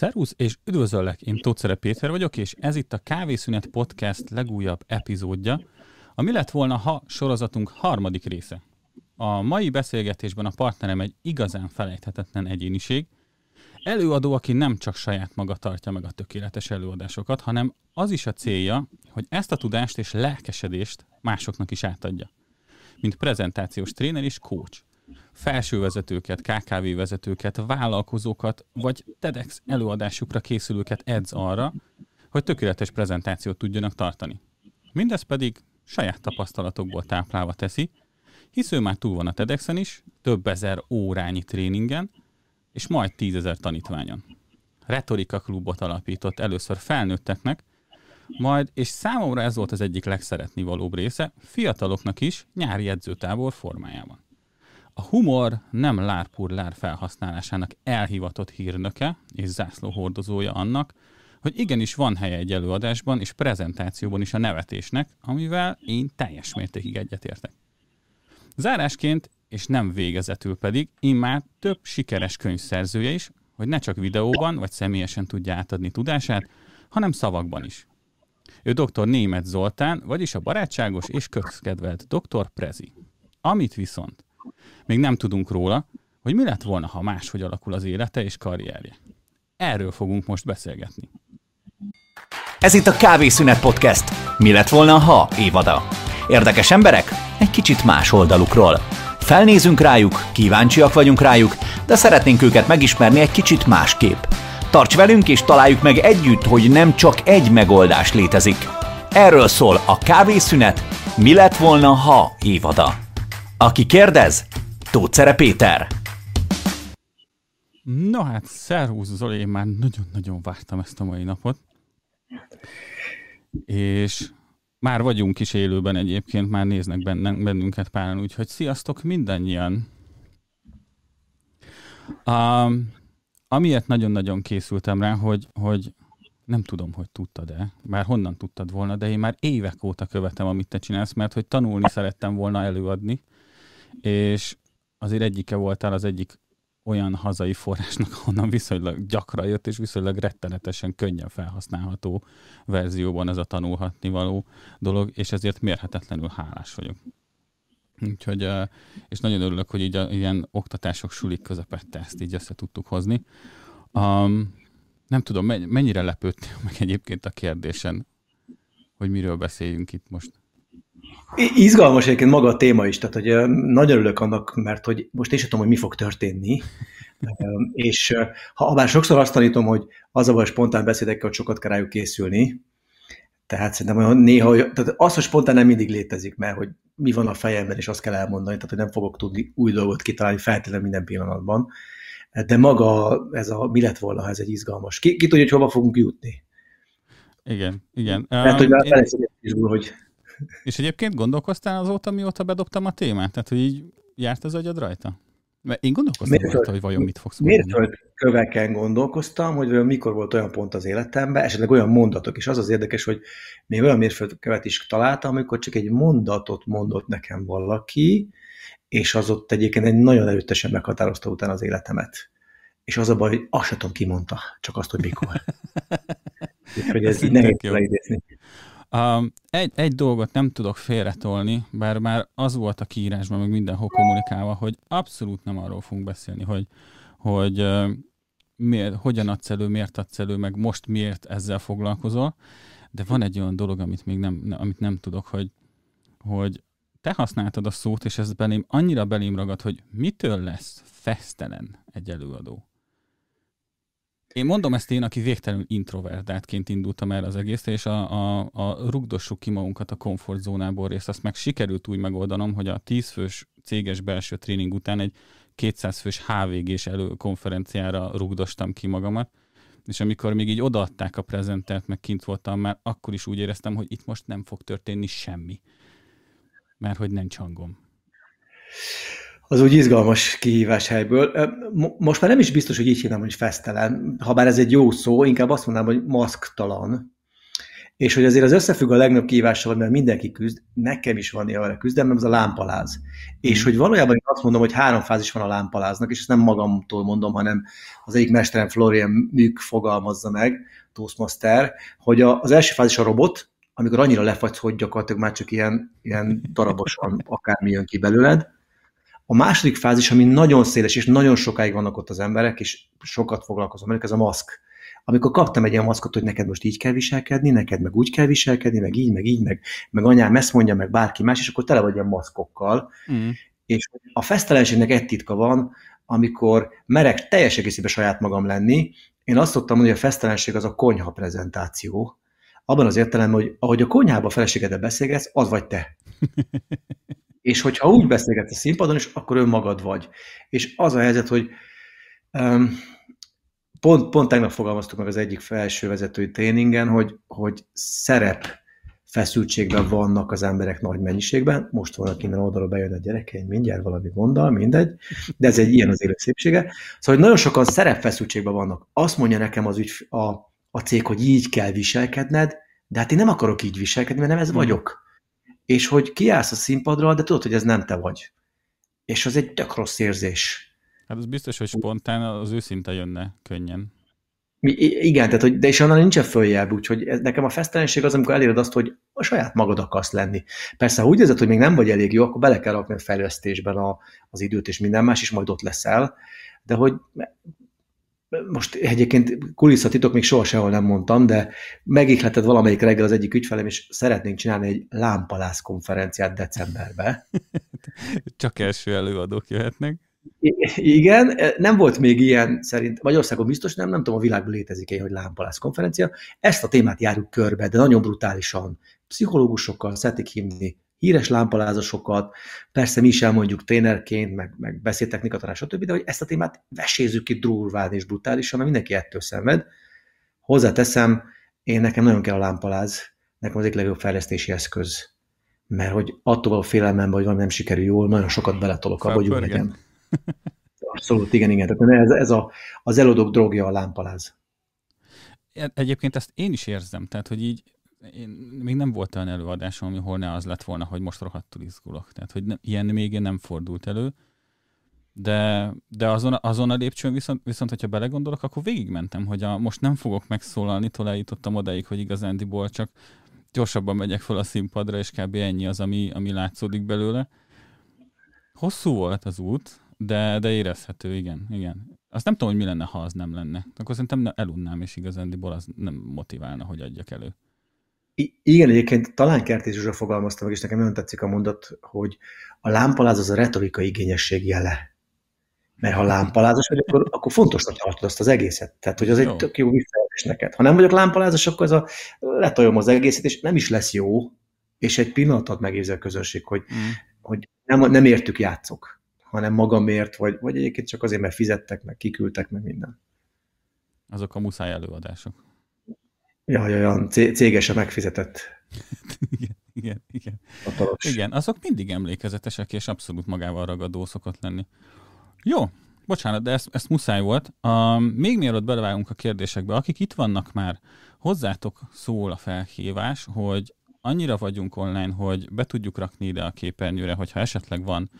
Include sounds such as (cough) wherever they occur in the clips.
Szervusz, és üdvözöllek, én Tócere Péter vagyok, és ez itt a Kávészünet Podcast legújabb epizódja, ami lett volna, ha sorozatunk harmadik része. A mai beszélgetésben a partnerem egy igazán felejthetetlen egyéniség, előadó, aki nem csak saját maga tartja meg a tökéletes előadásokat, hanem az is a célja, hogy ezt a tudást és lelkesedést másoknak is átadja. Mint prezentációs tréner és coach felsővezetőket, KKV vezetőket, vállalkozókat, vagy TEDx előadásukra készülőket edz arra, hogy tökéletes prezentációt tudjanak tartani. Mindez pedig saját tapasztalatokból táplálva teszi, hisz ő már túl van a TEDx-en is, több ezer órányi tréningen, és majd tízezer tanítványon. Retorika klubot alapított először felnőtteknek, majd, és számomra ez volt az egyik legszeretni valóbb része, fiataloknak is nyári edzőtábor formájában. A humor nem lárpur lár felhasználásának elhivatott hírnöke és zászlóhordozója annak, hogy igenis van helye egy előadásban és prezentációban is a nevetésnek, amivel én teljes mértékig egyetértek. Zárásként, és nem végezetül pedig, már több sikeres könyvszerzője is, hogy ne csak videóban vagy személyesen tudja átadni tudását, hanem szavakban is. Ő dr. Német Zoltán, vagyis a barátságos és közkedvelt dr. Prezi. Amit viszont még nem tudunk róla, hogy mi lett volna, ha máshogy alakul az élete és karrierje. Erről fogunk most beszélgetni. Ez itt a Kávészünet Podcast. Mi lett volna, ha évada? Érdekes emberek? Egy kicsit más oldalukról. Felnézünk rájuk, kíváncsiak vagyunk rájuk, de szeretnénk őket megismerni egy kicsit másképp. Tarts velünk és találjuk meg együtt, hogy nem csak egy megoldás létezik. Erről szól a Kávészünet Mi lett volna, ha évada. Aki kérdez, Tócere Péter. No hát, szervusz Zoli, én már nagyon-nagyon vártam ezt a mai napot. És már vagyunk is élőben egyébként, már néznek bennünket páran, úgyhogy sziasztok mindannyian! Um, amiért nagyon-nagyon készültem rá, hogy, hogy nem tudom, hogy tudtad-e, már honnan tudtad volna, de én már évek óta követem, amit te csinálsz, mert hogy tanulni szerettem volna előadni, és azért egyike voltál az egyik olyan hazai forrásnak, honnan viszonylag gyakran jött, és viszonylag rettenetesen könnyen felhasználható verzióban ez a tanulhatni való dolog, és ezért mérhetetlenül hálás vagyok. Úgyhogy, és nagyon örülök, hogy így a, ilyen oktatások sulik közepette ezt így össze tudtuk hozni. Um, nem tudom, mennyire lepődtél meg egyébként a kérdésen, hogy miről beszéljünk itt most. Izgalmas egyébként maga a téma is, tehát hogy nagyon örülök annak, mert hogy most én sem tudom, hogy mi fog történni, és ha bár sokszor azt tanítom, hogy az a baj, spontán beszédekkel sokat kell rájuk készülni, tehát szerintem hogy néha, tehát az, hogy spontán nem mindig létezik, mert hogy mi van a fejemben, és azt kell elmondani, tehát hogy nem fogok tudni új dolgot kitalálni feltétlenül minden pillanatban, de maga ez a mi lett volna, ha ez egy izgalmas. Ki, ki tudja, hogy hova fogunk jutni? Igen, igen. Mert hogy már én... izgul, hogy és egyébként gondolkoztál azóta, mióta bedobtam a témát? Tehát, hogy így járt az agyad rajta? Mert én gondolkoztam miért rajta, hogy vajon mit fogsz mondani. Miért köveken gondolkoztam, hogy mikor volt olyan pont az életemben, esetleg olyan mondatok, és az az érdekes, hogy még olyan mérföldkövet is találtam, amikor csak egy mondatot mondott nekem valaki, és az ott egyébként egy nagyon erőtesen meghatározta utána az életemet. És az a baj, hogy azt sem tudom, ki mondta, csak azt, hogy mikor. (laughs) Úgyhogy ez, ez így nehéz leidézni. Egy, egy dolgot nem tudok félretolni, bár már az volt a kiírásban, meg mindenhol kommunikálva, hogy abszolút nem arról fogunk beszélni, hogy, hogy uh, miért, hogyan adsz elő, miért adsz elő, meg most miért ezzel foglalkozol, de van egy olyan dolog, amit még nem, amit nem tudok, hogy, hogy te használtad a szót, és ez belém annyira belém ragad, hogy mitől lesz fesztelen egy előadó. Én mondom ezt én, aki végtelenül introvertáltként indultam el az egész, és a, a, a rugdossuk ki magunkat a komfortzónából részt, azt meg sikerült úgy megoldanom, hogy a 10 fős céges belső tréning után egy 200 fős HVG-s előkonferenciára rugdostam ki magamat, és amikor még így odaadták a prezentert, meg kint voltam már, akkor is úgy éreztem, hogy itt most nem fog történni semmi. Mert hogy nincs hangom az úgy izgalmas kihívás helyből. Most már nem is biztos, hogy így hívnám, hogy fesztelen, ha bár ez egy jó szó, inkább azt mondanám, hogy maszktalan. és hogy azért az összefügg a legnagyobb kihívással, mert mindenki küzd, nekem is van ilyen küzdem, ez a lámpaláz. Mm. És hogy valójában én azt mondom, hogy három fázis van a lámpaláznak, és ezt nem magamtól mondom, hanem az egyik mesterem Florian Műk fogalmazza meg, Toastmaster, hogy a, az első fázis a robot, amikor annyira lefagysz, hogy gyakorlatilag már csak ilyen, ilyen darabosan akármi jön ki belőled. A második fázis, ami nagyon széles, és nagyon sokáig vannak ott az emberek, és sokat foglalkozom velük, ez a maszk amikor kaptam egy ilyen maszkot, hogy neked most így kell viselkedni, neked meg úgy kell viselkedni, meg így, meg így, meg, meg anyám ezt mondja, meg bárki más, és akkor tele vagy ilyen maszkokkal. Mm. És a fesztelenségnek egy titka van, amikor merek teljes egészében saját magam lenni, én azt szoktam mondani, hogy a fesztelenség az a konyha prezentáció, abban az értelemben, hogy ahogy a konyhába a feleségeddel beszélgetsz, az vagy te. (laughs) és hogyha úgy beszélgetsz a színpadon is, akkor önmagad vagy. És az a helyzet, hogy um, pont, pont tegnap fogalmaztuk meg az egyik felső vezetői tréningen, hogy, hogy szerep feszültségben vannak az emberek nagy mennyiségben. Most valaki innen oldalra bejön a gyerekeim, mindjárt valami gondol, mindegy, de ez egy ilyen az élet szépsége. Szóval, hogy nagyon sokan szerepfeszültségben vannak. Azt mondja nekem az ügy, a, a cég, hogy így kell viselkedned, de hát én nem akarok így viselkedni, mert nem ez hmm. vagyok. És hogy kiállsz a színpadra, de tudod, hogy ez nem te vagy. És az egy tök rossz érzés. Hát az biztos, hogy spontán az őszinte jönne könnyen. Igen, tehát, hogy, de és annál nincsen följebb, úgyhogy ez, nekem a fesztelenség az, amikor eléred azt, hogy a saját magad akarsz lenni. Persze, ha úgy érzed, hogy még nem vagy elég jó, akkor bele kell rakni a fejlesztésben a, az időt és minden más, és majd ott leszel. De hogy most egyébként kulisszatitok még soha sehol nem mondtam, de megihleted valamelyik reggel az egyik ügyfelem, és szeretnénk csinálni egy lámpalász konferenciát decemberbe. (laughs) Csak első előadók jöhetnek. Igen, nem volt még ilyen szerint, Magyarországon biztos nem, nem tudom, a világban létezik-e, hogy lámpalász konferencia. Ezt a témát járjuk körbe, de nagyon brutálisan. Pszichológusokkal szeretik hívni, híres lámpalázasokat, persze mi is elmondjuk trénerként, meg, meg beszéltechnika tanár, stb., de hogy ezt a témát vesézzük ki durván és brutálisan, mert mindenki ettől szenved. Hozzáteszem, én nekem nagyon kell a lámpaláz, nekem az egyik legjobb fejlesztési eszköz, mert hogy attól a félelmem, hogy valami nem sikerül jól, nagyon sokat beletolok abba, hogy jó legyen. Abszolút, igen, igen. Tehát ez, ez a, az elodok drogja a lámpaláz. Egyébként ezt én is érzem, tehát hogy így én, még nem volt olyan előadásom, ahol ne az lett volna, hogy most rohadtul izgulok. Tehát, hogy ne, ilyen még nem fordult elő. De, de azon, azon a lépcsőn viszont, viszont, hogyha belegondolok, akkor végigmentem, hogy a, most nem fogok megszólalni, eljutottam odáig, hogy igazándiból csak gyorsabban megyek fel a színpadra, és kb. ennyi az, ami, ami látszódik belőle. Hosszú volt az út, de, de érezhető, igen, igen. Azt nem tudom, hogy mi lenne, ha az nem lenne. Akkor szerintem elunnám, és igazándiból az nem motiválna, hogy adjak elő. Igen, egyébként talán Kertész Zsuzsa fogalmazta meg, és nekem nagyon tetszik a mondat, hogy a lámpaláz az a retorika igényesség jele. Mert ha lámpalázas vagy, akkor, akkor fontosnak tartod azt az egészet. Tehát, hogy az jó. egy tök jó visszajelzés neked. Ha nem vagyok lámpalázas, akkor ez a letoljom az egészet, és nem is lesz jó, és egy pillanatot megérzi a közönség, hogy, mm. hogy nem, nem értük játszok hanem magamért, vagy, vagy egyébként csak azért, mert fizettek, meg kiküldtek, meg minden. Azok a muszáj előadások. Ja, ja, ja, cégesen megfizetett. (laughs) igen, igen, igen. Igen, azok mindig emlékezetesek, és abszolút magával ragadó szokott lenni. Jó, bocsánat, de ezt, ezt muszáj volt. Uh, még mielőtt belevágunk a kérdésekbe, akik itt vannak már, hozzátok szól a felhívás, hogy annyira vagyunk online, hogy be tudjuk rakni ide a képernyőre, hogyha esetleg van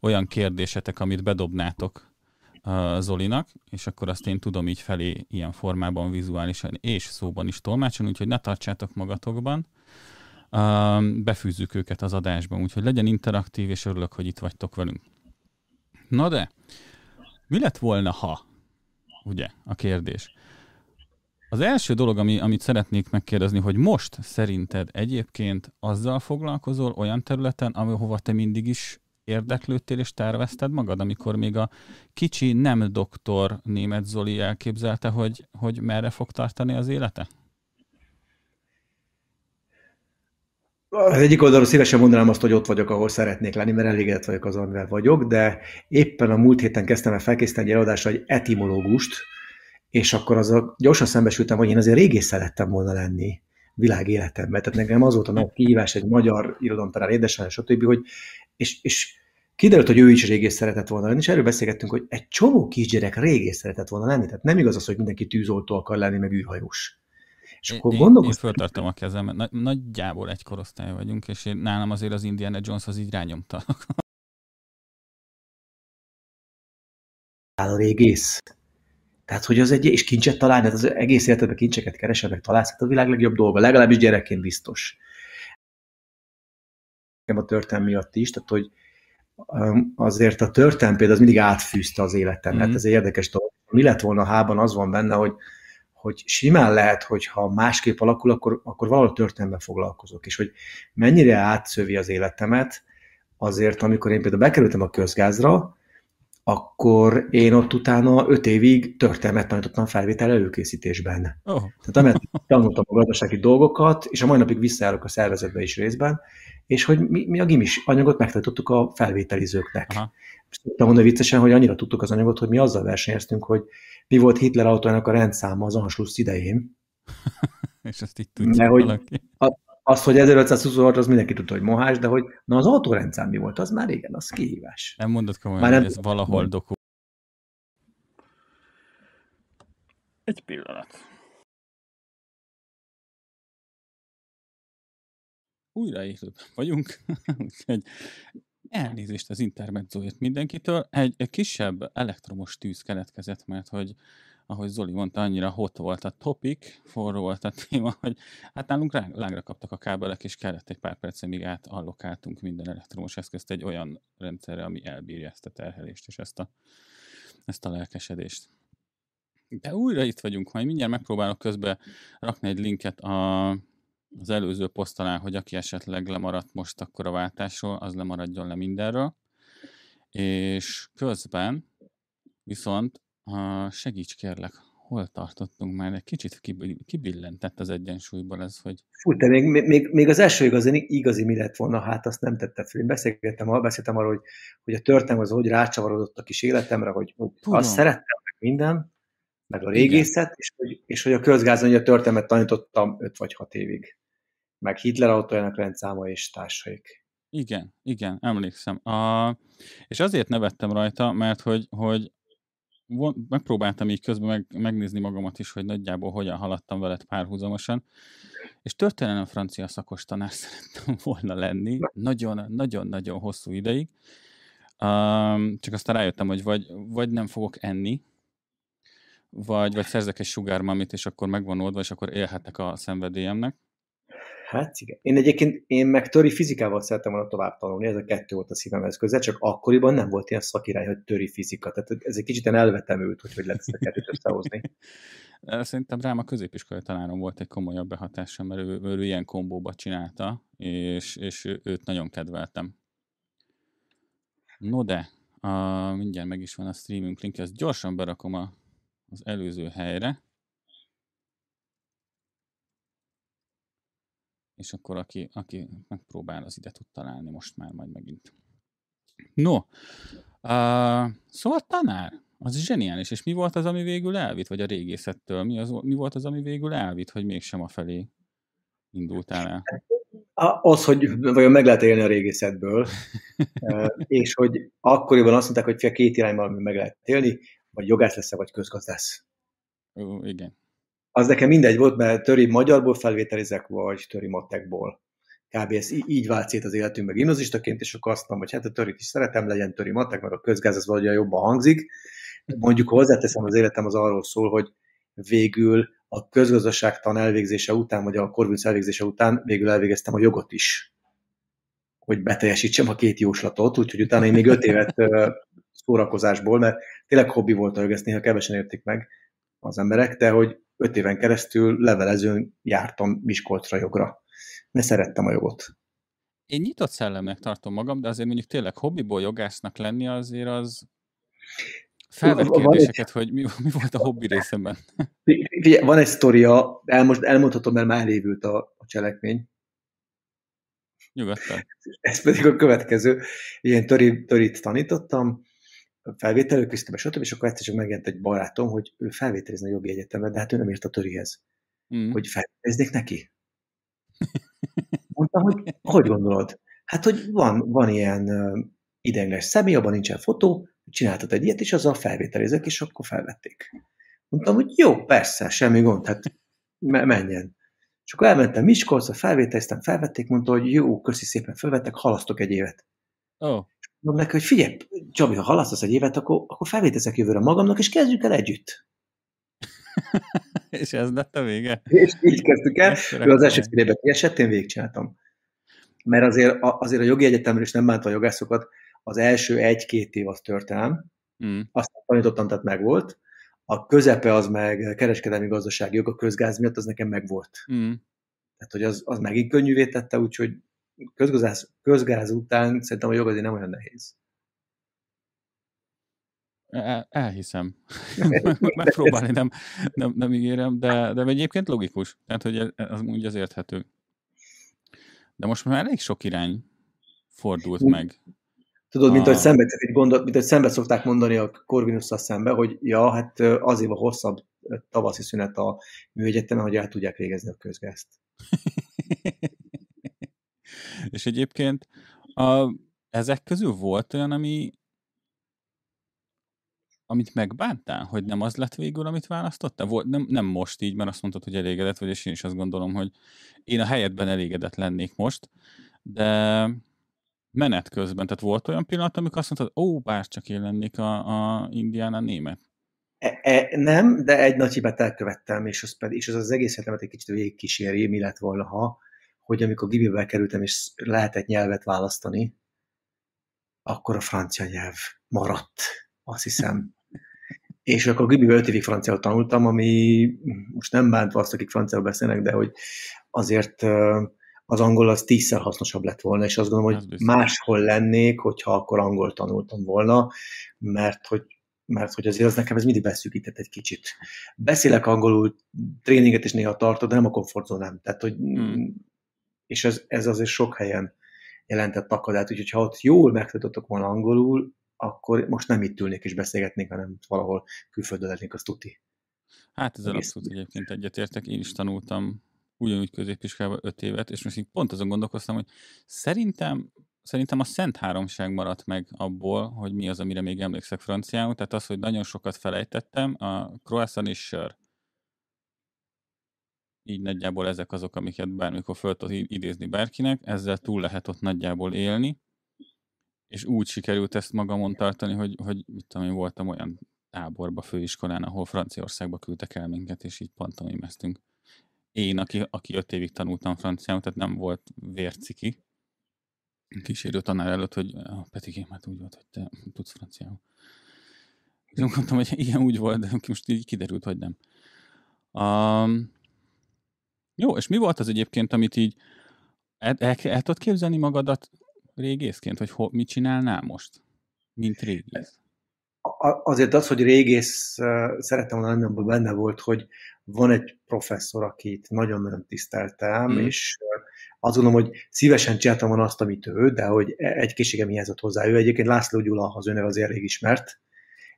olyan kérdésetek, amit bedobnátok Zolinak, és akkor azt én tudom így felé ilyen formában, vizuálisan és szóban is tolmácsolni, úgyhogy ne tartsátok magatokban. Befűzzük őket az adásban, úgyhogy legyen interaktív, és örülök, hogy itt vagytok velünk. Na de, mi lett volna, ha? Ugye, a kérdés. Az első dolog, ami, amit szeretnék megkérdezni, hogy most szerinted egyébként azzal foglalkozol olyan területen, ahova te mindig is érdeklődtél és tervezted magad, amikor még a kicsi nem doktor német Zoli elképzelte, hogy, hogy merre fog tartani az élete? Az egyik oldalról szívesen mondanám azt, hogy ott vagyok, ahol szeretnék lenni, mert elégedett vagyok az, amivel vagyok, de éppen a múlt héten kezdtem el felkészíteni egy előadásra egy etimológust, és akkor az a, gyorsan szembesültem, hogy én azért régész szerettem volna lenni világ életemben. Tehát nekem az volt a nagy kihívás, egy magyar irodalomtanár, édesanyja, stb., hogy és, és kiderült, hogy ő is régész szeretett volna lenni, és erről beszélgettünk, hogy egy csomó kisgyerek régész szeretett volna lenni. Tehát nem igaz az, hogy mindenki tűzoltó akar lenni, meg űrhajós. És akkor én, én föltartom a kezem, nagy, nagyjából egy korosztály vagyunk, és én, nálam azért az Indiana Jones az így rányomta. a régész. Tehát, hogy az egy, és kincset találni, hát az egész életedben kincseket keresel, meg találsz, hát a világ legjobb dolga, legalábbis gyerekként biztos. A történelm miatt is, tehát, hogy um, azért a történelm például az mindig átfűzte az életemet, mm. ez egy érdekes dolog. Mi lett volna hában, az van benne, hogy, hogy simán lehet, hogy ha másképp alakul, akkor, akkor valahol történelme foglalkozok, és hogy mennyire átszövi az életemet, azért amikor én például bekerültem a közgázra, akkor én ott utána öt évig történelmet tanítottam felvétel előkészítésben. Oh. Tehát amelyet tanultam a gazdasági dolgokat, és a mai napig visszaállok a szervezetbe is részben, és hogy mi, mi a gimis anyagot megtanítottuk a felvételizőknek. Aha. Tudtam mondani viccesen, hogy annyira tudtuk az anyagot, hogy mi azzal versenyeztünk, hogy mi volt Hitler autójának a rendszáma az Anschluss idején. (laughs) és ezt itt tudja valaki. A, az, hogy 1526 az mindenki tudta, hogy mohás, de hogy na az autórendszám mi volt, az már igen, az kihívás. Nem mondod komolyan, már nem hogy ez valahol doku. Egy pillanat. Újra élőben vagyunk, (laughs) úgyhogy elnézést az intermedzóért mindenkitől. Egy, egy kisebb elektromos tűz keletkezett, mert hogy ahogy Zoli mondta, annyira hot volt a topic, forró volt a téma, hogy hát nálunk lágra kaptak a kábelek, és kellett egy pár perc, míg átallokáltunk minden elektromos eszközt egy olyan rendszerre, ami elbírja ezt a terhelést és ezt a, ezt a lelkesedést. De újra itt vagyunk, majd mindjárt megpróbálok közben rakni egy linket a, az előző poszt alá, hogy aki esetleg lemaradt most akkor a váltásról, az lemaradjon le mindenről. És közben viszont segíts kérlek, hol tartottunk már? Egy kicsit kibillentett az egyensúlyból ez, hogy... Fú, de még, még, még az első igazi, igazi mi lett volna, hát azt nem tette fel. Én beszélgettem, beszéltem arról, hogy, hogy a történelem az hogy rácsavarodott a kis életemre, hogy, hogy azt szerettem, meg minden, meg a régészet, és hogy, és hogy a közgázon a történelmet tanítottam 5 vagy 6 évig. Meg Hitler autójának rendszáma és társaik. Igen, igen, emlékszem. A, és azért nevettem rajta, mert hogy, hogy megpróbáltam így közben meg, megnézni magamat is, hogy nagyjából hogyan haladtam veled párhuzamosan, és történelem francia szakos tanár (laughs) szerettem volna lenni, nagyon-nagyon-nagyon hosszú ideig, um, csak aztán rájöttem, hogy vagy, vagy nem fogok enni, vagy, vagy szerzek egy sugármamit, és akkor megvan oldva, és akkor élhetek a szenvedélyemnek. Hát igen. Én egyébként, én meg töri fizikával szerettem volna tovább tanulni, ez a kettő volt a szívemhez közel, csak akkoriban nem volt ilyen szakirány, hogy töri fizika. Tehát ez egy kicsit elvetemült, hogy hogy lehet ezt a kettőt összehozni. (laughs) Szerintem rám a középiskolai tanárom volt egy komolyabb behatása, mert ő, ő, ő ilyen kombóba csinálta, és, és őt nagyon kedveltem. No de, a, mindjárt meg is van a streaming link, ezt gyorsan berakom a, az előző helyre. és akkor aki, aki megpróbál, az ide tud találni most már majd megint. No, uh, szóval tanár, az zseniális, és mi volt az, ami végül elvitt, vagy a régészettől, mi, az, mi volt az, ami végül elvitt, hogy mégsem a felé indultál el? Az, hogy vajon meg lehet élni a régészetből, (laughs) és hogy akkoriban azt mondták, hogy két irányban meg lehet élni, vagy jogász lesz vagy közgazdász. Ó, igen az nekem mindegy volt, mert töri magyarból felvételizek, vagy töri matekból. Kb. ez így vált szét az életünkben gimnazistaként, és akkor azt mondom, hogy hát a törit is szeretem, legyen töri matek, mert a közgáz az valahogy jobban hangzik. Mondjuk hozzáteszem, az életem az arról szól, hogy végül a közgazdaságtan elvégzése után, vagy a korvűsz elvégzése után végül elvégeztem a jogot is, hogy beteljesítsem a két jóslatot, úgyhogy utána én még öt évet szórakozásból, mert tényleg hobbi volt a ezt néha kevesen értik meg az emberek, de hogy öt éven keresztül levelezőn jártam Miskolcra jogra, mert szerettem a jogot. Én nyitott szellemnek tartom magam, de azért mondjuk tényleg hobbiból jogásznak lenni azért az felvet kérdéseket, hogy mi, mi volt a hobbi részemben. (laughs) Van egy sztoria, el, most elmondhatom, mert már elévült a, a cselekmény. Nyugodtan. Ez pedig a következő. Ilyen töri, törit tanítottam, felvétel, köztem, stb. És akkor egyszer csak megjelent egy barátom, hogy ő felvételizne a jogi egyetemre, de hát ő nem ért a törihez. Mm. Hogy felvételiznék neki? Mondtam, hogy hogy gondolod? Hát, hogy van, van ilyen ideiglenes személy, abban nincsen fotó, csináltat egy ilyet, és azzal felvételizek, és akkor felvették. Mondtam, hogy jó, persze, semmi gond. Hát menjen. És akkor elmentem Miskolcra, felvételiztem, felvették, mondta, hogy jó, köszi szépen, felvettek, halasztok egy évet. Oh. Mondom neki, hogy figyelj, Csabi, ha halasztasz egy évet, akkor, akkor felvétezek jövőre magamnak, és kezdjük el együtt. (laughs) és ez lett a vége? És így kezdtük el. Ő az első fél évben kiesett, én végigcsináltam. Mert azért, azért a jogi egyetemről is nem bánta a jogászokat, az első egy-két év az történelem, mm. aztán tanítottam, tehát megvolt. A közepe az meg kereskedelmi gazdasági jog, a közgáz miatt az nekem megvolt. Mm. Tehát, hogy az, az megint könnyűvé tette, úgyhogy közgáz, közgáz után szerintem a jog azért nem olyan nehéz. El, elhiszem. (laughs) Megpróbálni nem, nem, nem ígérem, de, de egyébként logikus. Tehát, hogy ez, az úgy az érthető. De most már elég sok irány fordult meg. Tudod, mint, a... hogy szembe, gondol, mint hogy szembe szokták mondani a corvinus szembe, hogy ja, hát azért a hosszabb tavaszi szünet a műegyetemen, hogy el tudják végezni a közgázt. (laughs) És egyébként a, ezek közül volt olyan, ami amit megbántál, hogy nem az lett végül, amit választottál? Volt, nem, nem most így, mert azt mondtad, hogy elégedett vagy, és én is azt gondolom, hogy én a helyetben elégedett lennék most, de menet közben, tehát volt olyan pillanat, amikor azt mondtad, ó, bár csak én lennék a, a Indiana német? E, e, nem, de egy nagy hibát elkövettem, és az, pedig, és az az egész hetemet egy kicsit végigkíséri, mi lett volna, ha, hogy amikor Gibibe kerültem, és lehetett nyelvet választani, akkor a francia nyelv maradt, azt hiszem. és akkor Gibibe 5 évig franciául tanultam, ami most nem bántva azt, akik franciául beszélnek, de hogy azért az angol az tízszer hasznosabb lett volna, és azt gondolom, hogy máshol lennék, hogyha akkor angol tanultam volna, mert hogy mert hogy azért az nekem ez mindig beszűkített egy kicsit. Beszélek angolul, tréninget is néha tartok, de nem a komfortzónám. Tehát, hogy, hmm. És ez, ez azért sok helyen jelentett akadályt, úgyhogy ha ott jól megtanultok volna angolul, akkor most nem itt ülnék és beszélgetnék, hanem valahol külföldön lennék, az tuti. Hát ezzel abszolút egyébként egyetértek. Én is tanultam ugyanúgy középiskolában öt évet, és most így pont azon gondolkoztam, hogy szerintem szerintem a Szent Háromság maradt meg abból, hogy mi az, amire még emlékszek franciául, tehát az, hogy nagyon sokat felejtettem, a croissant és sör. Így nagyjából ezek azok, amiket bármikor föl tud idézni bárkinek, ezzel túl lehet ott nagyjából élni, és úgy sikerült ezt magamon tartani, hogy, hogy mit tudom én, voltam olyan táborba, főiskolán, ahol Franciaországba küldtek el minket, és így pantomimeztünk én, aki, aki öt évig tanultam franciául, tehát nem volt vérciki, kísérő tanár előtt, hogy a Peti hát úgy volt, hogy te tudsz franciául. És mondtam, hogy ilyen úgy volt, de most így kiderült, hogy nem. Um, jó, és mi volt az egyébként, amit így el, el, el tudod képzelni magadat régészként, hogy ho, mit csinálnál most, mint régész? Azért az, hogy régész szerettem volna, benne volt, hogy van egy professzor, akit nagyon-nagyon tiszteltem, mm. és azt gondolom, hogy szívesen csináltam volna azt, amit ő, de hogy e- egy készségem hiányzott hozzá. Ő egyébként László Gyula, az ő az elég ismert,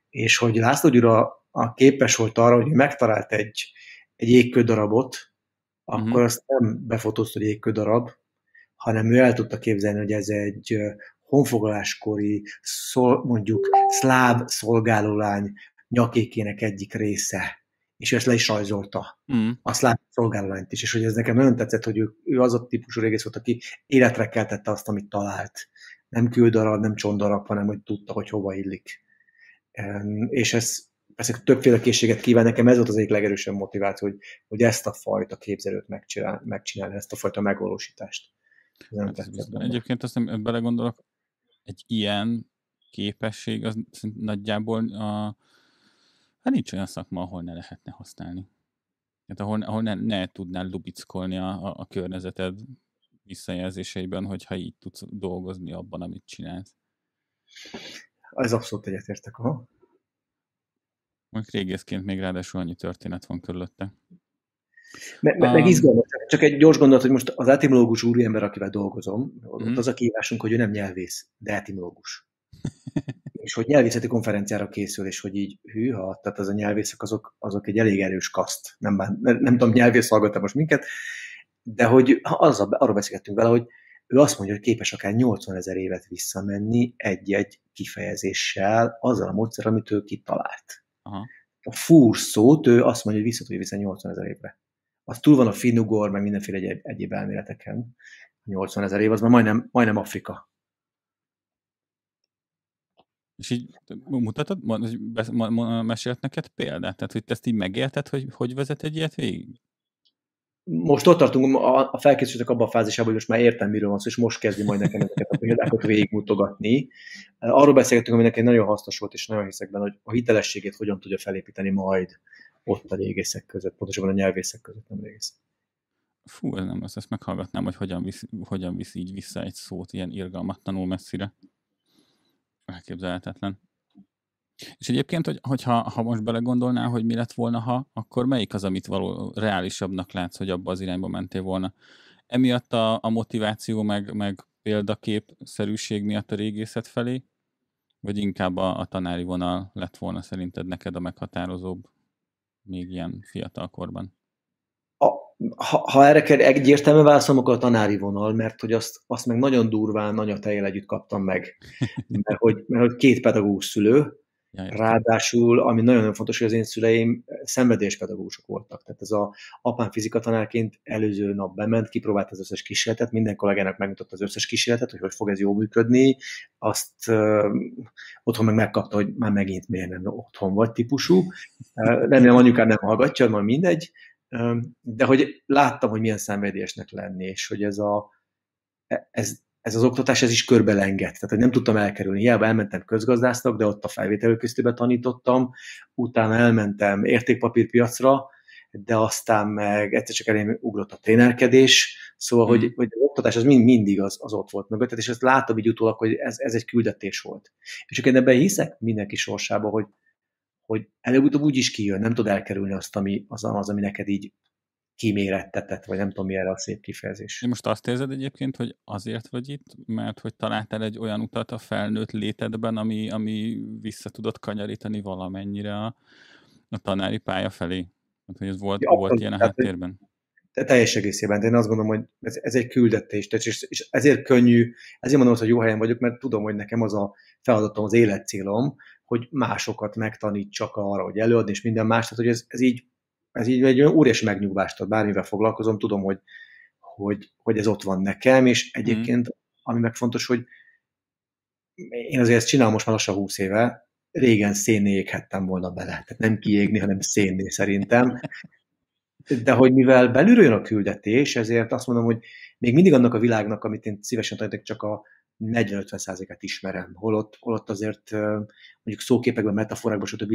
és hogy László Gyula a képes volt arra, hogy megtalált egy, egy jégkődarabot, akkor mm-hmm. azt nem befotózta, hogy jégkődarab, hanem ő el tudta képzelni, hogy ez egy honfoglaláskori, szol, mondjuk szláv szolgálólány nyakékének egyik része és ezt le is rajzolta. Mm. A szláv szolgálólányt is, és hogy ez nekem nagyon tetszett, hogy ő, ő az a típusú régész volt, aki életre keltette azt, amit talált. Nem küldarab, nem csondarab, hanem hogy tudta, hogy hova illik. És ez persze többféle készséget kíván, nekem ez volt az egyik legerősebb motiváció, hogy, hogy ezt a fajta képzelőt megcsinál, megcsinálni, ezt a fajta megvalósítást. Hát egyébként azt nem belegondolok, egy ilyen képesség az nagyjából a, Hát nincs olyan szakma, ahol ne lehetne használni. Hát ahol, ahol ne, ne tudnál lubickolni a, a, a környezeted visszajelzéseiben, hogyha így tudsz dolgozni abban, amit csinálsz. Ez abszolút egyetértek, aha. Mondjuk régészként még ráadásul annyi történet van körülötte. Meg, meg, um, meg izgalmas, csak egy gyors gondolat, hogy most az etimológus úriember, akivel dolgozom, mm. az a kívásunk, hogy ő nem nyelvész, de etimológus. (laughs) és hogy nyelvészeti konferenciára készül, és hogy így hűha, tehát az a nyelvészek azok, azok egy elég erős kaszt. Nem, nem, nem tudom, nyelvész hallgatta most minket, de hogy az, arról beszélgettünk vele, hogy ő azt mondja, hogy képes akár 80 ezer évet visszamenni egy-egy kifejezéssel, azzal a módszer, amit ő kitalált. Aha. A fúr szót, ő azt mondja, hogy vissza tudja vissza 80 ezer évre. az túl van a finnugor, meg mindenféle egyéb, egyéb elméleteken. 80 ezer év, az már majdnem, majdnem Afrika. És így mutatod, mesélt neked példát? Tehát, hogy te ezt így megélted, hogy hogy vezet egy ilyet végig? Most ott tartunk a, felkészültek abban a fázisában, hogy most már értem, miről van szó, és most kezdi majd nekem ezeket a példákat végigmutogatni. Arról beszélgetünk, ami nekem nagyon hasznos volt, és nagyon hiszek benne, hogy a hitelességét hogyan tudja felépíteni majd ott a régészek között, pontosabban a nyelvészek között, nem régészek. Fú, ez nem, ezt meghallgatnám, hogy hogyan visz, hogyan visz így vissza egy szót ilyen irgalmatlanul messzire. Elképzelhetetlen. És egyébként, hogy, hogyha ha most belegondolnál, hogy mi lett volna, ha, akkor melyik az, amit való reálisabbnak látsz, hogy abba az irányba mentél volna? Emiatt a, a motiváció, meg, meg példakép szerűség miatt a régészet felé, vagy inkább a, a tanári vonal lett volna szerinted neked a meghatározóbb még ilyen fiatal korban? A, ha, ha erre kell egyértelmű válaszom, akkor a tanári vonal, mert hogy azt, azt meg nagyon durván anyatejjel együtt kaptam meg. (laughs) Mert hogy, mert hogy két pedagógus szülő, Ja, Ráadásul, ami nagyon-nagyon fontos, hogy az én szüleim szenvedélyespedagógusok voltak. Tehát ez a apám fizikatanárként előző nap bement, kipróbált az összes kísérletet, minden kollégának megmutatta az összes kísérletet, hogy hogy fog ez jól működni, azt uh, otthon meg megkapta, hogy már megint miért nem otthon vagy típusú. Uh, remélem anyukám nem hallgatja, majd mindegy, uh, de hogy láttam, hogy milyen szenvedélyesnek lenni, és hogy ez a e, ez, ez az oktatás ez is körbe lengett, tehát hogy nem tudtam elkerülni. Hiába elmentem közgazdásznak, de ott a felvételőkészítőben tanítottam, utána elmentem értékpapírpiacra, de aztán meg egyszer csak elém ugrott a trénerkedés, szóval, mm. hogy, hogy az oktatás az mind, mindig az, az ott volt mögött, és ezt látom így utólag, hogy ez, ez egy küldetés volt. És én ebben hiszek mindenki sorsába, hogy, hogy előbb-utóbb úgy is kijön, nem tud elkerülni azt, ami, az, az, ami neked így kimérettetett, vagy nem tudom, mi erre a szép kifejezés. Én most azt érzed egyébként, hogy azért vagy itt, mert hogy találtál egy olyan utat a felnőtt létedben, ami, ami vissza tudott kanyarítani valamennyire a, a tanári pálya felé? Hát, hogy ez volt, ja, volt ilyen a háttérben? Te teljes egészében. De én azt gondolom, hogy ez, ez egy küldetés, és, és ezért könnyű, ezért mondom, hogy jó helyen vagyok, mert tudom, hogy nekem az a feladatom, az életcélom, hogy másokat megtanítsak arra, hogy előadni, és minden más, tehát hogy ez, ez így ez így egy olyan óriási megnyugvást ad, bármivel foglalkozom, tudom, hogy, hogy, hogy ez ott van nekem, és egyébként, mm. ami meg fontos, hogy én azért ezt csinálom most már lassan 20 éve, régen szénné éghettem volna bele. Tehát nem kiégni, hanem szénné szerintem. De hogy mivel belülről jön a küldetés, ezért azt mondom, hogy még mindig annak a világnak, amit én szívesen tanítok, csak a 40-50%-át ismerem. Holott, holott azért mondjuk szóképekben, metaforákban, stb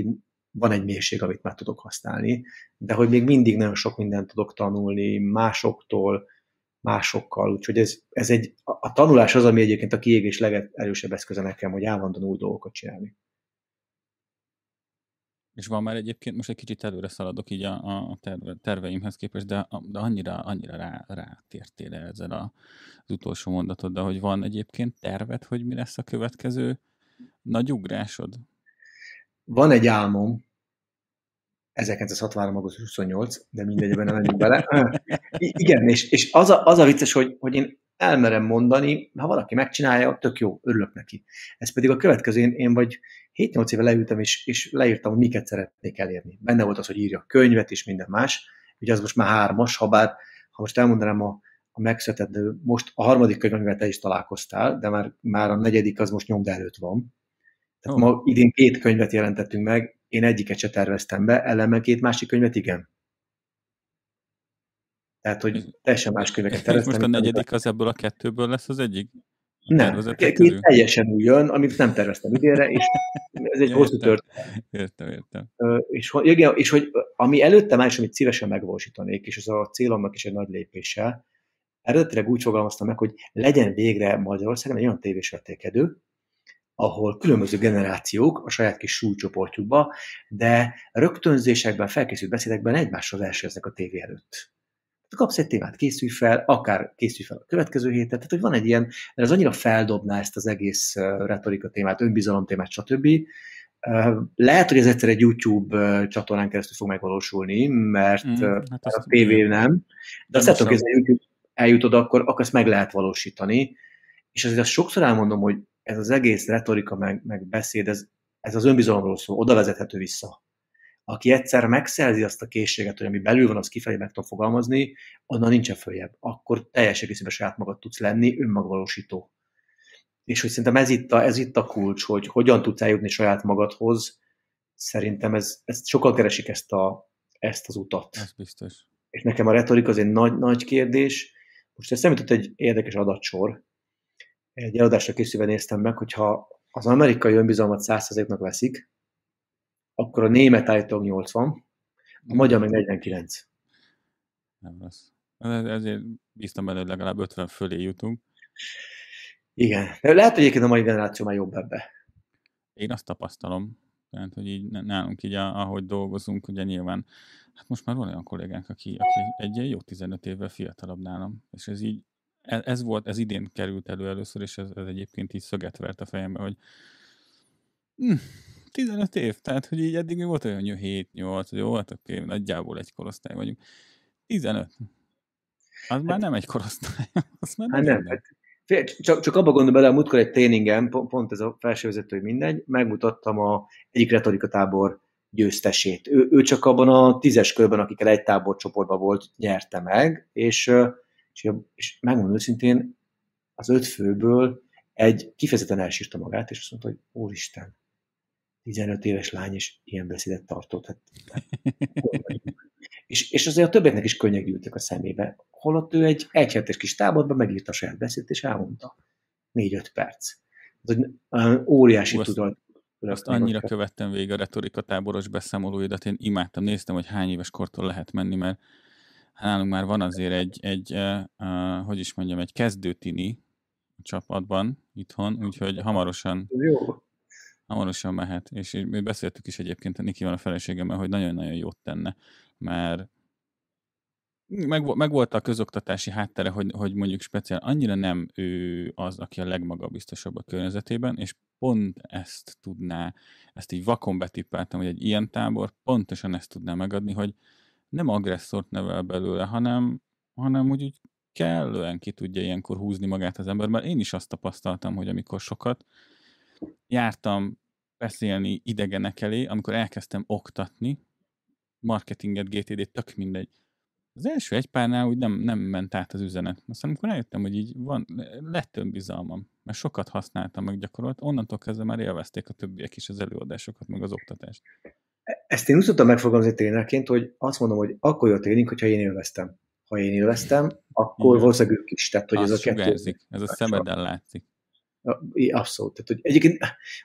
van egy mélység, amit már tudok használni, de hogy még mindig nagyon sok mindent tudok tanulni másoktól, másokkal, úgyhogy ez, ez egy, a tanulás az, ami egyébként a kiégés legerősebb eszköze nekem, hogy állandóan új dolgokat csinálni. És van már egyébként, most egy kicsit előre szaladok így a, a terve, terveimhez képest, de, de annyira, annyira rá, rátértél ezzel a, az utolsó mondatod, de hogy van egyébként tervet, hogy mi lesz a következő nagy ugrásod? Van egy álmom, 1963. augusztus 28, de mindegy, nem menjünk bele. Igen, és, és az, a, az a vicces, hogy, hogy én elmerem mondani, ha valaki megcsinálja, tök jó, örülök neki. Ez pedig a következő, én, én vagy 7-8 éve leültem, és, és leírtam, hogy miket szeretnék elérni. Benne volt az, hogy írja könyvet és minden más, ugye az most már hármas, ha bár, ha most elmondanám a, a megszületett, most a harmadik könyv, amivel te is találkoztál, de már, már a negyedik az most nyomda előtt van. Tehát oh. ma idén két könyvet jelentettünk meg, én egyiket se terveztem be, ellenben két másik könyvet igen. Tehát, hogy teljesen más könyveket terveztem. Most a negyedik az ebből a kettőből lesz az egyik? Nem, két teljesen új jön, amit nem terveztem idénre, és ez egy hosszú történet. Értem, értem. És, igen, és hogy ami előtte már is, amit szívesen megvalósítanék, és az a célomnak is egy nagy lépése, eredetileg úgy fogalmaztam meg, hogy legyen végre Magyarországon egy olyan tévésvetékedő, ahol különböző generációk a saját kis súlycsoportjukba, de rögtönzésekben, felkészült beszédekben egymásról versenyeznek a tévé előtt. Kapsz egy témát, készülj fel, akár készülj fel a következő héten, tehát hogy van egy ilyen, mert ez annyira feldobná ezt az egész retorika témát, önbizalom témát, stb. Lehet, hogy ez egyszer egy YouTube csatornán keresztül fog megvalósulni, mert mm, hát a TV nem, de azt hogy ez YouTube eljutod, akkor, akkor ezt meg lehet valósítani. És azért azt sokszor elmondom, hogy ez az egész retorika meg, meg beszéd, ez, ez az önbizalomról szól, oda vezethető vissza. aki egyszer megszerzi azt a készséget, hogy ami belül van, az kifelé meg tudom fogalmazni, onnan nincsen följebb. Akkor teljes egészében saját magad tudsz lenni, önmagvalósító. És hogy szerintem ez itt a, ez itt a kulcs, hogy hogyan tudsz eljutni saját magadhoz, szerintem ez, ez sokkal keresik ezt, a, ezt az utat. Ez biztos. És nekem a retorika az egy nagy, nagy kérdés. Most ez szemlített egy érdekes adatsor. Egy eladásra készülve néztem meg, hogyha az amerikai önbizalmat 100%-nak veszik, akkor a német állítólag 80, a magyar meg 49. Nem rossz. Ezért bíztam benne, hogy legalább 50 fölé jutunk. Igen. De lehet, hogy egyébként a mai generáció már jobb ebbe. Én azt tapasztalom, tehát, hogy így nálunk így, ahogy dolgozunk, ugye nyilván, hát most már van olyan kollégánk, aki, aki egy jó 15 évvel fiatalabb nálam, és ez így, ez, ez volt, ez idén került elő először, és ez, ez egyébként így szöget vert a fejembe, hogy hm, 15 év, tehát hogy így eddig mi volt olyan 7-8, jó, hát oké, nagyjából egy korosztály vagyunk. 15. Az már nem egy korosztály. (laughs) Az már hát nem, nem. Hát, csak, csak abba gondolom bele, a múltkor egy tréningen, pont ez a felsővezető, hogy mindegy, megmutattam a egyik retorika tábor győztesét. Ő, ő csak abban a tízes körben, akikkel egy táborcsoportban volt, nyerte meg, és, és, és megmondom őszintén, az öt főből egy kifejezetten elsírta magát, és azt mondta, hogy úristen, 15 éves lány is ilyen beszédet tartott. Hát, és, és azért a többeknek is könnyek gyűltek a szemébe. Holott ő egy egyhetes kis táborban megírta a saját beszédet, és elmondta. 4-5 perc. Ez egy óriási tudat. Azt annyira követtem végig a retorika táboros beszámolóidat, én imádtam, néztem, hogy hány éves kortól lehet menni, mert nálunk már van azért egy, egy uh, hogy is mondjam, egy kezdőtini csapatban itthon, úgyhogy hamarosan Jó. hamarosan mehet, és mi beszéltük is egyébként a Nikival a feleségemmel, hogy nagyon-nagyon jót tenne, mert meg, meg volt a közoktatási háttere, hogy, hogy mondjuk speciál annyira nem ő az, aki a legmagabiztosabb a környezetében, és pont ezt tudná, ezt így vakon betippeltem, hogy egy ilyen tábor pontosan ezt tudná megadni, hogy nem agresszort nevel belőle, hanem, hanem úgy, úgy kellően ki tudja ilyenkor húzni magát az ember, mert én is azt tapasztaltam, hogy amikor sokat jártam beszélni idegenek elé, amikor elkezdtem oktatni, marketinget, GTD, tök mindegy. Az első egy párnál úgy nem, nem ment át az üzenet. Aztán amikor eljöttem, hogy így van, lett önbizalmam, mert sokat használtam, meg gyakorolt, onnantól kezdve már élvezték a többiek is az előadásokat, meg az oktatást. Ezt én úgy tudtam megfogalmazni trénerként, hogy azt mondom, hogy akkor a tréning, hogyha én élveztem. Ha én élveztem, akkor Igen. valószínűleg ők is. Tehát, hogy ez a kettő. Ez a szemeden látszik. Abszolút. Tehát, hogy egyébként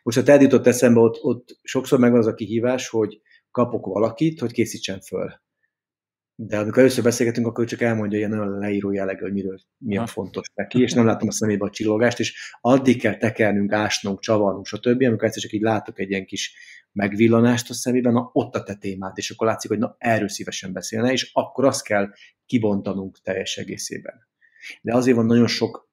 most a te jutott eszembe, ott, ott sokszor megvan az a kihívás, hogy kapok valakit, hogy készítsen föl. De amikor először beszélgetünk, akkor csak elmondja ilyen nagyon leíró jellegű, hogy miről, mi a fontos neki, és nem látom a szemébe a csillogást, és addig kell tekernünk, ásnunk, csavarnunk, stb., amikor egyszer csak így látok egy ilyen kis megvillanást a szemében, na ott a te témát, és akkor látszik, hogy na erről szívesen beszélne, és akkor azt kell kibontanunk teljes egészében. De azért van nagyon sok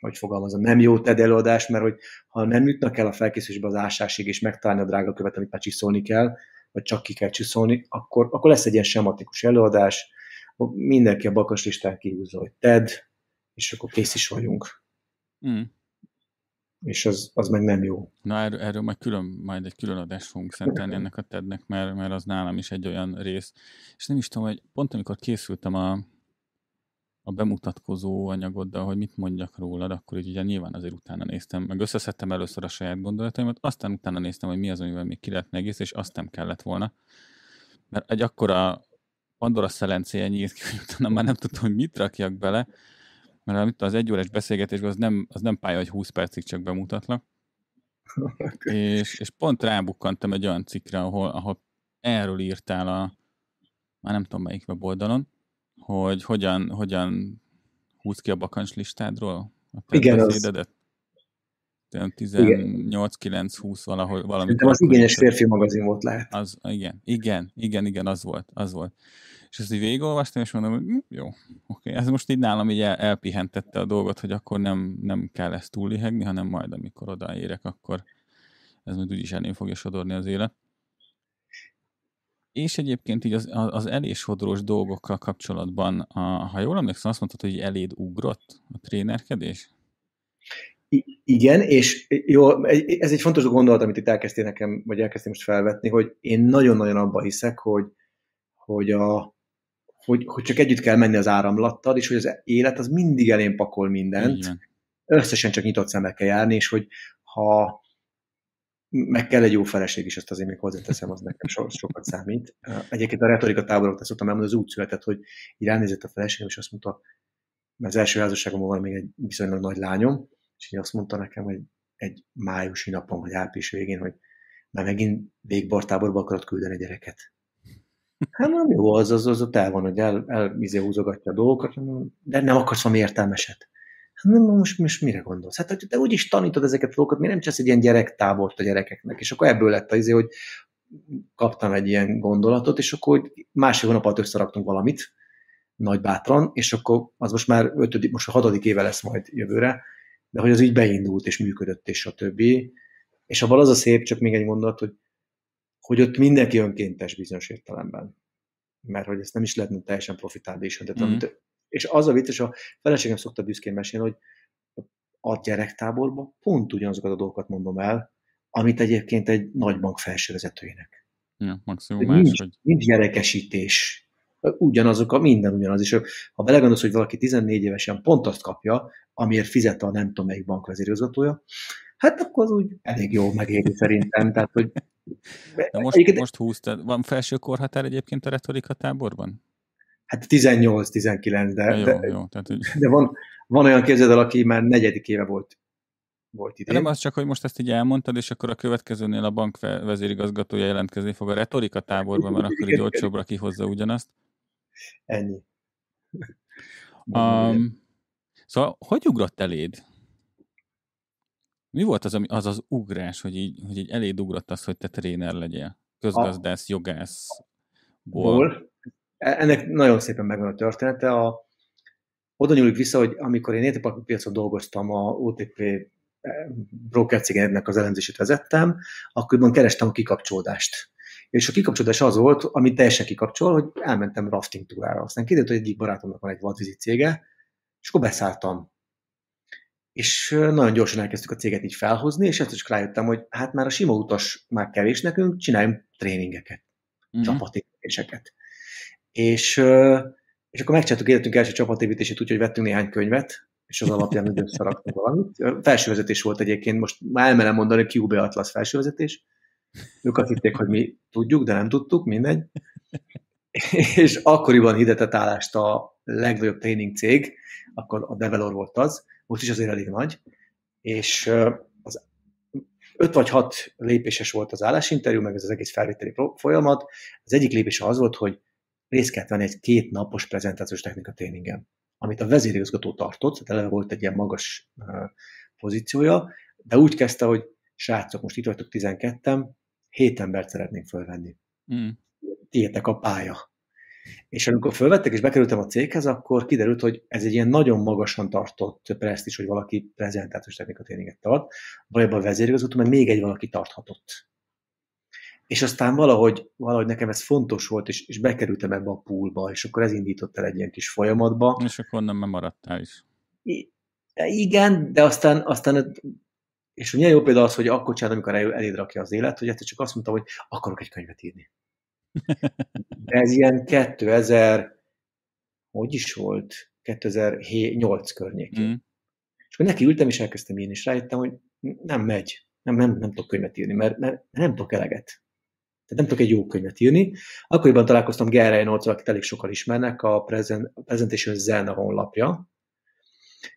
hogy fogalmazom, nem jó TED előadás, mert hogy ha nem jutnak el a felkészülésbe az ásásig, és megtalálni a drága követ, amit már csiszolni kell, vagy csak ki kell csiszolni, akkor, akkor lesz egy ilyen sematikus előadás, mindenki a bakas listán kihúzza, hogy TED, és akkor kész is vagyunk. Mm. És az, az meg nem jó. Na erről, erről majd külön, majd egy külön adást fogunk szentelni ennek a TED-nek, mert, mert az nálam is egy olyan rész. És nem is tudom, hogy pont amikor készültem a, a bemutatkozó anyagoddal, hogy mit mondjak rólad, akkor így ugye nyilván azért utána néztem, meg összeszedtem először a saját gondolataimat, aztán utána néztem, hogy mi az, amivel még ki lehetne egész, és azt nem kellett volna. Mert egy akkora Pandora szelencéje nyílt ki, hogy utána már nem tudtam, hogy mit rakjak bele, mert amit az egy órás beszélgetésben az nem, az nem pálya, hogy 20 percig csak bemutatlak. (laughs) és, és pont rábukkantam egy olyan cikkre, ahol, ahol erről írtál a, már nem tudom melyik weboldalon, hogy hogyan, hogyan húz ki a bakancs listádról a te Igen, beszédedet? 18-9-20 valahol valami. Szerintem az igényes férfi magazin volt lehet. Az, igen, igen, igen, igen, az volt, az volt. És ezt így végigolvastam, és mondom, hogy hm, jó, oké, ez most így nálam így el, elpihentette a dolgot, hogy akkor nem, nem kell ezt túllihegni, hanem majd, amikor odaérek, akkor ez majd úgyis elén fogja sodorni az élet. És egyébként így az, az elésodrós dolgokkal kapcsolatban, a, ha jól emlékszem, azt mondtad, hogy eléd ugrott a trénerkedés? Igen, és jó, ez egy fontos gondolat, amit itt elkezdtél nekem, vagy elkezdtél most felvetni, hogy én nagyon-nagyon abban hiszek, hogy, hogy, a, hogy, hogy csak együtt kell menni az áramlattal, és hogy az élet az mindig elén pakol mindent, Igen. összesen csak nyitott szemekkel járni, és hogy ha meg kell egy jó feleség is, ezt azért még hozzáteszem, az nekem so, sokat számít. Egyébként a retorika táborok, ezt szoktam elmondani, az úgy született, hogy így ránézett a feleségem, és azt mondta, mert az első házasságomban van még egy viszonylag nagy lányom, és így azt mondta nekem, hogy egy májusi napon, vagy április végén, hogy már megint végbortáborba akarod küldeni gyereket. Hát nem jó, az, az, az ott el van, hogy el, el izé húzogatja a dolgokat, de nem akarsz valami értelmeset. Hát nem, most, most mire gondolsz? Hát te úgyis tanítod ezeket a dolgokat, miért nem csinálsz egy ilyen gyerektábort a gyerekeknek? És akkor ebből lett az izé, hogy kaptam egy ilyen gondolatot, és akkor hogy másik hónap alatt összeraktunk valamit, nagy bátran, és akkor az most már ötödik, most a hatodik éve lesz majd jövőre, de hogy az így beindult, és működött, és a többi. És abban az a szép, csak még egy mondat, hogy, hogy ott mindenki önkéntes bizonyos értelemben. Mert hogy ezt nem is lehetne teljesen profitábilis. Mm. hmm és az a vicces, a feleségem szokta büszkén mesélni, hogy a gyerektáborban pont ugyanazokat a dolgokat mondom el, amit egyébként egy nagybank felsővezetőjének. Ja, maximum más, nincs, hogy... nincs gyerekesítés, ugyanazok, a minden ugyanaz. És ha belegondolsz, hogy valaki 14 évesen pont azt kapja, amiért fizet a nem tudom melyik bank vezérigazgatója, hát akkor az úgy elég jó megéri szerintem. Tehát, hogy... De most, egyébként... most húztad, van felső korhatár egyébként a retorika táborban? Hát 18-19, de, jó, de, jó, tehát, hogy... de van, van olyan képzeld el, aki már negyedik éve volt volt idén. Nem az csak, hogy most ezt így elmondtad, és akkor a következőnél a bank vezérigazgatója jelentkezni fog a retorika táborban, mert akkor így olcsóbbra kihozza ugyanazt. Ennyi. Um, szóval, hogy ugrott eléd? Mi volt az, az az ugrás, hogy így, hogy így eléd ugrott az, hogy te tréner legyél? Közgazdász, a... jogász. Ból. E, ennek nagyon szépen megvan a története. A, oda nyúlik vissza, hogy amikor én piacon dolgoztam a OTP broker cégnek az elemzését vezettem, akkor kerestem a kikapcsolódást. És a kikapcsolódás az volt, amit teljesen kikapcsol, hogy elmentem rafting túrára. Aztán kiderült, hogy egyik barátomnak van egy vadvízi cége, és akkor beszálltam. És nagyon gyorsan elkezdtük a céget így felhozni, és ezt is rájöttem, hogy hát már a sima utas már kevés nekünk, csináljunk tréningeket, uh-huh. csapatépítéseket. És, és akkor megcsináltuk életünk első csapatépítését úgy, hogy vettünk néhány könyvet, és az alapján (laughs) úgy összeraktunk valamit. Felsővezetés volt egyébként, most már elmerem mondani, QB Atlas felsővezetés. Ők azt hitték, hogy mi tudjuk, de nem tudtuk, mindegy. (laughs) és akkoriban hirdetett állást a legnagyobb tréning cég, akkor a Develor volt az, most is azért elég nagy, és az öt vagy hat lépéses volt az állásinterjú, meg ez az egész felvételi folyamat. Az egyik lépés az volt, hogy részt kellett venni egy két napos prezentációs technika tréningen amit a vezérigazgató tartott, tehát eleve volt egy ilyen magas pozíciója, de úgy kezdte, hogy srácok, most itt vagytok 12-en, 7 embert szeretnénk fölvenni. Mm. Tiétek a pálya. És amikor fölvettek és bekerültem a céghez, akkor kiderült, hogy ez egy ilyen nagyon magasan tartott preszt is, hogy valaki prezentációs technikatréninget tart, valójában a vezérigazgató, mert még egy valaki tarthatott. És aztán valahogy, valahogy nekem ez fontos volt, és, és bekerültem ebbe a poolba, és akkor ez indított el egy ilyen kis folyamatba. És akkor nem maradtál is. I, igen, de aztán, aztán és milyen jó példa az, hogy akkor csinálom, amikor el, eléd rakja az élet, hogy egyszer csak azt mondtam, hogy akarok egy könyvet írni. De ez ilyen 2000, hogy is volt? 2008 környékén. Mm. És akkor neki ültem, és elkezdtem írni, és rájöttem, hogy nem megy. Nem, nem, nem tudok könyvet írni, mert, mert nem tudok eleget. Tehát nem tudok egy jó könyvet írni. Akkoriban találkoztam Gerry Reynolds, akit elég sokan ismernek, a Presentation Zen a honlapja,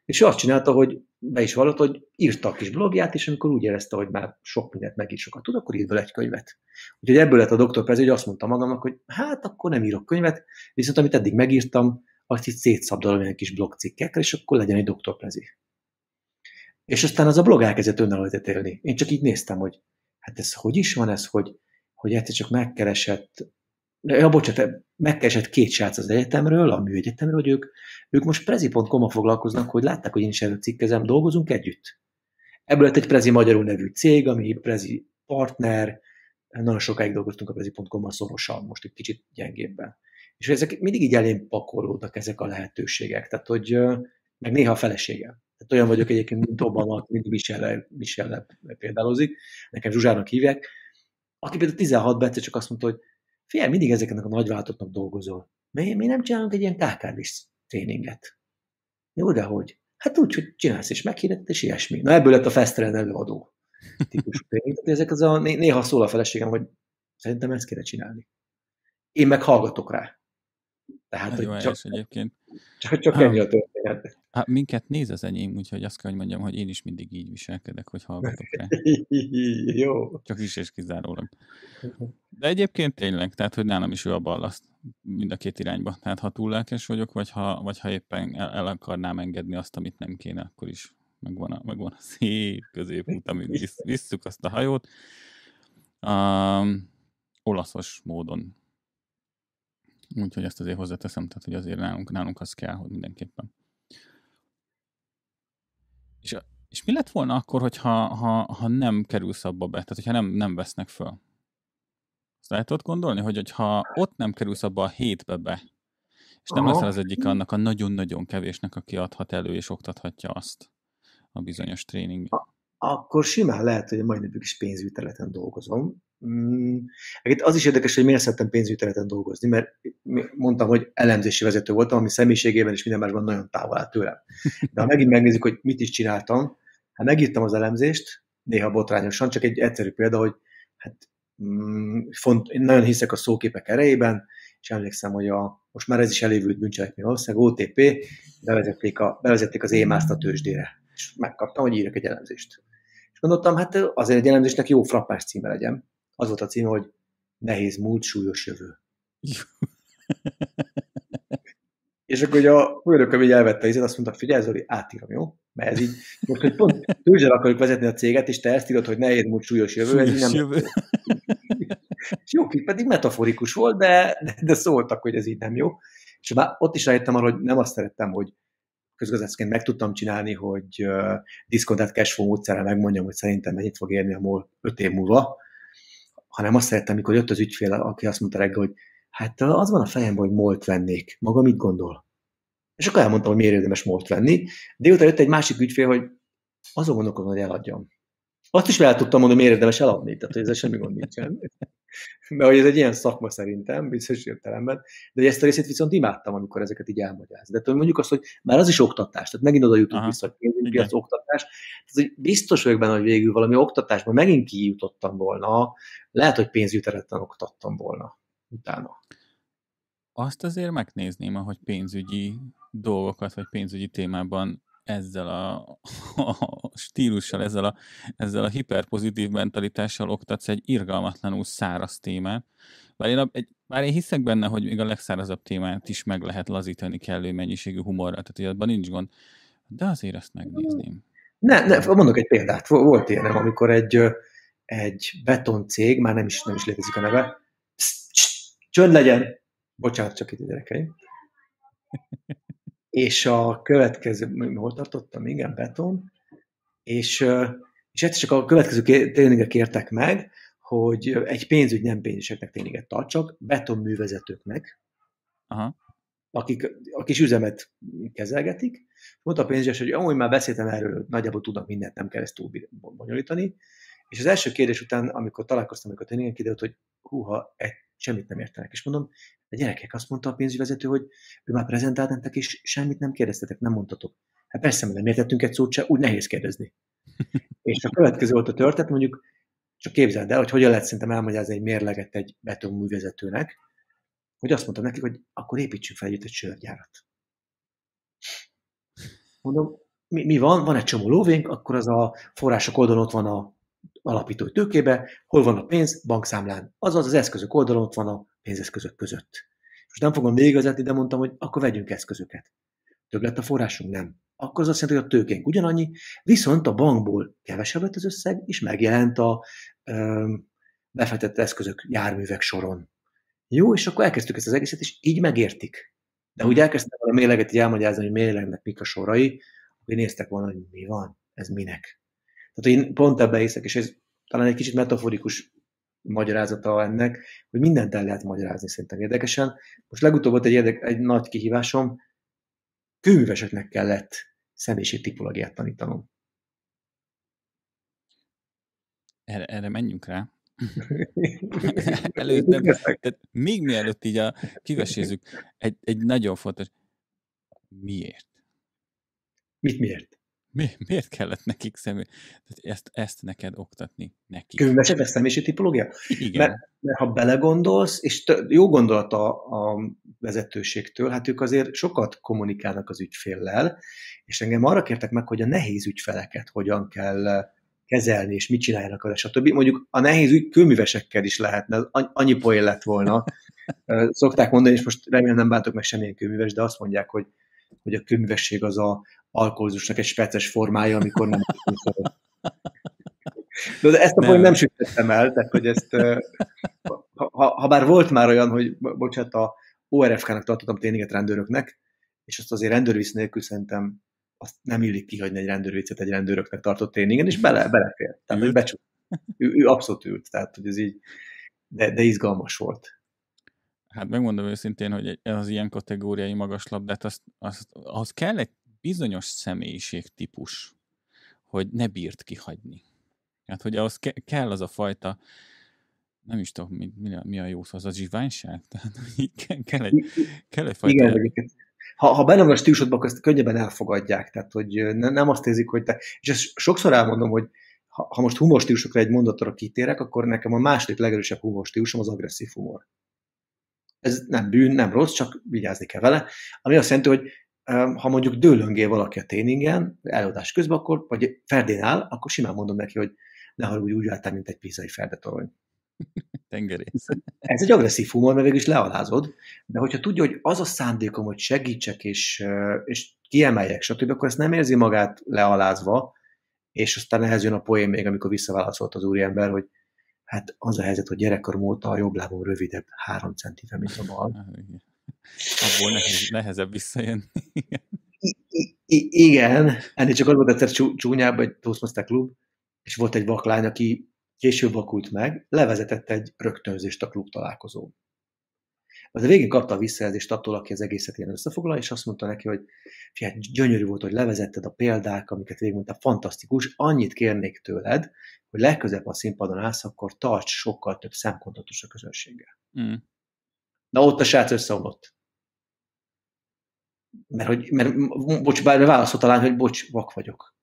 és ő azt csinálta, hogy be is vallott, hogy írta a kis blogját, és amikor úgy érezte, hogy már sok mindent megír sokat tud, akkor írt egy könyvet. Úgyhogy ebből lett a doktor Prezi, hogy azt mondta magamnak, hogy hát akkor nem írok könyvet, viszont amit eddig megírtam, azt itt szétszabdalom ilyen kis blogcikkekkel, és akkor legyen egy doktor Prezi. És aztán az a blog elkezdett önálló élni. Én csak így néztem, hogy hát ez hogy is van ez, hogy hogy egyszer csak megkeresett, ja, bocsánat, megkeresett két srác az egyetemről, a műegyetemről, hogy ők, ők most prezi.com-a foglalkoznak, hogy látták, hogy én is cikkezem, dolgozunk együtt. Ebből lett egy Prezi Magyarul nevű cég, ami Prezi partner, nagyon sokáig dolgoztunk a prezi.com-mal szorosan, most egy kicsit gyengébben. És ezek mindig így elén pakolódnak ezek a lehetőségek, tehát hogy meg néha a feleségem. Tehát olyan vagyok egyébként, mint Obama, mint Michelle, Michelle példálozik, nekem Zsuzsának hívják, aki például 16 egyszer csak azt mondta, hogy figyelj, mindig ezeknek a nagyvállalatoknak dolgozol. Mi, mi nem csinálunk egy ilyen kkv tréninget? Jó, de hogy? Hát úgy, hogy csinálsz és meghirdeted, és ilyesmi. Na ebből lett a Festeren előadó típusú tréning. Tehát ezek az a, néha szól a feleségem, hogy szerintem ezt kéne csinálni. Én meg hallgatok rá. Tehát, hogy jó csak, egyébként. Csak, csak ennyi a történet. Hát minket néz az enyém, úgyhogy azt kell, hogy mondjam, hogy én is mindig így viselkedek, hogy hallgatok rá. (laughs) jó. Csak is és kizárólag. (laughs) De egyébként tényleg, tehát, hogy nálam is ő a ballaszt mind a két irányba. Tehát ha túl lelkes vagyok, vagy ha, vagy ha éppen el, el akarnám engedni azt, amit nem kéne, akkor is megvan a, megvan a szép középút, amíg visz, (laughs) visszük azt a hajót. Um, olaszos módon Úgyhogy ezt azért hozzáteszem, tehát hogy azért nálunk, nálunk az kell, hogy mindenképpen. És, és mi lett volna akkor, hogyha ha, ha nem kerülsz abba be, tehát hogyha nem, nem vesznek föl? Azt el tudod gondolni, hogy hogyha ott nem kerülsz abba a hétbe be, és nem leszel az egyik annak a nagyon-nagyon kevésnek, aki adhat elő és oktathatja azt a bizonyos tréning. Akkor simán lehet, hogy a mai napig is pénzügyterületen dolgozom, Mm, az is érdekes, hogy miért szerettem pénzügyterületen dolgozni, mert mondtam, hogy elemzési vezető voltam, ami személyiségében és minden másban nagyon távol áll tőlem. De ha megint megnézzük, hogy mit is csináltam, hát megírtam az elemzést, néha botrányosan, csak egy egyszerű példa, hogy hát, mm, font, én nagyon hiszek a szóképek erejében, és emlékszem, hogy a, most már ez is elévült bűncselekmény valószínűleg, OTP, bevezették, a, bevezették az émászt a tőzsdére, és megkaptam, hogy írjak egy elemzést. És gondoltam, hát azért egy elemzésnek jó frappás címe legyen az volt a cím, hogy Nehéz múlt, súlyos jövő. (laughs) és akkor ugye a főnököm így elvette izet, azt mondta, figyelj Zoli, átírom, jó? Mert ez így, most, hogy pont tőzsdel akarjuk vezetni a céget, és te ezt írod, hogy nehéz múlt, súlyos jövő, súlyos ez nem... Jövő. (laughs) és jó, pedig metaforikus volt, de, de, de szóltak, hogy ez így nem jó. És már ott is rájöttem arra, hogy nem azt szerettem, hogy közgazdászként meg tudtam csinálni, hogy uh, diszkontált cashflow módszerrel megmondjam, hogy szerintem mennyit fog érni a MOL 5 év múlva, hanem azt szerettem, amikor jött az ügyfél, aki azt mondta reggel, hogy hát az van a fejemben, hogy molt vennék. Maga mit gondol? És akkor elmondtam, hogy miért érdemes molt venni. Délután jött egy másik ügyfél, hogy azon gondolkodom, hogy eladjam. Azt is el tudtam mondani, miért érdemes eladni, tehát hogy ezzel semmi gond nincsen. (laughs) Mert hogy ez egy ilyen szakma szerintem, bizonyos értelemben, de ezt a részét viszont imádtam, amikor ezeket így elmagyaráz. De mondjuk azt, hogy már az is oktatás, tehát megint oda jutunk Aha. vissza, hogy az oktatás. Tehát, hogy biztos vagyok benne, hogy végül valami oktatásban megint kijutottam volna, lehet, hogy pénzügyteretten oktattam volna utána. Azt azért megnézném, ahogy pénzügyi dolgokat, vagy pénzügyi témában ezzel a, a stílussal, ezzel a, ezzel a hiperpozitív mentalitással oktatsz egy irgalmatlanul száraz témát. Bár én, egy, bár én hiszek benne, hogy még a legszárazabb témát is meg lehet lazítani kellő mennyiségű humorral, tehát abban nincs gond. De azért ezt megnézném. Ne, ne, mondok egy példát. Volt ilyen, amikor egy, egy betoncég, már nem is, nem is létezik a neve, csönd legyen, bocsánat, csak itt a gyerekeim, és a következő, hol tartottam, igen, beton, és, és egyszer csak a következő tréningre kértek meg, hogy egy pénzügy nem pénzügyeknek tréninget tartsak, betonművezetőknek, Aha. akik a kis üzemet kezelgetik. Mondta a pénzügyes, hogy amúgy már beszéltem erről, nagyjából tudnak mindent, nem kell ezt túl bonyolítani. És az első kérdés után, amikor találkoztam, amikor tréningen kiderült, hogy húha, egy semmit nem értenek. És mondom, a gyerekek azt mondta a pénzügyvezető, hogy ő már prezentált nektek, és semmit nem kérdeztetek, nem mondtatok. Hát persze, mert nem értettünk egy szót se, úgy nehéz kérdezni. (laughs) és a következő volt a történet, mondjuk, csak képzeld el, hogy hogyan lehet szerintem elmagyarázni egy mérleget egy betonművezetőnek, hogy azt mondtam nekik, hogy akkor építsünk fel együtt egy sörgyárat. Mondom, mi, mi van? Van egy csomó lóvénk, akkor az a források oldalon ott van a alapítói tőkébe, hol van a pénz? Bankszámlán. Azaz az eszközök oldalon ott van a pénzeszközök között. Most nem fogom végigvezetni, de mondtam, hogy akkor vegyünk eszközöket. Több lett a forrásunk? Nem. Akkor az azt jelenti, hogy a tőkénk ugyanannyi, viszont a bankból kevesebb lett az összeg, és megjelent a ö, befektetett eszközök, járművek soron. Jó, és akkor elkezdtük ezt az egészet, és így megértik. De úgy elkezdtem a mérleget így elmagyarázni, hogy mérlegnek mik a sorai, akkor néztek volna, hogy mi van, ez minek. Tehát én pont ebbe hiszek, és ez talán egy kicsit metaforikus magyarázata ennek, hogy mindent el lehet magyarázni szerintem érdekesen. Most legutóbb volt egy, érdek, egy nagy kihívásom, kőműveseknek kellett személyiség tipológiát tanítanom. Erre, erre menjünk rá. (laughs) Előtte, tehát még mielőtt így a, kivesézzük, egy, egy nagyon fontos, miért? Mit miért? Mi, miért kellett nekik személy? Ezt, ezt neked oktatni nekik. Könyvesebb ez személyiség tipológia? Igen. Mert, mert ha belegondolsz, és t- jó gondolat a, a vezetőségtől, hát ők azért sokat kommunikálnak az ügyféllel, és engem arra kértek meg, hogy a nehéz ügyfeleket hogyan kell kezelni, és mit csináljanak vele, stb. Mondjuk a nehéz ügy kőművesekkel is lehetne, annyi poén lett volna. (laughs) Szokták mondani, és most remélem nem bántok meg semmilyen kőműves, de azt mondják, hogy, hogy a kőművesség az a alkoholizmusnak egy speces formája, amikor nem de, de ezt a poén nem sütöttem el, tehát hogy ezt, ha, ha, bár volt már olyan, hogy bocsánat, a ORFK-nak tartottam tréninget rendőröknek, és azt azért rendőrvisz nélkül szerintem azt nem illik kihagyni egy rendőrviccet egy rendőröknek tartott tréningen, és bele, belefér. Tehát, hogy becsuk. Ő, ő, abszolút ült, tehát hogy ez így, de, de izgalmas volt. Hát megmondom őszintén, hogy az ilyen kategóriai magas labdát, azt, azt, ahhoz kell egy bizonyos személyiségtípus, hogy ne bírt kihagyni. Hát, hogy ahhoz ke- kell az a fajta, nem is tudom, mi, mi, a, mi a jó szó, az a zsiványság? (laughs) Tehát, kell, kell, egy, kell egy fajta... Igen, ha, ha benne van a stílusodban, akkor ezt könnyebben elfogadják. Tehát, hogy ne, nem azt érzik, hogy te... És ezt sokszor elmondom, hogy ha, ha most humor stílusokra egy mondatra kitérek, akkor nekem a második legerősebb humor stílusom az agresszív humor. Ez nem bűn, nem rossz, csak vigyázni kell vele. Ami azt jelenti, hogy ha mondjuk dőlöngél valaki a tréningen, előadás közben, akkor, vagy Ferdén áll, akkor simán mondom neki, hogy ne haragudj, úgy álltál, mint egy pizai ferdetorony. (laughs) Tengerész. Ez egy agresszív humor, mert végül is lealázod, de hogyha tudja, hogy az a szándékom, hogy segítsek és, és kiemeljek, stb., akkor ezt nem érzi magát lealázva, és aztán ehhez jön a poén még, amikor visszaválaszolt az úriember, hogy hát az a helyzet, hogy gyerekkorom óta a jobb lábom rövidebb három centivel, mint a bal. (laughs) Abból nehez, nehezebb visszajönni. (laughs) I- I- igen, ennél csak az volt egyszer csúnyább egy Toastmaster klub, és volt egy vaklány, aki később vakult meg, levezetett egy rögtönzést a klub találkozón. Az a végén kapta a visszajelzést attól, aki az egészet ilyen összefoglalja, és azt mondta neki, hogy figyelj, gyönyörű volt, hogy levezetted a példák, amiket végigmondtál, fantasztikus, annyit kérnék tőled, hogy legközebb a színpadon állsz, akkor tarts sokkal több szemkontaktus a közönséggel. Mm. Na ott a srác összeomlott. Mert, hogy, mert bocs, bár válaszolt a lány, hogy bocs, vak vagyok.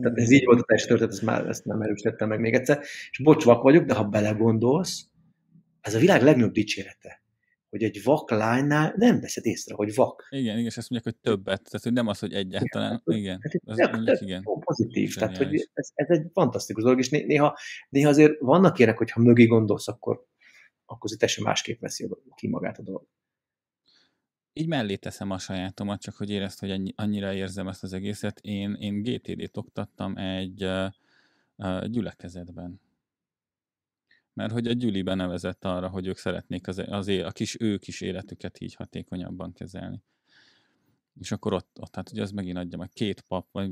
Tehát ez így volt a teljes történet, ezt, már, ezt nem erősítettem meg még egyszer. És bocs, vak vagyok, de ha belegondolsz, ez a világ legnagyobb dicsérete, hogy egy vak lánynál nem veszed észre, hogy vak. Igen, igen, és ezt mondják, hogy többet, tehát hogy nem az, hogy egyáltalán, igen. igen. Igen. Pozitív, tehát hogy ez, ez, egy fantasztikus dolog, és néha, néha azért vannak ilyenek, hogy ha mögé gondolsz, akkor, akkor ez teljesen másképp veszi ki magát a dolog így mellé teszem a sajátomat, csak hogy érezd, hogy annyira érzem ezt az egészet. Én, én GTD-t oktattam egy uh, gyülekezetben. Mert hogy a gyülibe nevezett arra, hogy ők szeretnék az, az a kis ő kis életüket így hatékonyabban kezelni. És akkor ott, ott hát ugye az megint adja meg két pap, vagy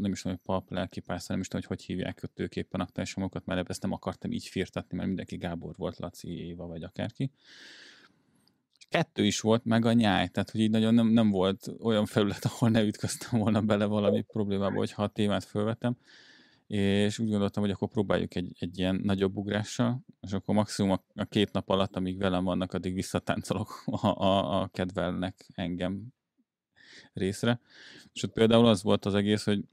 nem is tudom, hogy pap, lelkipász, nem is tudom, hogy hogy hívják ők éppen a magukat, mert ezt nem akartam így firtatni, mert mindenki Gábor volt, Laci, Éva, vagy akárki kettő is volt, meg a nyáj, tehát hogy így nagyon nem, nem volt olyan felület, ahol ne ütköztem volna bele valami problémába, hogyha a témát felvettem, és úgy gondoltam, hogy akkor próbáljuk egy, egy ilyen nagyobb ugrással, és akkor maximum a, a két nap alatt, amíg velem vannak, addig visszatáncolok a, a, a kedvelnek engem részre. És ott például az volt az egész, hogy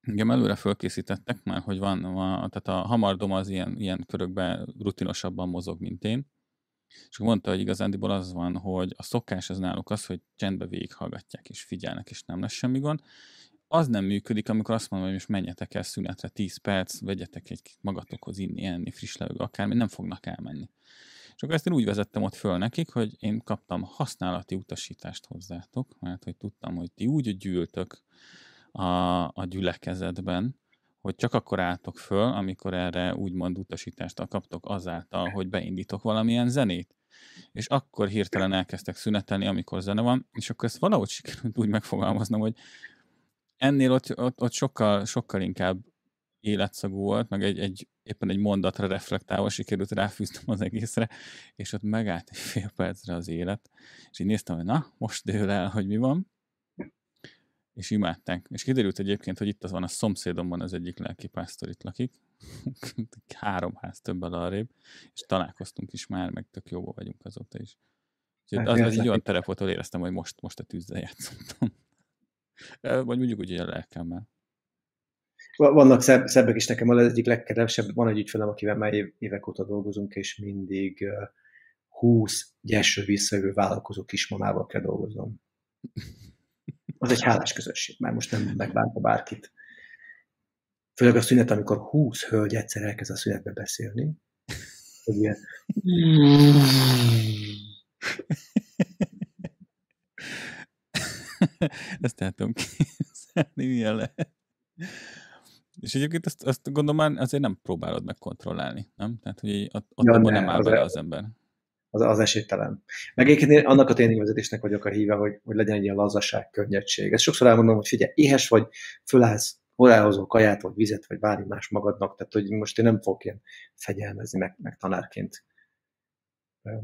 engem előre fölkészítettek már, hogy van, van tehát a hamardom az ilyen, ilyen körökben rutinosabban mozog, mint én, és mondta, hogy igazándiból az van, hogy a szokás az náluk az, hogy csendbe végighallgatják és figyelnek, és nem lesz semmi gond. Az nem működik, amikor azt mondom, hogy most menjetek el szünetre 10 perc, vegyetek egy magatokhoz inni, enni, friss levegő, akármi, nem fognak elmenni. És akkor ezt én úgy vezettem ott föl nekik, hogy én kaptam használati utasítást hozzátok, mert hogy tudtam, hogy ti úgy gyűltök a, a gyülekezetben, hogy csak akkor álltok föl, amikor erre úgymond utasítást kaptok azáltal, hogy beindítok valamilyen zenét. És akkor hirtelen elkezdtek szünetelni, amikor zene van, és akkor ezt valahogy sikerült úgy megfogalmaznom, hogy ennél ott, ott, ott sokkal, sokkal inkább életszagú volt, meg egy, egy, éppen egy mondatra reflektálva sikerült ráfűztem az egészre, és ott megállt egy fél percre az élet, és így néztem, hogy na, most dől el, hogy mi van, és imádták. És kiderült egyébként, hogy itt az van a szomszédomban az egyik lelkipásztor itt lakik, (laughs) három ház többel arrébb, és találkoztunk is már, meg tök jóba vagyunk azóta is. Úgyhogy hát, az, az egy olyan terep volt, ahol éreztem, hogy most, most a tűzzel játszottam. Vagy mondjuk úgy, hogy a lelkemmel. Vannak szebb, szebbek is nekem, az egyik legkedvesebb, van egy ügyfelem, akivel már évek óta dolgozunk, és mindig 20 gyeső visszajövő vállalkozó kismamával kell dolgoznom. Az egy hálás közösség, már most nem megbánta bárkit. Főleg a szünet, amikor 20 hölgy egyszer elkezd a szünetbe beszélni. Hogy ilyen... (laughs) Ezt el tudom képzelni, milyen lehet. És egyébként azt, azt gondolom már azért nem próbálod megkontrollálni, nem? Tehát, hogy ott, ott ja, ne, nem áll bele az ember. Az, az esélytelen. Meg egyébként én annak a tréningvezetésnek vagyok a híve, hogy, hogy legyen egy ilyen lazaság, könnyedség. Ezt sokszor elmondom, hogy figyelj, éhes vagy, fölállsz, hol elhozol kaját, vagy vizet, vagy bármi más magadnak, tehát hogy most én nem fogok ilyen fegyelmezni, meg, meg tanárként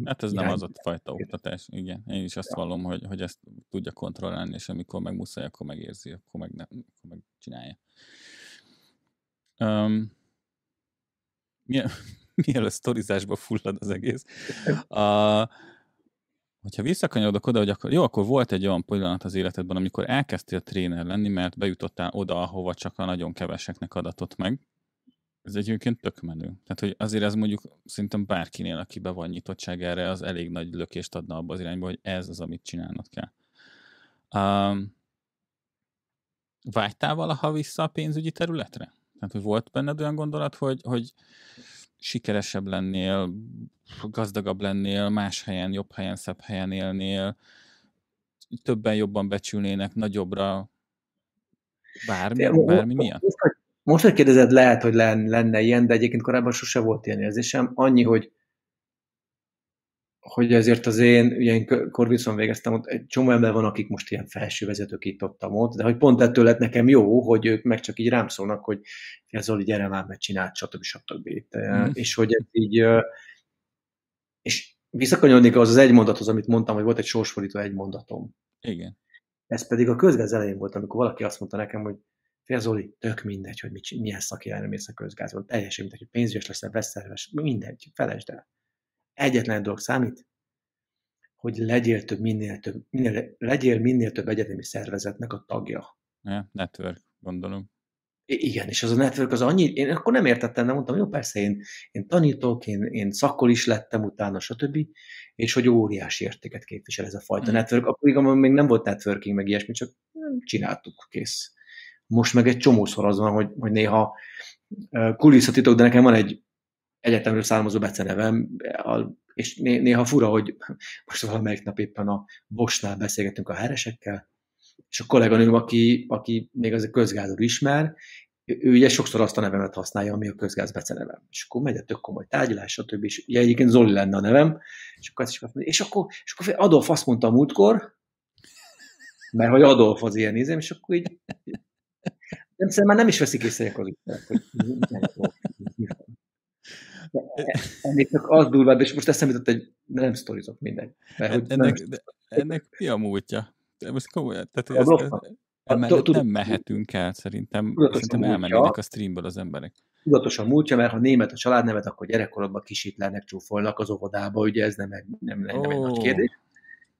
Hát ez nem az a fajta oktatás, igen. Én is azt ja. vallom, hogy, hogy ezt tudja kontrollálni, és amikor meg muszáj, akkor megérzi, akkor meg, nem, akkor meg csinálja. Um, (laughs) mielőtt sztorizásba fullad az egész. A, hogyha visszakanyarodok oda, hogy akkor, jó, akkor volt egy olyan pillanat az életedben, amikor elkezdtél tréner lenni, mert bejutottál oda, ahova csak a nagyon keveseknek adatott meg, ez egyébként tök menő. Tehát, hogy azért ez mondjuk szerintem bárkinél, aki be van nyitottság erre, az elég nagy lökést adna abba az irányba, hogy ez az, amit csinálnod kell. Um, vágytál valaha vissza a pénzügyi területre? Tehát, hogy volt benned olyan gondolat, hogy, hogy sikeresebb lennél, gazdagabb lennél, más helyen, jobb helyen, szebb helyen élnél, többen jobban becsülnének, nagyobbra, bármi, bármi miatt? Most, hogy kérdezed, lehet, hogy lenne ilyen, de egyébként korábban sose volt ilyen érzésem. Annyi, hogy hogy ezért az én, ugye én Korvicon végeztem, ott egy csomó ember van, akik most ilyen felső vezetők itt ott, ott, de hogy pont ettől lett nekem jó, hogy ők meg csak így rám szólnak, hogy ez Zoli, gyere már, mert csinált, stb. stb. Mm. És hogy ez így, és visszakanyarodnék az az egy mondathoz, amit mondtam, hogy volt egy sorsfordító egy mondatom. Igen. Ez pedig a közgáz elején volt, amikor valaki azt mondta nekem, hogy Fél Zoli, tök mindegy, hogy mit, milyen szakirányra mész a közgázban. Teljesen mindegy, hogy pénzügyes leszel, vesszerves, mindegy, felejtsd el. Egyetlen dolog számít, hogy legyél több, minél több, minél, legyél minél több egyetemi szervezetnek a tagja. Ja, network, gondolom. Igen, és az a network az annyi, én akkor nem értettem, nem mondtam, jó, persze, én, én tanítok, én, én szakkol is lettem utána, stb., és hogy óriási értéket képvisel ez a fajta mm. network. Akkor igen, még nem volt networking, meg ilyesmi, csak csináltuk, kész. Most meg egy csomószor az van, hogy, hogy néha kulisszatitok, de nekem van egy egyetemről származó becenevem, és néha fura, hogy most valamelyik nap éppen a Bosnál beszélgetünk a heresekkel, és a kolléganőm, aki, aki még az a közgázról ismer, ő ugye sokszor azt a nevemet használja, ami a közgáz becenevem. És akkor megy a tök komoly tárgyalás, stb. És ugye egyébként Zoli lenne a nevem, és akkor, azt mondja, és akkor, és akkor Adolf azt mondta múltkor, mert hogy Adolf az ilyen nézem, és akkor így nem, már nem is veszik észre az ügyfelek, hogy ennél csak az durvább, és most eszembe jutott egy, de nem sztorizok, mindegy. Mert, hogy ennek, nem... de, ennek mi a múltja? Most komolyan, tehát ez, ez, emellett nem mehetünk el, szerintem, szerintem elmennének a streamből az emberek. Tudatosan múltja, mert ha német a családnevet, akkor gyerekkorodban kisítlenek, csúfolnak az óvodába, ugye ez nem, nem, nem, nem egy nagy kérdés.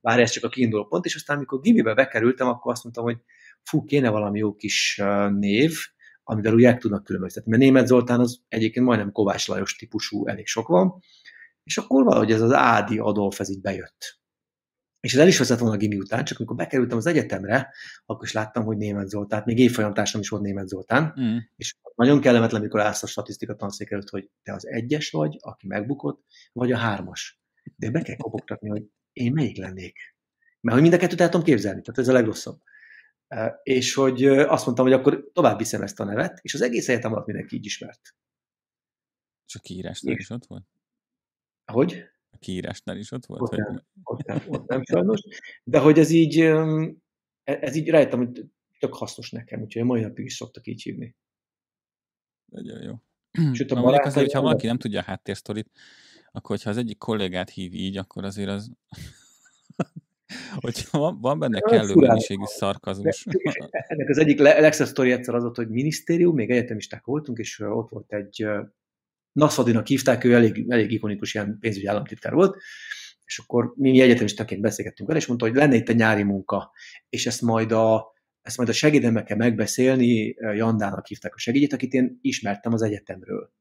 Bár ez csak a kiinduló pont, és aztán amikor gimibe bekerültem, akkor azt mondtam, hogy fú, kéne valami jó kis név, amivel úgy el tudnak különböztetni. Mert német Zoltán az egyébként majdnem Kovács Lajos típusú, elég sok van, és akkor valahogy ez az Ádi Adolf ez így bejött. És ez el is vezet volna a gimi után, csak amikor bekerültem az egyetemre, akkor is láttam, hogy német Zoltán, még évfolyamtársam is volt német Zoltán, mm. és nagyon kellemetlen, amikor állsz a statisztika tanszék előtt, hogy te az egyes vagy, aki megbukott, vagy a hármas. De be kell kopogtatni, hogy én melyik lennék. Mert hogy mind a kettőt el tudom képzelni, tehát ez a legrosszabb. És hogy azt mondtam, hogy akkor tovább viszem ezt a nevet, és az egész egyetem alatt mindenki így ismert. És a kiírásnál is ott volt? Hogy? A kiírásnál is ott volt? Ott, hogy... nem, ott, nem, ott nem sajnos. De hogy ez így, e, ez így rájöttem, hogy tök hasznos nekem, úgyhogy a mai napig is szoktak így hívni. Nagyon jó. Sőt, a mondjuk azért, hogyha valaki nem tudja a háttérsztorit, akkor hogyha az egyik kollégát hív így, akkor azért az (laughs) hogyha van, van benne kellő mennyiségű szarkazmus. Ennek az egyik legszebb sztori egyszer az volt, hogy minisztérium, még egyetemisták voltunk, és ott volt egy Naszadinak hívták, ő elég, elég ikonikus ilyen pénzügyi államtitkár volt, és akkor mi egyetemistaként beszélgettünk vele, és mondta, hogy lenne itt a nyári munka, és ezt majd a, ezt majd a segédemmel megbeszélni, Jandának hívták a segédjét, akit én ismertem az egyetemről.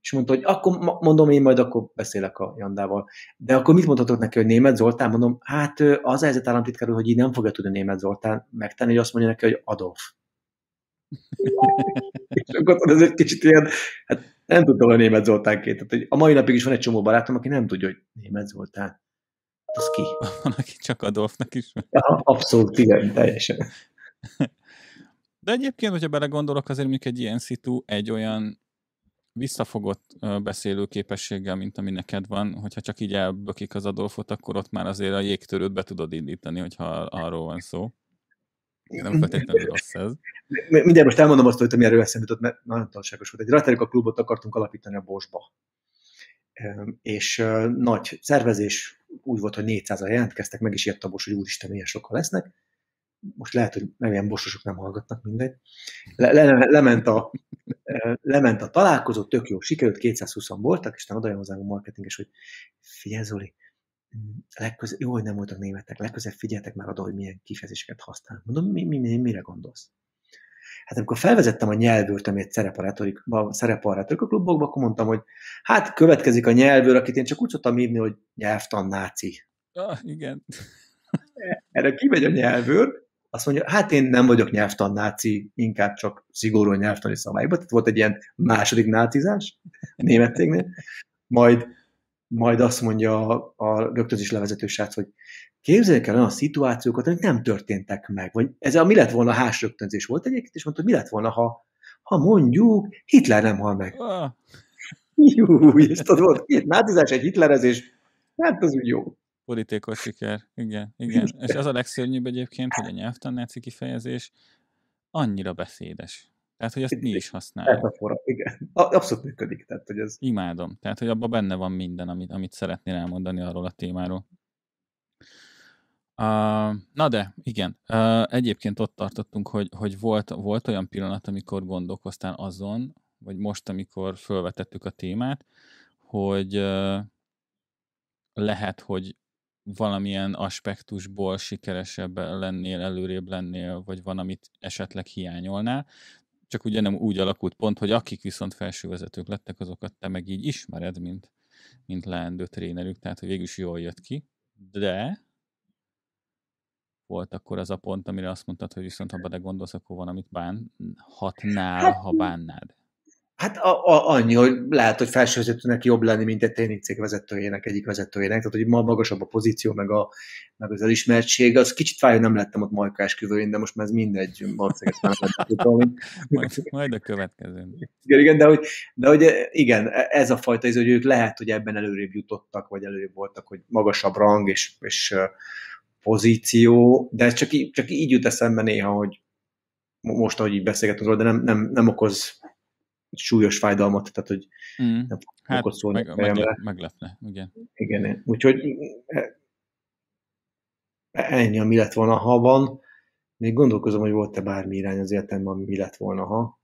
És mondta, hogy akkor mondom én majd akkor beszélek a Jandával. De akkor mit mondhatok neki, hogy német Zoltán? Mondom, hát az helyzet államtitkár, hogy így nem fogja tudni német Zoltán megtenni, hogy azt mondja neki, hogy Adolf. (laughs) és akkor ez egy kicsit ilyen, hát nem tudtam a német Zoltánként. Tehát, hogy a mai napig is van egy csomó barátom, aki nem tudja, hogy német Zoltán. Az ki? (laughs) Van, aki csak Adolfnak is. Ja, abszolút, igen, teljesen. (laughs) De egyébként, hogyha belegondolok, azért mondjuk egy ilyen szitu egy olyan visszafogott beszélő képességgel, mint ami neked van, hogyha csak így elbökik az Adolfot, akkor ott már azért a jégtörőt be tudod indítani, hogyha arról van szó. Nem feltétlenül rossz ez. Mindjárt most elmondom azt, hogy mi erről eszembe jutott, mert nagyon tanulságos volt. Egy Raterika klubot akartunk alapítani a Bosba. És nagy szervezés, úgy volt, hogy 400-an jelentkeztek, meg is jött a Bos, hogy úristen, milyen sokan lesznek. Most lehet, hogy nem ilyen bososok nem hallgatnak, mindegy. Le, le, lement, a, (laughs) lement a találkozó, tök jó, sikerült, 220 voltak, és oda hozzám a marketinges, hogy figyelj Zoli, legközelebb, jó, hogy nem voltak németek, legközelebb figyeltek már oda, hogy milyen kifejezéseket használ. Mondom, mi, mi, mi, mire gondolsz? Hát amikor felvezettem a nyelvőrt, ami egy szerepar a klubokba, akkor mondtam, hogy hát következik a nyelvőr, akit én csak úgy szoktam írni, hogy nyelvtan náci. Ah, igen. Erre kimegy a nyelvőr, azt mondja, hát én nem vagyok nyelvtan náci, inkább csak szigorú nyelvtani szabályban. Tehát volt egy ilyen második nácizás a német cégnél. Majd majd azt mondja a, a rögtözés levezető srác, hogy képzeljük el olyan szituációkat, amik nem történtek meg. Vagy ez a mi lett volna hás rögtönzés volt egyébként, és mondta, hogy mi lett volna, ha, ha mondjuk Hitler nem hal meg. Ah. Jú, és tudod, volt két nátizás, egy hitlerezés, hát az úgy jó. Politikos siker, igen, igen. És az a legszörnyűbb egyébként, hogy a nyelvtan náci kifejezés annyira beszédes. Tehát, hogy ezt mi is használjuk. Metafora, igen. Abszolút működik. Tehát, hogy ez... Imádom. Tehát, hogy abban benne van minden, amit, amit szeretnél elmondani arról a témáról. Uh, na de, igen. Uh, egyébként ott tartottunk, hogy, hogy volt, volt olyan pillanat, amikor gondolkoztál azon, vagy most, amikor felvetettük a témát, hogy uh, lehet, hogy valamilyen aspektusból sikeresebb lennél, előrébb lennél, vagy van, amit esetleg hiányolnál. Csak ugye nem úgy alakult pont, hogy akik viszont felsővezetők lettek, azokat te meg így ismered, mint, mint leendő trénerük, tehát hogy végül is jól jött ki, de volt akkor az a pont, amire azt mondtad, hogy viszont ha belegondolsz, akkor van, amit bánhatnál, hát, ha bánnád. Hát a, a, annyi, hogy lehet, hogy felsővezetőnek jobb lenni, mint egy tréningcég vezetőjének, egyik vezetőjének, tehát hogy ma magasabb a pozíció, meg, a, meg az elismertség, az kicsit fáj, hogy nem lettem ott Majka esküvőjén, de most már ez mindegy, valószínűleg nem majd, majd a következő. Igen, igen, de hogy, de hogy igen, ez a fajta, ez, hogy ők lehet, hogy ebben előrébb jutottak, vagy előrébb voltak, hogy magasabb rang és, és pozíció, de ez csak, csak így jut eszembe néha, hogy most, ahogy így beszélgetünk róla, de nem, nem, nem okoz súlyos fájdalmat, tehát hogy mm. nem hát, ott szólni meg, meglep, meglepne, igen. Igen, úgyhogy ennyi, mi lett volna, ha van. Még gondolkozom, hogy volt-e bármi irány az életemben, ami mi lett volna, ha.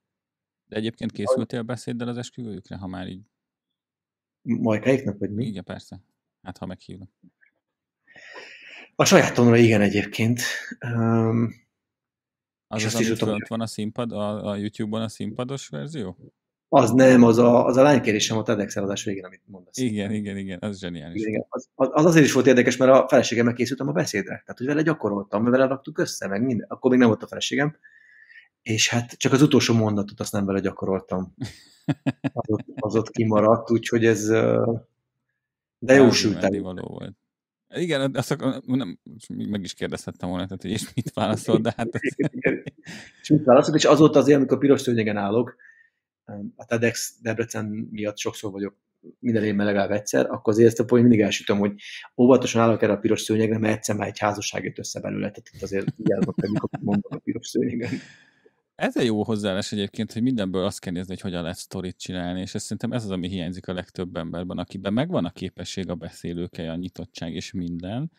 De egyébként készültél beszéddel az esküvőjükre, ha már így? Majkáiknak, vagy mi? Igen, persze. Hát, ha meghívnak. A sajátomra igen egyébként. Um, az az, amit fönt van a színpad, a, a YouTube-on a színpados verzió? Az nem, az a, az a lánykérésem a TEDx eladás végén, amit mondasz. Igen, igen, igen, az zseniális. Igen, az, az, azért is volt érdekes, mert a feleségemmel készültem a beszédre. Tehát, hogy vele gyakoroltam, mert vele raktuk össze, meg minden. Akkor még nem volt a feleségem. És hát csak az utolsó mondatot azt nem vele gyakoroltam. (laughs) Az ott, az ott kimaradt, úgyhogy ez... De jó sült való volt. Igen, azt akar, nem, meg is kérdezhettem volna, tehát, hogy és mit válaszol, de hát... és mit válaszol, és azóta azért, amikor piros szőnyegen állok, a TEDx Debrecen miatt sokszor vagyok minden évben legalább egyszer, akkor azért ezt a point mindig elsütöm, hogy óvatosan állok erre a piros szőnyegre, mert egyszer már egy házasság jött össze belőle, tehát itt azért vigyázok, hogy mikor mondom a piros szőnyegen. Ez egy jó hozzáállás egyébként, hogy mindenből azt kell nézni, hogy hogyan lehet sztorit csinálni, és ez szerintem ez az, ami hiányzik a legtöbb emberben, akiben megvan a képesség, a beszélőke, a nyitottság és minden,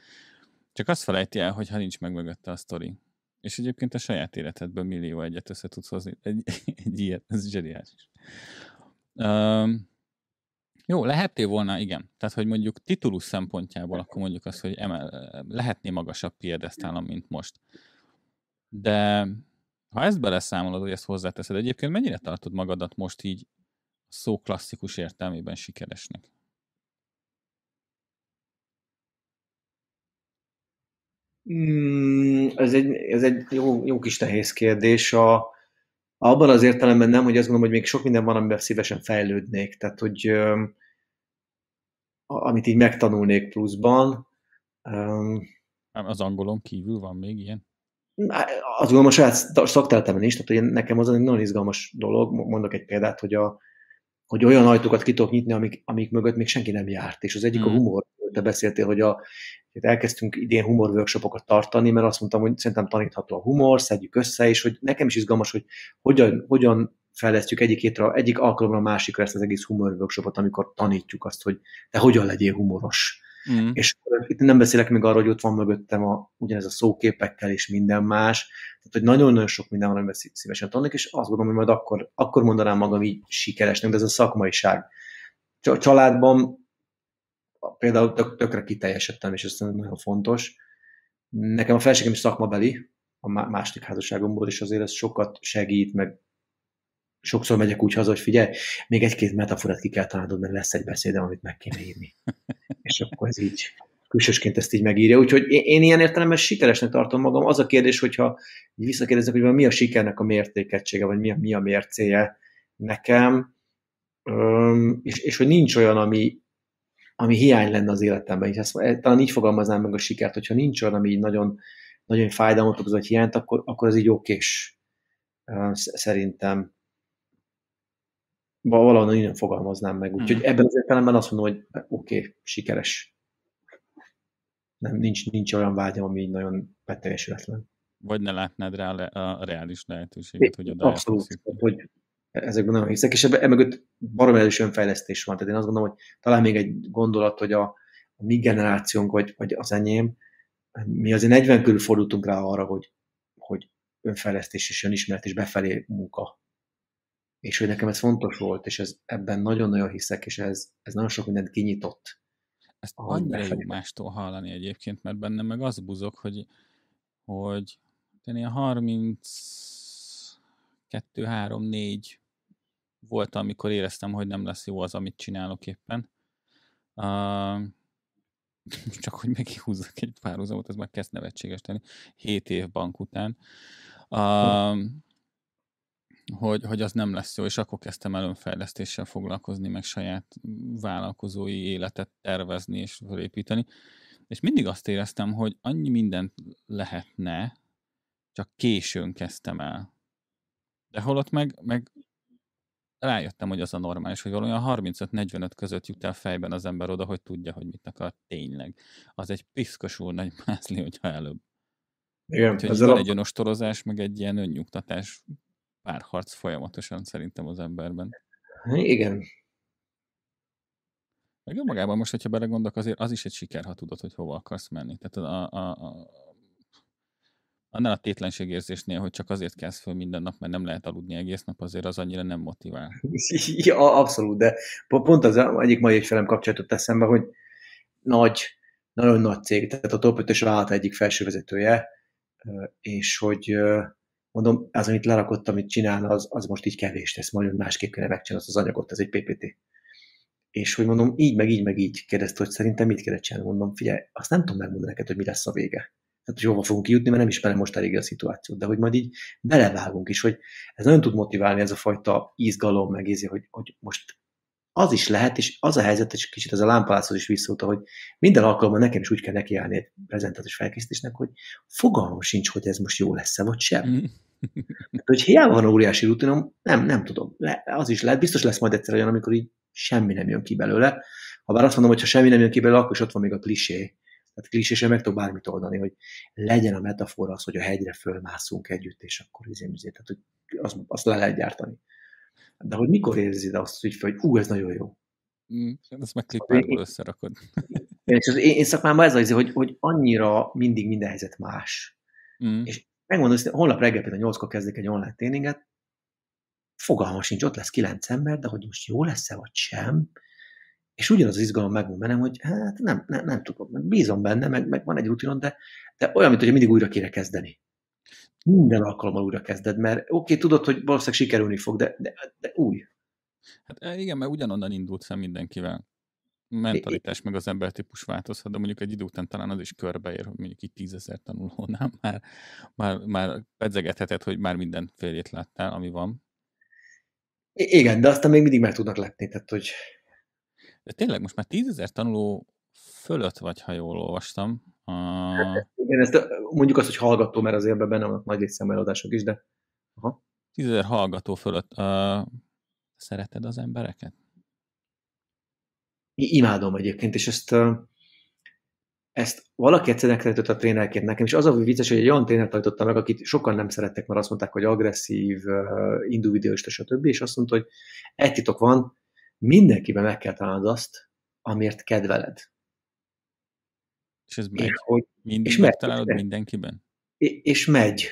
csak azt felejti el, hogy ha nincs meg mögötte a sztori. És egyébként a saját életedből millió egyet össze tudsz hozni. Egy, (laughs) egy ilyet, ez zseniális. Um, jó, lehetné volna, igen. Tehát, hogy mondjuk titulus szempontjából, akkor mondjuk azt, hogy emel, lehetné magasabb piedesztálon, mint most. De ha ezt beleszámolod, hogy ezt hozzáteszed, egyébként mennyire tartod magadat most így szó klasszikus értelmében sikeresnek? Mm, ez egy, ez egy jó, jó kis nehéz kérdés. A, abban az értelemben nem, hogy azt gondolom, hogy még sok minden van, amiben szívesen fejlődnék. Tehát, hogy amit így megtanulnék pluszban. Az angolon kívül van még ilyen? Azt gondolom a saját szakterületen is, tehát hogy nekem az egy nagyon izgalmas dolog, mondok egy példát, hogy, a, hogy olyan ajtókat ki tudok nyitni, amik, amik mögött még senki nem járt, és az egyik hmm. a humor, te beszéltél, hogy a, elkezdtünk idén humor workshopokat tartani, mert azt mondtam, hogy szerintem tanítható a humor, szedjük össze, és hogy nekem is izgalmas, hogy hogyan, hogyan fejlesztjük egyik hétre, egyik alkalomra a másikra ezt az egész humor workshopot, amikor tanítjuk azt, hogy te hogyan legyél humoros. Mm. És itt nem beszélek még arról, hogy ott van mögöttem a, ugyanez a szóképekkel és minden más. Tehát, hogy nagyon-nagyon sok minden van, amiben szívesen tanulnék, és azt gondolom, hogy majd akkor, akkor mondanám magam így sikeresnek, de ez a szakmaiság. Családban például tök, tökre kiteljesedtem, és ez nagyon fontos. Nekem a felségem is szakmabeli, a második házasságomból, és azért ez sokat segít, meg sokszor megyek úgy haza, hogy figyelj, még egy-két metaforát ki kell találnod, mert lesz egy beszédem, amit meg kéne írni. (laughs) és akkor ez így külsősként ezt így megírja. Úgyhogy én, én ilyen értelemben sikeresnek tartom magam. Az a kérdés, hogyha visszakérdezek, hogy mi a sikernek a mértékegysége, vagy mi a, mi a mércéje nekem, Üm, és, és hogy nincs olyan, ami, ami hiány lenne az életemben. És ezt, talán így fogalmaznám meg a sikert, hogyha nincs olyan, ami nagyon, nagyon fájdalmat okoz, vagy hiányt, akkor, akkor ez így okés. Szerintem valahol innen fogalmaznám meg. Úgyhogy hmm. ebben az értelemben azt mondom, hogy oké, okay, sikeres. Nem, nincs, nincs olyan vágyam, ami nagyon beteljesületlen. Vagy ne látnád rá a reális lehetőséget, hogy oda Abszolút, hogy ezekben nagyon hiszek, és ebben mögött barom erős önfejlesztés van. Tehát én azt gondolom, hogy talán még egy gondolat, hogy a, a mi generációnk, vagy, vagy az enyém, mi azért 40 körül fordultunk rá arra, hogy, hogy önfejlesztés és önismeret és befelé munka és hogy nekem ez fontos volt, és ez, ebben nagyon-nagyon hiszek, és ez, ez nagyon sok mindent kinyitott. Ezt annyira jó mástól hallani egyébként, mert bennem meg az buzog, hogy, hogy én ilyen 32, 3, 4 volt, amikor éreztem, hogy nem lesz jó az, amit csinálok éppen. Uh, (laughs) csak hogy meghúzzak egy párhuzamot, ez már kezd nevetséges tenni. 7 év bank után. Uh, hogy, hogy az nem lesz jó, és akkor kezdtem el önfejlesztéssel foglalkozni, meg saját vállalkozói életet tervezni és felépíteni. És mindig azt éreztem, hogy annyi mindent lehetne, csak későn kezdtem el. De holott meg, meg rájöttem, hogy az a normális, hogy valójában 35-45 között jut el fejben az ember oda, hogy tudja, hogy mit akar tényleg. Az egy piszkosul nagy mászli, hogyha előbb. Igen, Úgyhogy van a... egy önostorozás, meg egy ilyen önnyugtatás párharc folyamatosan szerintem az emberben. Igen. Meg önmagában most, hogyha belegondolok, azért az is egy siker, ha tudod, hogy hova akarsz menni. Tehát a, a, a, annál a tétlenségérzésnél, hogy csak azért kezd föl minden nap, mert nem lehet aludni egész nap, azért az annyira nem motivál. (laughs) Ja, abszolút, de pont az egyik mai ügyfelem kapcsolatot eszembe, hogy nagy, nagyon nagy cég, tehát a top 5-ös vállalat egyik felsővezetője, és hogy mondom, az, amit lerakott, amit csinál, az, az most így kevés tesz, majd másképp kéne megcsinálni az anyagot, ez egy PPT. És hogy mondom, így, meg így, meg így kérdezte, hogy szerintem mit kéne csinálni. Mondom, figyelj, azt nem tudom megmondani neked, hogy mi lesz a vége. Tehát, hogy hova fogunk kijutni, mert nem ismerem most elég a szituációt, de hogy majd így belevágunk is, hogy ez nagyon tud motiválni ez a fajta izgalom, meg ízi, hogy, hogy most az is lehet, és az a helyzet, és kicsit ez a lámpalászhoz is visszóta, hogy minden alkalommal nekem is úgy kell nekiállni egy prezentációs felkészítésnek, hogy fogalmam sincs, hogy ez most jó lesz-e, vagy sem. Mm. hogy hiába van óriási rutinom, nem, nem tudom. Le, az is lehet, biztos lesz majd egyszer olyan, amikor így semmi nem jön ki belőle. Ha bár azt mondom, hogy ha semmi nem jön ki belőle, akkor is ott van még a klisé. Tehát klisésen meg tudok bármit oldani, hogy legyen a metafora az, hogy a hegyre fölmászunk együtt, és akkor izé, izé. Tehát, hogy azt, azt le lehet gyártani. De hogy mikor érzed azt hogy, hogy ú, ez nagyon jó. Mm, ezt meg klipperből összerakod. És az én, én szakmámban ez az, hogy, hogy annyira mindig minden helyzet más. Mm. És megmondom, hogy holnap reggel például 8-kor kezdek egy online tréninget, fogalma sincs, ott lesz kilenc ember, de hogy most jó lesz-e vagy sem, és ugyanaz az izgalom megvan bennem, hogy hát nem, nem, nem tudom, bízom benne, meg, meg van egy rutinon, de, de olyan, mint hogy mindig újra kéne kezdeni. Minden alkalommal újra kezded, mert oké, okay, tudod, hogy valószínűleg sikerülni fog, de, de, de új. Hát eh, igen, mert ugyanonnan indult fel mindenkivel. Mentalitás meg az embertípus változhat, de mondjuk egy idő után talán az is körbeér, hogy mondjuk így tízezer tanulónál (laughs) már, már, már pedzegetheted, hogy már minden félét láttál, ami van. Igen, de aztán még mindig meg tudnak letni, tehát hogy de tényleg most már tízezer tanuló fölött vagy, ha jól olvastam. A... Hát, igen, ezt mondjuk azt, hogy hallgató, mert azért benne vannak nagy létszámeladások is, de... Aha. Tízezer hallgató fölött. Uh, szereted az embereket? Imádom egyébként, és ezt, ezt valaki egyszer megtanított a trénerként nekem, és az a vicces, hogy egy olyan tréner tanította meg, akit sokan nem szerettek, mert azt mondták, hogy agresszív, individualista, stb. És azt mondta, hogy egy titok van, mindenkiben meg kell találnod azt, amiért kedveled. És ez megy? És, hogy, Mindig és megtalálod megy, mindenkiben? És megy.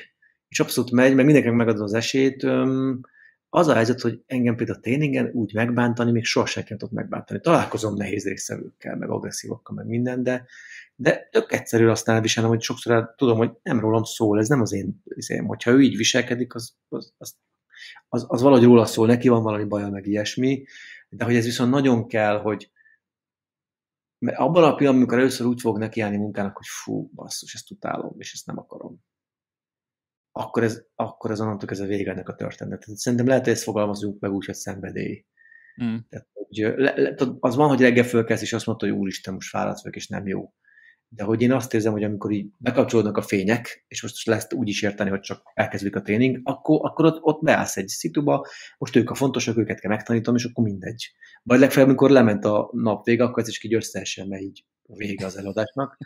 És abszolút megy, meg mindenkinek megadod az esélyt. Az a helyzet, hogy engem például a tréningen úgy megbántani, még sohasem kell tudok megbántani. Találkozom nehéz részevőkkel, meg agresszívokkal, meg minden, de, de tök egyszerű azt elviselnem, hogy sokszor tudom, hogy nem rólam szól, ez nem az én én. Hogyha ő így viselkedik, az, az, az, az, az valahogy róla szól, neki van valami baja, meg ilyesmi, de hogy ez viszont nagyon kell, hogy mert abban a pillanatban, amikor először úgy fog nekiállni munkának, hogy fú, basszus, ezt utálom, és ezt nem akarom, akkor ez, akkor ez onnantól ez a vége ennek a történetnek. Szerintem lehet, hogy ezt fogalmazunk meg úgy, hogy szenvedély. Mm. Tehát, hogy le, le, az van, hogy reggel fölkelsz, és azt mondta, hogy úristen, most fáradt vagyok, és nem jó de hogy én azt érzem, hogy amikor így bekapcsolódnak a fények, és most lesz úgy is érteni, hogy csak elkezdődik a tréning, akkor, akkor ott, ott beállsz egy szituba, most ők a fontosak, őket kell megtanítom, és akkor mindegy. Vagy legfeljebb, amikor lement a nap vége, akkor ez is így összeesen, mert így vége az előadásnak.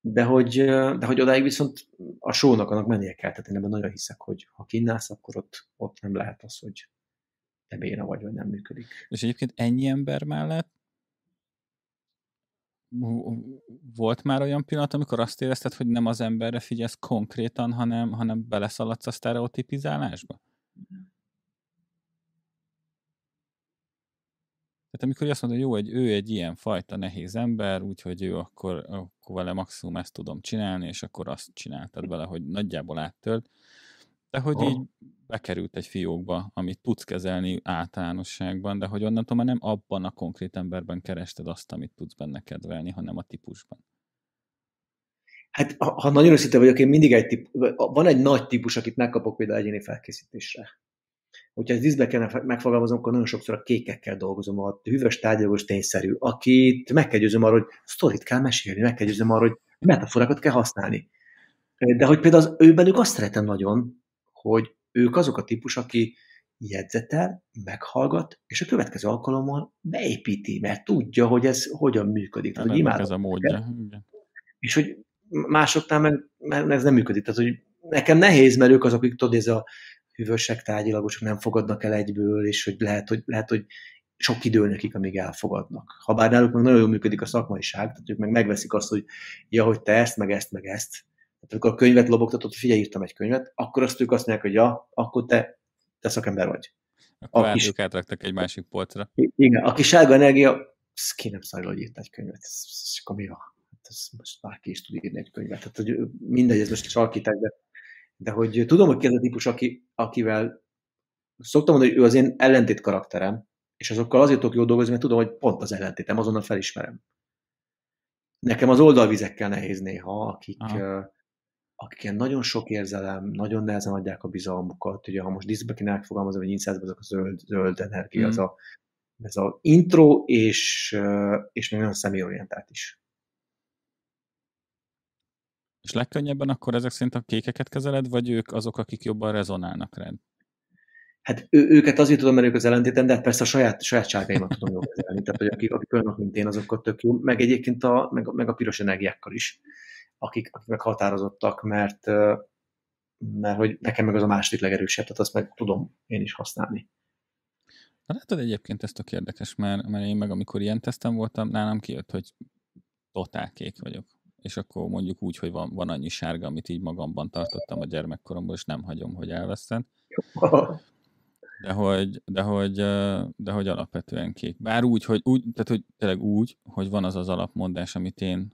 De hogy, de hogy odáig viszont a sónak annak mennie kell, tehát én ebben nagyon hiszek, hogy ha kinnálsz, akkor ott, ott nem lehet az, hogy te béna vagy, vagy nem működik. És egyébként ennyi ember mellett volt már olyan pillanat, amikor azt érezted, hogy nem az emberre figyelsz konkrétan, hanem, hanem beleszaladsz a sztereotipizálásba? Tehát amikor azt mondod, hogy jó, hogy ő egy ilyen fajta nehéz ember, úgyhogy ő akkor, akkor vele maximum ezt tudom csinálni, és akkor azt csináltad vele, hogy nagyjából áttölt, de hogy oh. így bekerült egy fiókba, amit tudsz kezelni általánosságban, de hogy onnantól már nem abban a konkrét emberben kerested azt, amit tudsz benne kedvelni, hanem a típusban. Hát, ha, ha nagyon őszinte vagyok, én mindig egy típus, van egy nagy típus, akit megkapok például egyéni felkészítésre. Hogyha ez díszbe kellene megfogalmazom, akkor nagyon sokszor a kékekkel dolgozom, a hűvös tárgyalós tényszerű, akit meg kell győzöm arra, hogy sztorit kell mesélni, meg kell győzöm arra, hogy metaforákat kell használni. De hogy például az ő bennük azt szeretem nagyon, hogy ők azok a típus, aki jegyzetel, meghallgat, és a következő alkalommal beépíti, mert tudja, hogy ez hogyan működik. hogy imádom, ez a módja. Igen. És hogy másoknál meg, meg ez nem működik. Tehát, hogy nekem nehéz, mert ők azok, akik tudod, ez a hűvösek, tárgyilagosok nem fogadnak el egyből, és hogy lehet, hogy, lehet, hogy sok idő nekik, amíg elfogadnak. Habár náluk meg nagyon jól működik a szakmaiság, tehát ők meg megveszik azt, hogy ja, hogy te ezt, meg ezt, meg ezt, amikor a könyvet lobogtatod, figyelj, írtam egy könyvet, akkor azt ők azt mondják, hogy ja, akkor te, te szakember vagy. Akkor aki, ők átraktak egy másik polcra. Igen, aki sárga energia, ki nem szarja, hogy írt egy könyvet. Ez, ez akkor mi a? Hát ez most bárki is tud írni egy könyvet. Tehát, hogy mindegy, ez most sarkíták, de, de hogy tudom, hogy ki az a típus, aki, akivel szoktam mondani, hogy ő az én ellentét karakterem, és azokkal azért tudok jól dolgozni, mert tudom, hogy pont az ellentétem, azonnal felismerem. Nekem az oldalvizekkel nehéz néha, akik, Aha akik ilyen nagyon sok érzelem, nagyon nehezen adják a bizalmukat, ugye ha most diszbe kéne megfogalmazni, hogy inszászban azok a zöld, zöld energia, mm. az a, ez a intro, és, és még nagyon személyorientált is. És legkönnyebben akkor ezek szerint a kékeket kezeled, vagy ők azok, akik jobban rezonálnak rád? Hát ő, őket azért tudom, mert ők az ellentéten, de hát persze a saját, sajátságaimat tudom jól kezelni. Tehát, hogy akik, akik olyanok, mint én, azokkal tök jó. Meg egyébként a, meg, meg a piros energiákkal is akik, akik meghatározottak, mert mert hogy nekem meg az a második legerősebb, tehát azt meg tudom én is használni. Na látod egyébként ezt a érdekes, mert, mert én meg amikor ilyen tesztem voltam, nálam kijött, hogy totál kék vagyok. És akkor mondjuk úgy, hogy van, van annyi sárga, amit így magamban tartottam a gyermekkoromból, és nem hagyom, hogy elveszten. De hogy, de hogy, de hogy alapvetően kék. Bár úgy, hogy, úgy, tehát hogy tényleg úgy, hogy van az az alapmondás, amit én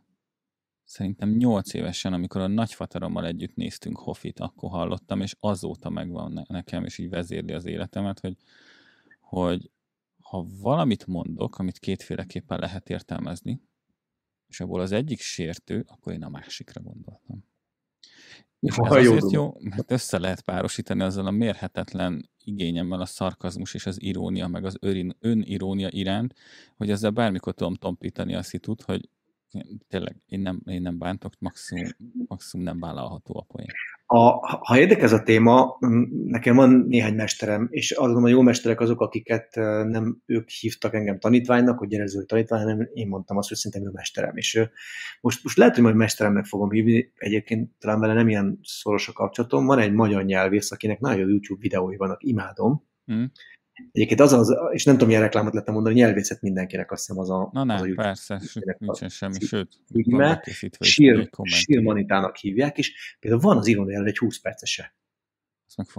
szerintem nyolc évesen, amikor a nagyfaterommal együtt néztünk Hoffit, akkor hallottam, és azóta megvan nekem, és így vezérli az életemet, hogy, hogy ha valamit mondok, amit kétféleképpen lehet értelmezni, és abból az egyik sértő, akkor én a másikra gondoltam. És ez azért jó, mert össze lehet párosítani azzal a mérhetetlen igényemmel a szarkazmus és az irónia, meg az önirónia iránt, hogy ezzel bármikor tudom tompítani a szitut, hogy tényleg én nem, én nem bántok, maximum, maximum nem vállalható a poén. A, ha érdekel ez a téma, nekem van néhány mesterem, és azon a jó mesterek azok, akiket nem ők hívtak engem tanítványnak, hogy gyere tanítvány, hanem én mondtam azt, hogy szerintem ő mesterem. És most, most lehet, hogy majd mesteremnek fogom hívni, egyébként talán vele nem ilyen szoros a kapcsolatom. Van egy magyar nyelvész, akinek nagyon YouTube videói vannak, imádom, mm. Egyébként az, az, és nem tudom, milyen reklámot lehetne mondani, nyelvészet mindenkinek azt hiszem az a... Na nem, az a persze, nincsen semmi, sőt, van sír, sírmanitának hívják, és például van az irónia egy 20 percese.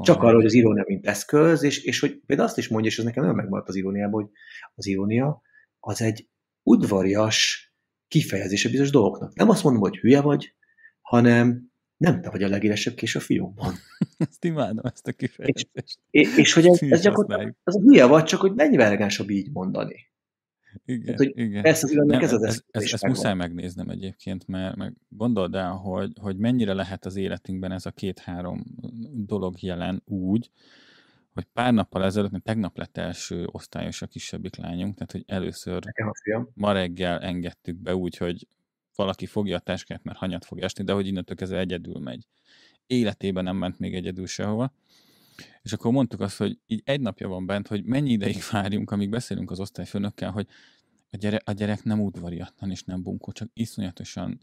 Csak arról, hogy az irónia mint eszköz, és, és hogy például azt is mondja, és ez nekem nagyon megmaradt az iróniában, hogy az irónia az egy udvarias kifejezése bizonyos dolgoknak. Nem azt mondom, hogy hülye vagy, hanem nem te vagy a legélesebb kés a fiókban. (laughs) ezt imádom, ezt a kifejezést. És, és hogy ez, ez gyakorlatilag, az a hülye vagy, csak hogy mennyivel elegánsabb így mondani. Igen, hogy igen. Ez, az nem, ez, az ez, ez, ez muszáj megnéznem egyébként, mert meg gondold el, hogy, hogy mennyire lehet az életünkben ez a két-három dolog jelen úgy, hogy pár nappal ezelőtt, mert tegnap lett első osztályos a kisebbik lányunk, tehát hogy először ma reggel engedtük be úgy, hogy valaki fogja a táskát, mert hanyat fog esni, de hogy innentől kezdve egyedül megy. Életében nem ment még egyedül sehova. És akkor mondtuk azt, hogy így egy napja van bent, hogy mennyi ideig várjunk, amíg beszélünk az osztályfőnökkel, hogy a gyerek, a gyerek nem udvariatlan és nem bunkó, csak iszonyatosan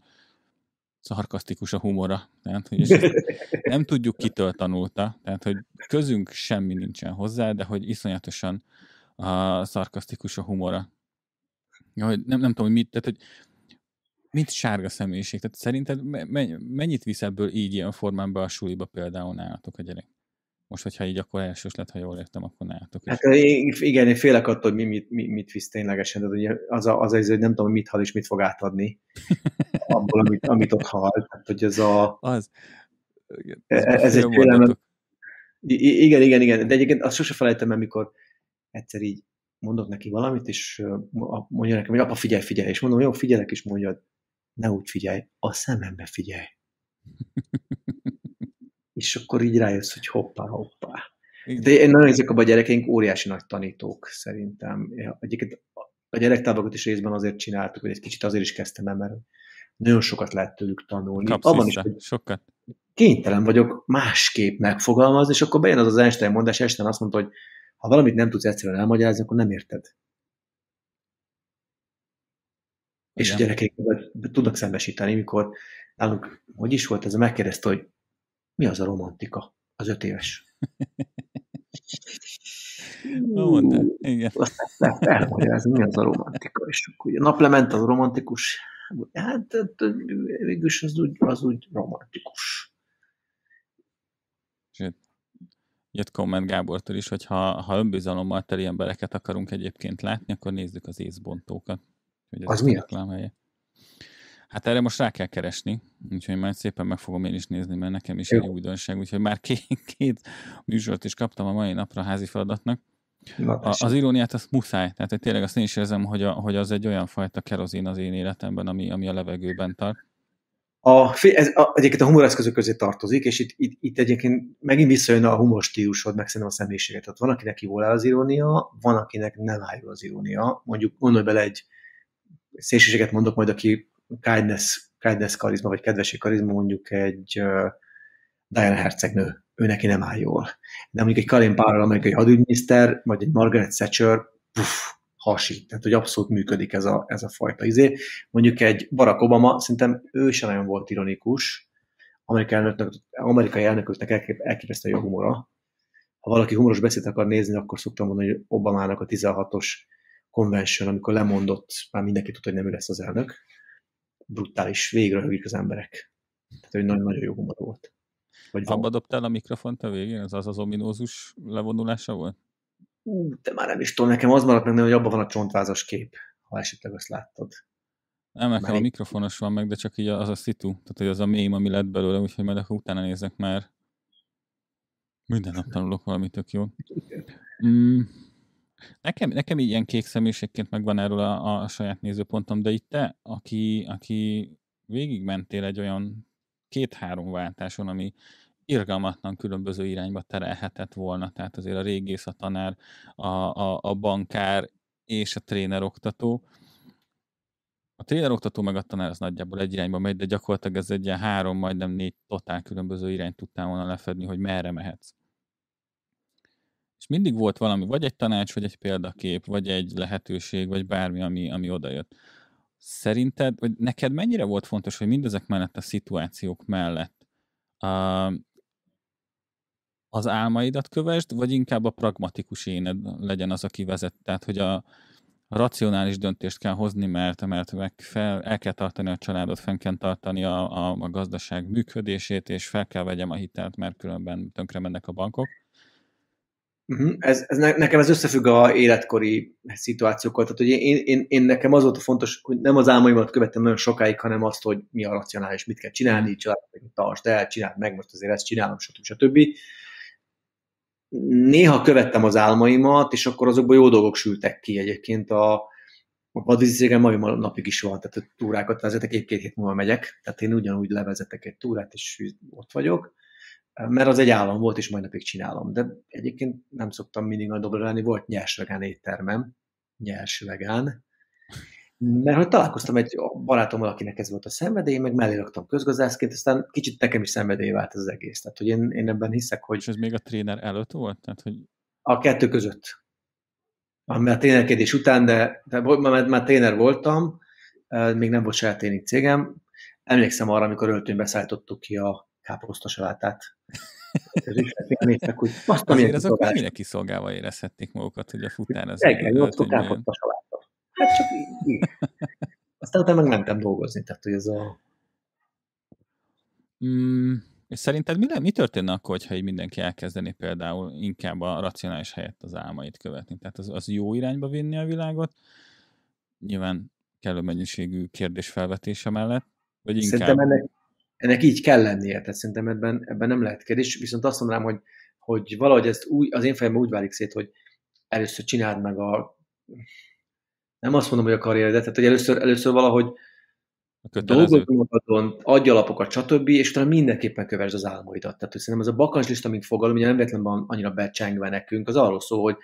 szarkasztikus a humora. Tehát, hogy nem tudjuk, kitől tanulta, tehát, hogy közünk semmi nincsen hozzá, de hogy iszonyatosan a szarkasztikus a humora. Hogy nem, nem tudom, hogy mit, tehát, hogy mint sárga személyiség. Tehát szerinted mennyit visz ebből így ilyen formán be a suliba például nálatok a gyerek? Most, hogyha így akkor elsős lett, ha jól értem, akkor nálatok. Hát én, igen, én félek attól, hogy mi, mit, mit, mit visz ténylegesen. Tehát ugye az, a, az, az, hogy nem tudom, mit hal és mit fog átadni (laughs) abból, amit, amit ott hal. Tehát, hogy ez a... Az. Ez, ez egy félelem. Igen, igen, igen. De egyébként azt sose felejtem, amikor egyszer így mondok neki valamit, és mondja nekem, hogy apa, figyelj, figyelj, és mondom, jó, figyelek, és mondja, ne úgy figyelj, a szemembe figyelj. (laughs) és akkor így rájössz, hogy hoppá, hoppá. De én nagyon ezek a gyerekeink óriási nagy tanítók szerintem. Egyébként a gyerektáborokat is részben azért csináltuk, hogy egy kicsit azért is kezdtem el, mert nagyon sokat lehet tőlük tanulni. Kapsz Abban vissza. is, hogy sokat. Kénytelen vagyok másképp megfogalmazni, és akkor bejön az az Einstein mondás, Einstein azt mondta, hogy ha valamit nem tudsz egyszerűen elmagyarázni, akkor nem érted. És a gyerekek tudnak szembesíteni, mikor nálunk, hogy is volt ez, megkérdezte, hogy mi az a romantika, az öt éves. Mondd igen. Azt elmagyarázni, mi az a romantika. És akkor ugye naplement az romantikus, hát, hát végülis az úgy, az úgy romantikus. Sőt, jött komment Gábortól is, hogy ha, ha önbizalommal teli embereket akarunk egyébként látni, akkor nézzük az észbontókat. Hogy az mi? Reklámhelye. Hát erre most rá kell keresni, úgyhogy majd szépen meg fogom én is nézni, mert nekem is Jó. egy újdonság, úgyhogy már két, két műsort is kaptam a mai napra a házi feladatnak. a, az iróniát azt muszáj, tehát hogy tényleg azt én is érzem, hogy, a, hogy az egy olyan fajta kerozin az én életemben, ami, ami a levegőben tart. A, ez a, egyébként a humoreszközök közé tartozik, és itt, itt, itt egyébként megint visszajön a humor stílusod, meg szerintem a személyiséget. Tehát van, akinek jól áll az irónia, van, akinek nem áll az irónia. Mondjuk gondolj bele egy szélsőséget mondok majd, aki kindness, kindness karizma, vagy kedvesség karizma, mondjuk egy uh, Diana Hercegnő, ő neki nem áll jól. De mondjuk egy Colin Powell, amerikai hadügyminiszter, vagy egy Margaret Thatcher, puff, hasít. Tehát, hogy abszolút működik ez a, ez a fajta izé. Mondjuk egy Barack Obama, szerintem ő sem nagyon volt ironikus, amerikai, elnöknek, amerikai elnököknek elképesztő jó humora. Ha valaki humoros beszélt akar nézni, akkor szoktam mondani, hogy Obamának a 16-os convention, amikor lemondott, már mindenki tudta, hogy nem ő lesz az elnök. Brutális, végre az emberek. Tehát, hogy nagyon-nagyon jó humor volt. Vagy Abba dobtál a mikrofont a végén? Az az az ominózus levonulása volt? Ú, de már nem is tudom, nekem az maradt meg, hogy abban van a csontvázas kép, ha esetleg azt láttad. Nem, nekem a mikrofonos van meg, de csak így az a szitu, tehát hogy az a mém, ami lett belőle, úgyhogy majd akkor utána nézek már. Minden nap tanulok valami tök jó. (laughs) Mm, nekem, nekem így ilyen kék személyiségként megvan erről a, a saját nézőpontom, de itt te, aki, aki végigmentél egy olyan két-három váltáson, ami irgalmatlan különböző irányba terelhetett volna. Tehát azért a régész, a tanár, a, a, a bankár és a tréner oktató. A tréner oktató meg a tanár az nagyjából egy irányba megy, de gyakorlatilag ez egy ilyen három, majdnem négy totál különböző irányt tudtál volna lefedni, hogy merre mehetsz. És mindig volt valami, vagy egy tanács, vagy egy példakép, vagy egy lehetőség, vagy bármi, ami, ami odajött. Szerinted, vagy neked mennyire volt fontos, hogy mindezek mellett a szituációk mellett a, az álmaidat kövesd, vagy inkább a pragmatikus éned legyen az, aki vezet? Tehát, hogy a, a racionális döntést kell hozni, mert, mert meg fel, el kell tartani a családot, fenn kell tartani a, a, a gazdaság működését, és fel kell vegyem a hitelt, mert különben tönkre mennek a bankok. Uh-huh. Ez, ez ne, nekem ez összefügg a életkori szituációkkal. Tehát, hogy én, én, én, nekem az volt a fontos, hogy nem az álmaimat követtem nagyon sokáig, hanem azt, hogy mi a racionális, mit kell csinálni, család, tartsd el, csináld meg, most azért ezt csinálom, stb. stb. Néha követtem az álmaimat, és akkor azokból jó dolgok sültek ki egyébként a, a vadvízicégem mai napig is van, tehát túrákat vezetek, egy-két hét múlva megyek, tehát én ugyanúgy levezetek egy túrát, és ott vagyok mert az egy állam volt, és majd napig csinálom. De egyébként nem szoktam mindig nagy dobra lenni, volt nyers vegán éttermem, nyers vegán, mert hogy találkoztam egy barátommal, akinek ez volt a szenvedély, meg mellé raktam közgazdászként, aztán kicsit nekem is szenvedély vált ez az egész. Tehát, hogy én, én ebben hiszek, hogy... És ez még a tréner előtt volt? Tehát, hogy... A kettő között. Ami a trénerkedés után, de, de már, már tréner voltam, még nem volt saját cégem. Emlékszem arra, amikor öltönybe szállítottuk ki a káposztasalátát. Néztek, hogy azt Azért azok kiszolgál. mennyire kiszolgálva érezhették magukat, hogy a futár az... Reggel nyolckor káposztasaláta. Hát csak így. Aztán utána meg mentem dolgozni, tehát hogy ez a... Mm, és szerinted mi, le, mi történne akkor, ha így mindenki elkezdeni például inkább a racionális helyett az álmait követni? Tehát az, az jó irányba vinni a világot, nyilván kellő mennyiségű kérdés felvetése mellett, vagy inkább... Szerintem ennek, ennek így kell lennie, tehát szerintem ebben, ebben nem lehet kérdés, viszont azt mondanám, hogy, hogy valahogy ezt úgy, az én fejemben úgy válik szét, hogy először csináld meg a nem azt mondom, hogy a karrieredet, tehát hogy először, először valahogy dolgozz magadon, adj alapokat, stb., és utána mindenképpen kövesd az álmaidat. Tehát hogy szerintem ez a bakancslista, mint fogalom, ugye nem véletlenül van annyira becsengve nekünk, az arról szól, hogy,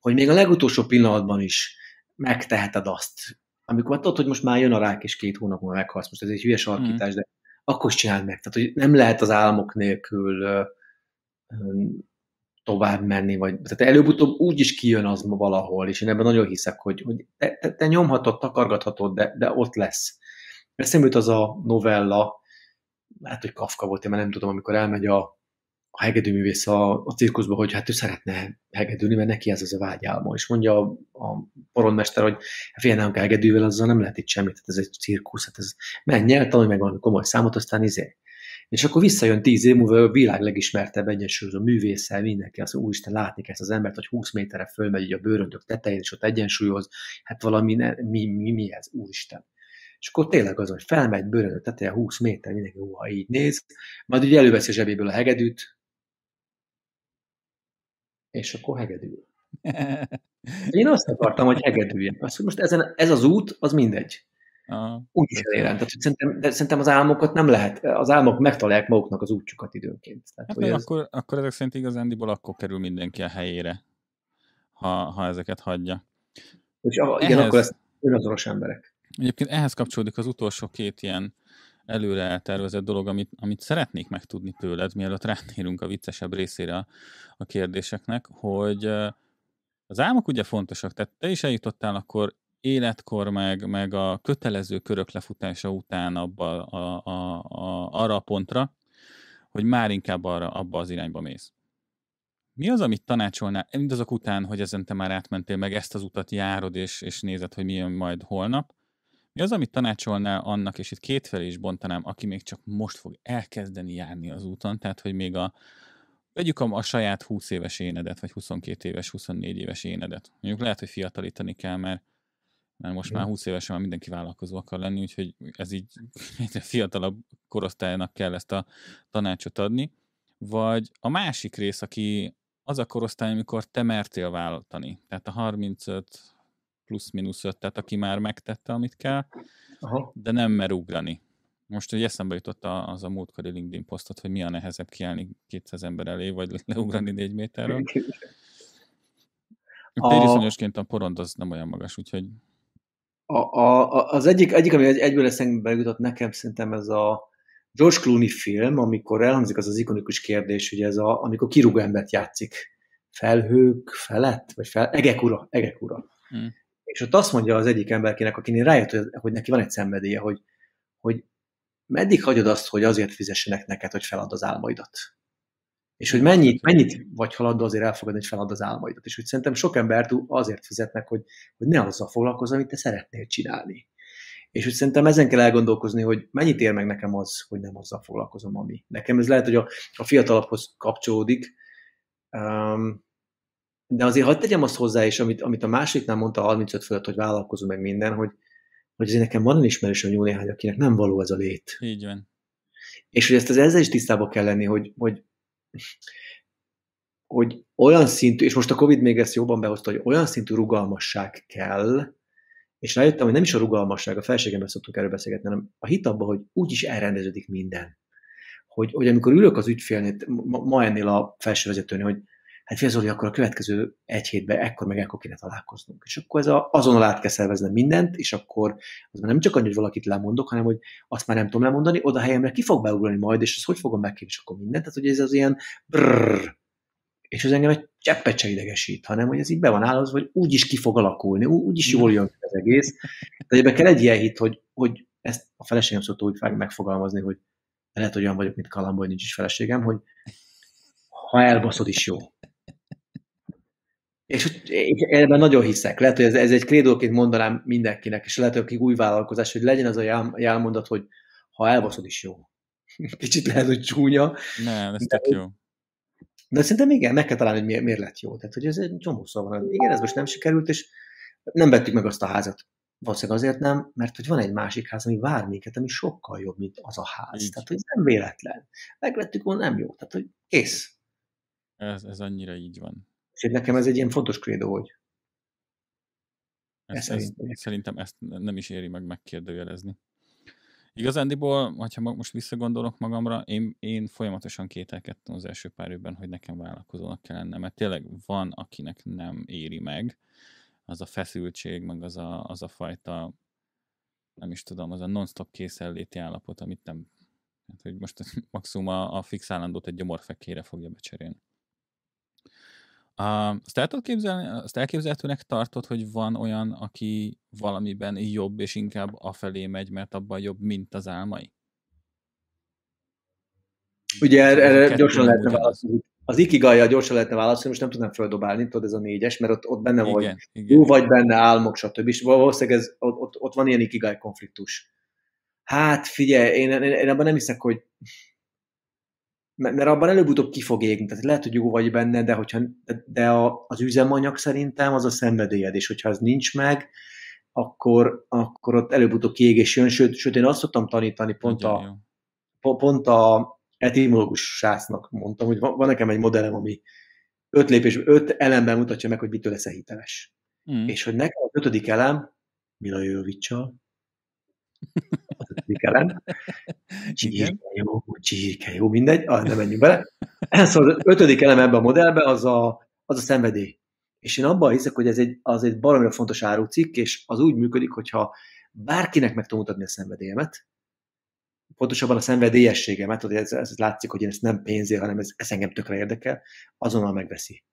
hogy még a legutolsó pillanatban is megteheted azt. Amikor tudod, hogy most már jön a rák, és két hónap múlva meghalsz. Most ez egy hülyes alakítás, mm. de akkor is csináld meg. Tehát, hogy nem lehet az álmok nélkül tovább menni, vagy tehát előbb-utóbb úgy is kijön az ma valahol, és én ebben nagyon hiszek, hogy, hogy te, te, nyomhatod, takargathatod, de, de ott lesz. Eszembe az a novella, lehet, hogy Kafka volt, én már nem tudom, amikor elmegy a, a hegedűművész a, a cirkuszba, hogy hát ő szeretne hegedülni, mert neki ez az a vágyálma. És mondja a, a porondmester, hogy fél nem kell hegedűvel, azzal nem lehet itt semmit, hát ez egy cirkusz, hát ez menj el, tanulj meg valami komoly számot, aztán izé. És akkor visszajön tíz év múlva a világ legismertebb egyensúlyozó művésszel, mindenki azt úristen látni ezt az embert, hogy 20 méterre fölmegy a bőröntök tetején, és ott egyensúlyoz, hát valami, ne, mi, mi, mi ez, úristen. És akkor tényleg az, hogy felmegy bőröntök teteje 20 méter, mindenki ha így néz, majd ugye előveszi a zsebéből a hegedűt, és akkor hegedül. (laughs) Én azt akartam, hogy hegedüljek. Azt, hogy most ezen, ez az út, az mindegy. Aha. Úgy is elérem. Tehát, szerintem, de szerintem az álmokat nem lehet, az álmok megtalálják maguknak az útjukat időnként. Tehát, hát nem, ez... akkor, akkor ezek szerint igazándiból akkor kerül mindenki a helyére, ha, ha ezeket hagyja. És a, igen, ehhez, akkor ezt önazonos emberek. Egyébként ehhez kapcsolódik az utolsó két ilyen előre eltervezett dolog, amit, amit szeretnék megtudni tőled, mielőtt rátérünk a viccesebb részére a, kérdéseknek, hogy az álmok ugye fontosak, tehát te is eljutottál akkor életkor, meg, meg a kötelező körök lefutása után abba a, a, a, arra a pontra, hogy már inkább arra, abba az irányba mész. Mi az, amit tanácsolnál, mindazok után, hogy ezen te már átmentél, meg ezt az utat járod, és, és nézed, hogy milyen majd holnap, mi az, amit tanácsolnál annak, és itt kétfelé is bontanám, aki még csak most fog elkezdeni járni az úton, tehát hogy még a, vegyük a, a saját 20 éves énedet, vagy 22 éves, 24 éves énedet. Mondjuk lehet, hogy fiatalítani kell, mert, mert most már 20 évesen már mindenki vállalkozó akar lenni, úgyhogy ez így (laughs) fiatalabb korosztálynak kell ezt a tanácsot adni. Vagy a másik rész, aki az a korosztály, amikor te mertél váltani. Tehát a 35 plusz-minusz 5, tehát aki már megtette, amit kell, Aha. de nem mer ugrani. Most hogy eszembe jutott az a múltkori LinkedIn posztot, hogy mi a nehezebb kiállni 200 ember elé, vagy leugrani 4 méterről. A... Tériszonyosként a porond az nem olyan magas, úgyhogy... A, a, az egyik, egyik, ami egyből eszembe jutott nekem, szerintem ez a George Clooney film, amikor elhangzik az az ikonikus kérdés, hogy ez a, amikor kirúgó embert játszik. Felhők felett? Vagy fel, egek ura, egek ura. Hmm. És ott azt mondja az egyik emberkének, akinél rájött, hogy, hogy neki van egy szenvedélye, hogy, hogy meddig hagyod azt, hogy azért fizessenek neked, hogy felad az álmaidat? És hogy mennyit, mennyit vagy haladva azért elfogadni, hogy felad az álmaidat. És hogy szerintem sok embert azért fizetnek, hogy, hogy ne azzal foglalkozz, amit te szeretnél csinálni. És hogy szerintem ezen kell elgondolkozni, hogy mennyit ér meg nekem az, hogy nem azzal foglalkozom, ami. Nekem ez lehet, hogy a, a fiatalaphoz kapcsolódik, um, de azért hagyd tegyem azt hozzá is, amit, amit a másiknál mondta 35 fölött, hogy vállalkozom meg minden, hogy, hogy azért nekem van ismerősöm jó néhány, akinek nem való ez a lét. Így van. És hogy ezt az ezzel is tisztában kell lenni, hogy, hogy, hogy olyan szintű, és most a Covid még ezt jobban behozta, hogy olyan szintű rugalmasság kell, és rájöttem, hogy nem is a rugalmasság, a felségemmel szoktunk erről beszélgetni, hanem a hit abban, hogy úgy is elrendeződik minden. Hogy, hogy amikor ülök az ügyfélnél, ma, ma ennél a felsővezetőnél, hogy hát fél Zoli, akkor a következő egy hétben ekkor meg ekkor kéne találkoznunk. És akkor ez a, azonnal át kell szerveznem mindent, és akkor az már nem csak annyi, hogy valakit lemondok, hanem hogy azt már nem tudom lemondani, oda helyemre ki fog beugrani majd, és azt hogy fogom megkérni, és akkor mindent. Tehát, hogy ez az ilyen brrr, és ez engem egy cseppet se idegesít, hanem hogy ez így be van állazva, hogy úgy is ki fog alakulni, úgy is jól jön az egész. De ebben kell egy ilyen hit, hogy, hogy ezt a feleségem szokta úgy megfogalmazni, hogy lehet, hogy olyan vagyok, mint Kalambó, nincs is feleségem, hogy ha elbaszod is jó. És ebben nagyon hiszek. Lehet, hogy ez, ez egy krédóként mondanám mindenkinek, és lehet, hogy új vállalkozás, hogy legyen az a jelmondat, hogy ha elbaszod is jó. (laughs) Kicsit lehet, hogy csúnya. Nem, ez tök jó. De szerintem igen, meg kell találni, hogy miért, miért lett jó. Tehát, hogy ez egy csomószor van. Igen, ez most nem sikerült, és nem vettük meg azt a házat. Valószínűleg azért nem, mert hogy van egy másik ház, ami vár minket, ami sokkal jobb, mint az a ház. Így. Tehát, hogy ez nem véletlen. Megvettük volna, nem jó. Tehát, hogy kész. Ez, ez annyira így van. És nekem ez egy ilyen fontos krédó, hogy ez, ez, szerintem. szerintem ezt nem is éri meg megkérdőjelezni. Igazándiból, ha most visszagondolok magamra, én, én folyamatosan kételkedtem az első pár évben, hogy nekem vállalkozónak kell lennem, mert tényleg van, akinek nem éri meg az a feszültség, meg az a, az a fajta, nem is tudom, az a non-stop készenléti állapot, amit nem, hát, hogy most (laughs) maximum a, a fix állandót egy gyomorfekére fogja becserélni. Azt el tudod képzelni, azt elképzelhetőnek tartod, hogy van olyan, aki valamiben jobb, és inkább afelé megy, mert abban jobb, mint az álmai? Ugye erre, erre gyorsan lehetne válaszolni. Az ikigai gyorsan lehetne válaszolni, most nem tudnám földobálni, tudod, ez a négyes, mert ott, ott benne van, jó vagy benne álmok, stb. És valószínűleg ez, ott, ott, ott van ilyen ikigai konfliktus. Hát figyelj, én, én, én abban nem hiszek, hogy mert abban előbb-utóbb ki fog égni, tehát lehet, hogy jó vagy benne, de, hogyha, de a, az üzemanyag szerintem az a szenvedélyed, és hogyha az nincs meg, akkor, akkor ott előbb-utóbb kiégés jön, sőt, sőt, én azt szoktam tanítani, pont a, pont a etimológus sásznak mondtam, hogy van, van nekem egy modellem, ami öt lépés, öt elemben mutatja meg, hogy mitől lesz hiteles. Mm. És hogy nekem az ötödik elem, Mila (laughs) Elem, (laughs) csirke jó, csirke jó, mindegy, ah, nem menjünk bele. (clears throat) Szóval az ötödik elem ebben a modellben az a, az a szenvedély. És én abban hiszek, hogy ez egy, az egy baromira fontos árucikk, és az úgy működik, hogyha bárkinek meg tudom mutatni a szenvedélyemet, pontosabban a szenvedélyességemet, hogy ez, ez látszik, hogy én ezt nem pénzért, hanem ez, ez engem tökre érdekel, azonnal megveszi.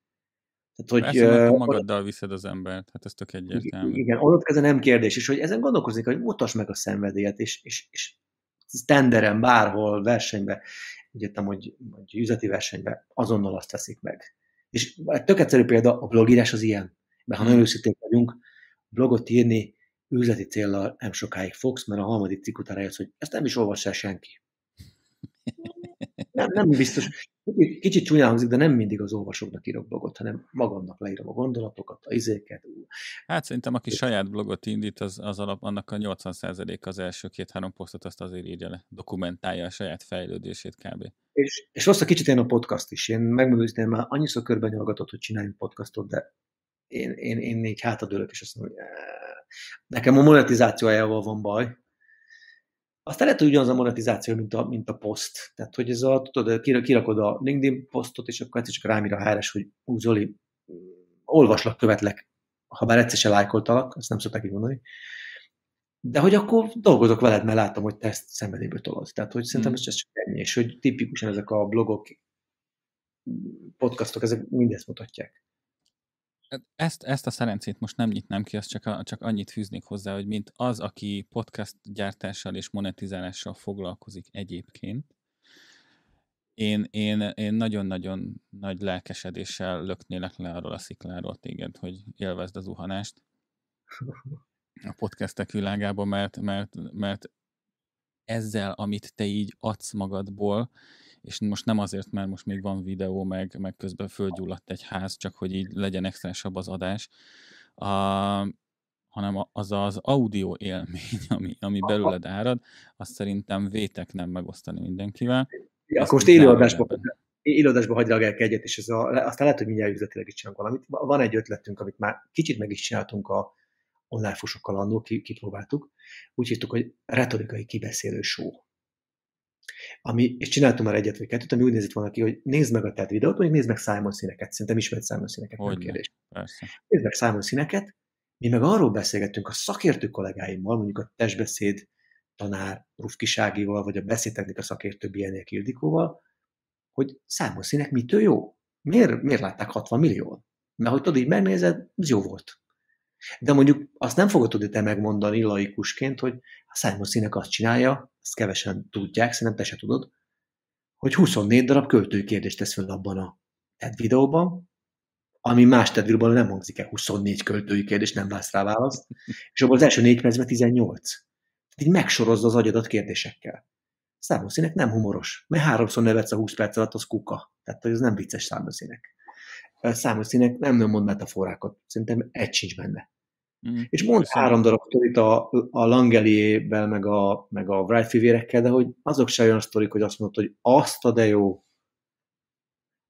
Tehát, hogy, Persze, uh, magaddal viszed az embert, hát ez tök egyértelmű. Igen, ott ez nem kérdés, és hogy ezen gondolkozni hogy mutasd meg a szenvedélyet, és, és, és standeren, bárhol, versenybe, úgy értem, hogy, hogy üzleti versenybe, azonnal azt teszik meg. És tök egyszerű példa, a blogírás az ilyen. Mert ha nagyon őszintén vagyunk, blogot írni üzleti célral nem sokáig fogsz, mert a harmadik cikk után rájössz, hogy ezt nem is olvassa senki. Nem, nem biztos. Kicsit csúnyán hangzik, de nem mindig az olvasóknak írok blogot, hanem magamnak leírom a gondolatokat, a izéket. Hát szerintem, aki saját blogot indít, az, az alap, annak a 80% az első két-három posztot azt azért írja le, dokumentálja a saját fejlődését kb. És, és rossz a kicsit én a podcast is. Én megmondom, hogy már annyiszor körben nyolgatott, hogy csináljunk podcastot, de én, én, én így hátadőlök, és azt mondom, hogy nekem a monetizációjával van baj, aztán lehet, hogy ugyanaz a monetizáció, mint a, mint a poszt. Tehát, hogy ez a, tudod, kirakod a LinkedIn posztot, és akkor egyszer csak rám ír a HRS, hogy ú, Zoli, olvaslak, követlek, ha bár egyszer se lájkoltalak, azt nem szokták így mondani, de hogy akkor dolgozok veled, mert látom, hogy te ezt szenvedélyből tolod. Tehát, hogy szerintem hmm. ez csak ennyi, és hogy tipikusan ezek a blogok, podcastok, ezek mindezt mutatják. Hát ezt, ezt a szerencét most nem nyitnám ki, azt csak, a, csak annyit fűznék hozzá, hogy mint az, aki podcast gyártással és monetizálással foglalkozik egyébként, én, én, én nagyon-nagyon nagy lelkesedéssel löknélek le arról a szikláról téged, hogy élvezd az zuhanást a podcastek világában, mert, mert, mert ezzel, amit te így adsz magadból, és most nem azért, mert most még van videó, meg, meg közben földgyulladt egy ház, csak hogy így legyen extrásabb az adás, a, hanem az az audio élmény, (laughs) ami, ami belőled árad, azt szerintem vétek nem megosztani mindenkivel. Ja, akkor most élőadásban élőadásban hagy reagálják egyet, és ez a, aztán lehet, hogy mindjárt üzletileg is csinálunk valamit. Van egy ötletünk, amit már kicsit meg is csináltunk a online fusokkal annól, kipróbáltuk. Úgy hívtuk, hogy retorikai kibeszélő show ami, és csináltunk már egyet vagy kettőt, ami úgy nézett volna ki, hogy nézd meg a TED videót, vagy nézd meg Simon színeket. Szerintem ismered Simon színeket, nem kérdés. Persze. Nézd meg Simon színeket, mi meg arról beszélgettünk a szakértő kollégáimmal, mondjuk a testbeszéd tanár Rufkiságival, vagy a beszédtechnika szakértő Bienél Ildikóval, hogy Simon színek mitől jó? Miért, miért látták 60 millió? Mert hogy tudod, így megnézed, ez jó volt. De mondjuk azt nem fogod tudni te megmondani laikusként, hogy a Simon színek azt csinálja, ezt kevesen tudják, szerintem te se tudod, hogy 24 darab költői kérdést tesz fel abban a TED videóban, ami más TED videóban nem hangzik el, 24 költői kérdés, nem válsz rá választ, és abban az első négy percben 18. Így megsorozza az agyadat kérdésekkel. Számoszinek nem humoros, mert háromszor nevetsz a 20 perc alatt, az kuka. Tehát ez nem vicces számoszinek. Számoszinek nem, nem mond metaforákat, szerintem egy sincs benne. Mm. És mond három darab sztorit a, a Langeliével, meg a, meg a Wright fivérekkel, de hogy azok se olyan sztorik, hogy azt mondod, hogy azt a de jó.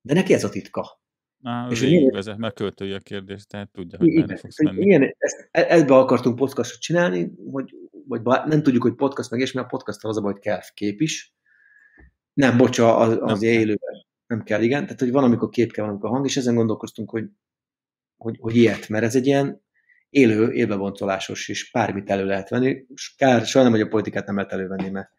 De neki ez a titka. Á, és végig vezet, mert költői a kérdés, tehát tudja, hogy igen, fogsz menni. Igen, ezt, e, ebbe akartunk podcastot csinálni, hogy, vagy nem tudjuk, hogy podcast meg és mert a podcast az a hogy kell kép is. Nem, bocsa, az, az nem élő, nem kell, igen. Tehát, hogy van, amikor kép kell, van, amikor hang, és ezen gondolkoztunk, hogy, hogy, hogy ilyet, mert ez egy ilyen élő, élbeboncolásos, és bármit elő lehet venni. És kár, sajnálom, hogy a politikát nem lehet elővenni, mert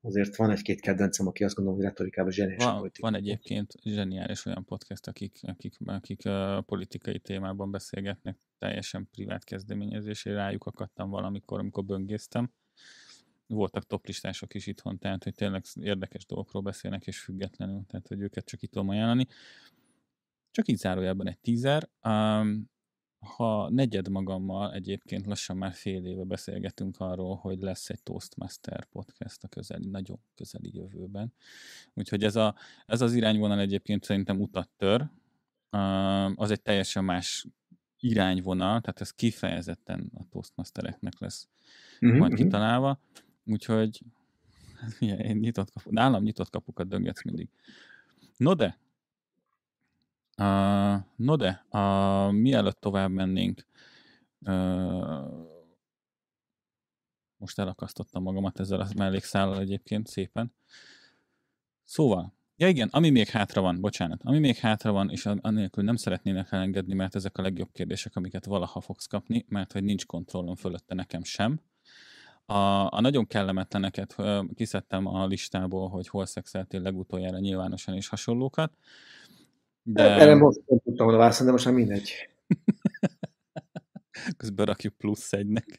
azért van egy-két kedvencem, aki azt gondolom, hogy retorikában zseniális van, politika. Van egyébként zseniális olyan podcast, akik, akik, akik a politikai témában beszélgetnek, teljesen privát kezdeményezésé rájuk akadtam valamikor, amikor böngésztem. Voltak toplistások is itthon, tehát hogy tényleg érdekes dolgokról beszélnek, és függetlenül, tehát hogy őket csak itt tudom ajánlani. Csak így zárójában egy teaser. Um, ha negyed magammal egyébként lassan már fél éve beszélgetünk arról, hogy lesz egy Toastmaster podcast a közeli, nagyon közeli jövőben. Úgyhogy ez, a, ez az irányvonal egyébként szerintem utat tör. Az egy teljesen más irányvonal, tehát ez kifejezetten a Toastmastereknek lesz uh-huh, majd uh-huh. kitalálva. Úgyhogy én nyitott kapu, nálam nyitott kapukat döngetsz mindig. No de, Uh, no de, uh, mielőtt tovább mennénk, uh, most elakasztottam magamat ezzel a mellékszállal egyébként szépen. Szóval, ja igen, ami még hátra van, bocsánat, ami még hátra van, és annélkül nem szeretnének elengedni, mert ezek a legjobb kérdések, amiket valaha fogsz kapni, mert hogy nincs kontrollom fölötte nekem sem. A, a nagyon kellemetleneket kiszedtem a listából, hogy hol szexeltél legutoljára nyilvánosan és hasonlókat. De... Erre most nem tudtam volna válaszolni, de most már mindegy. (laughs) Közben rakjuk plusz egynek.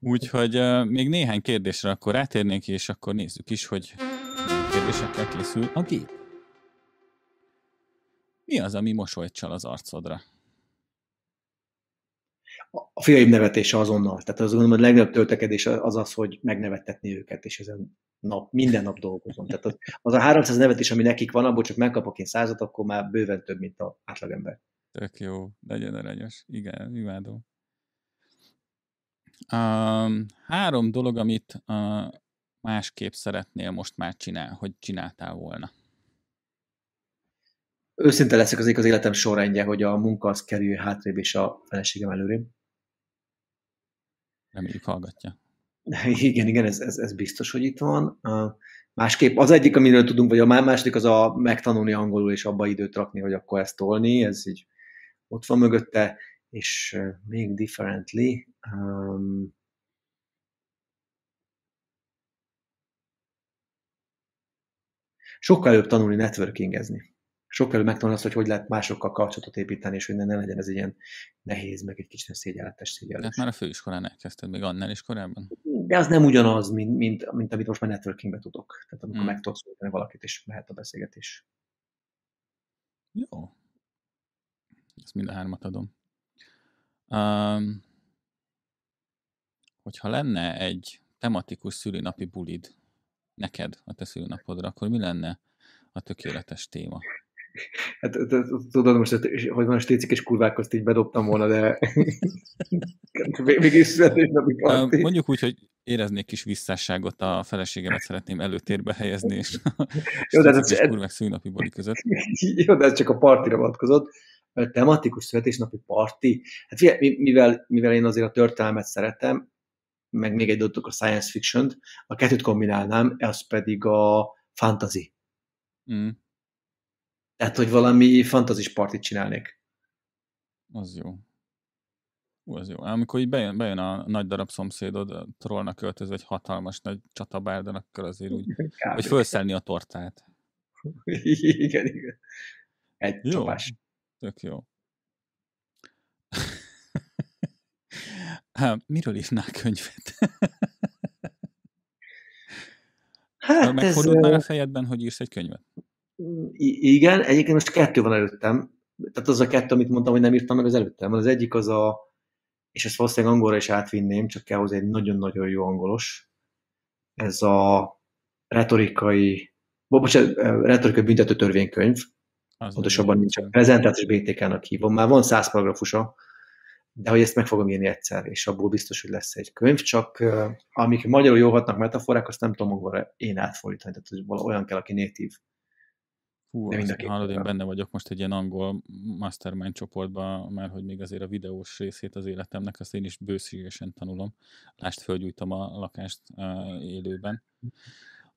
Úgyhogy uh, még néhány kérdésre akkor rátérnék, és akkor nézzük is, hogy kérdésekkel készül a gép. Mi az, ami mosolyt csal az arcodra? A fiaim nevetése azonnal. Tehát az gondolom, hogy a legnagyobb töltekedés az az, hogy megnevettetni őket, és ezen nap, minden nap dolgozom. Tehát az, az a 300 nevetés, ami nekik van, abból csak megkapok én százat, akkor már bőven több, mint az átlagember. Tök jó, legyen aranyos. Igen, imádom. Um, három dolog, amit uh, másképp szeretnél most már csinál, hogy csináltál volna. Őszinte leszek az az életem sorrendje, hogy a munka az kerül hátrébb és a feleségem előrébb. Reméljük hallgatja. (laughs) Igen, igen, ez, ez, ez biztos, hogy itt van. Másképp az egyik, amiről tudunk, vagy a második az a megtanulni angolul és abba időt rakni, hogy akkor ezt tolni, ez így ott van mögötte, és még differently. Um, sokkal előbb tanulni networkingezni. Sokkal előbb megtanulni azt, hogy hogy lehet másokkal kapcsolatot építeni, és hogy ne, ne legyen ez ilyen nehéz, meg egy kicsit szégyenletes szégyenletes. Tehát már a főiskolán elkezdted, még annál is korábban? De az nem ugyanaz, mint, mint, mint amit most már networkingbe tudok. Tehát amikor hmm. meg szólítani valakit, és mehet a beszélgetés. Jó. Ezt mind a hármat adom. Um, hogyha lenne egy tematikus szülinapi bulid neked a te szülinapodra, akkor mi lenne a tökéletes téma? Hát tudod, most, hogy van a stécik és kurvák, azt így bedobtam volna, de (laughs) mégis parti. Mondjuk úgy, hogy éreznék kis visszásságot, a feleségemet szeretném előtérbe helyezni, és (laughs) Jó, de ez és kurvák szülinapi buli között. (laughs) Jó, de ez csak a partira vonatkozott. Tematikus születésnapi parti. Hát figyelj, mivel, mivel én azért a történelmet szeretem, meg még egy dolog a science fiction a kettőt kombinálnám, az pedig a fantasy. Mm. Tehát, hogy valami fantazis partit csinálnék. Az jó. Ú, az jó. Amikor így bejön, bejön a nagy darab szomszédod, trollnak költözve egy hatalmas nagy csatabárdan, akkor azért úgy, (laughs) Kár hogy felszelni a tortát. (laughs) igen, igen. Egy jó. csapás. Tök jó. (laughs) Hát, miről írnál könyvet? hát Megfordult ez... már a fejedben, hogy írsz egy könyvet? Igen, egyébként most kettő van előttem. Tehát az a kettő, amit mondtam, hogy nem írtam meg az előttem. Az egyik az a, és ezt valószínűleg angolra is átvinném, csak kell hozzá egy nagyon-nagyon jó angolos. Ez a retorikai, bocsánat, retorikai büntető törvénykönyv. Az Pontosabban nincs a prezentációs BTK-nak hívom. Már van száz paragrafusa, de hogy ezt meg fogom írni egyszer, és abból biztos, hogy lesz egy könyv, csak amik magyarul jó hatnak metaforák, azt nem tudom angolra én átfordítani, tehát hogy olyan kell, aki natív. Hú, az, hallod, én benne vagyok most egy ilyen angol mastermind csoportban, mert hogy még azért a videós részét az életemnek, azt én is bőségesen tanulom. Lást, fölgyújtom a lakást uh, élőben.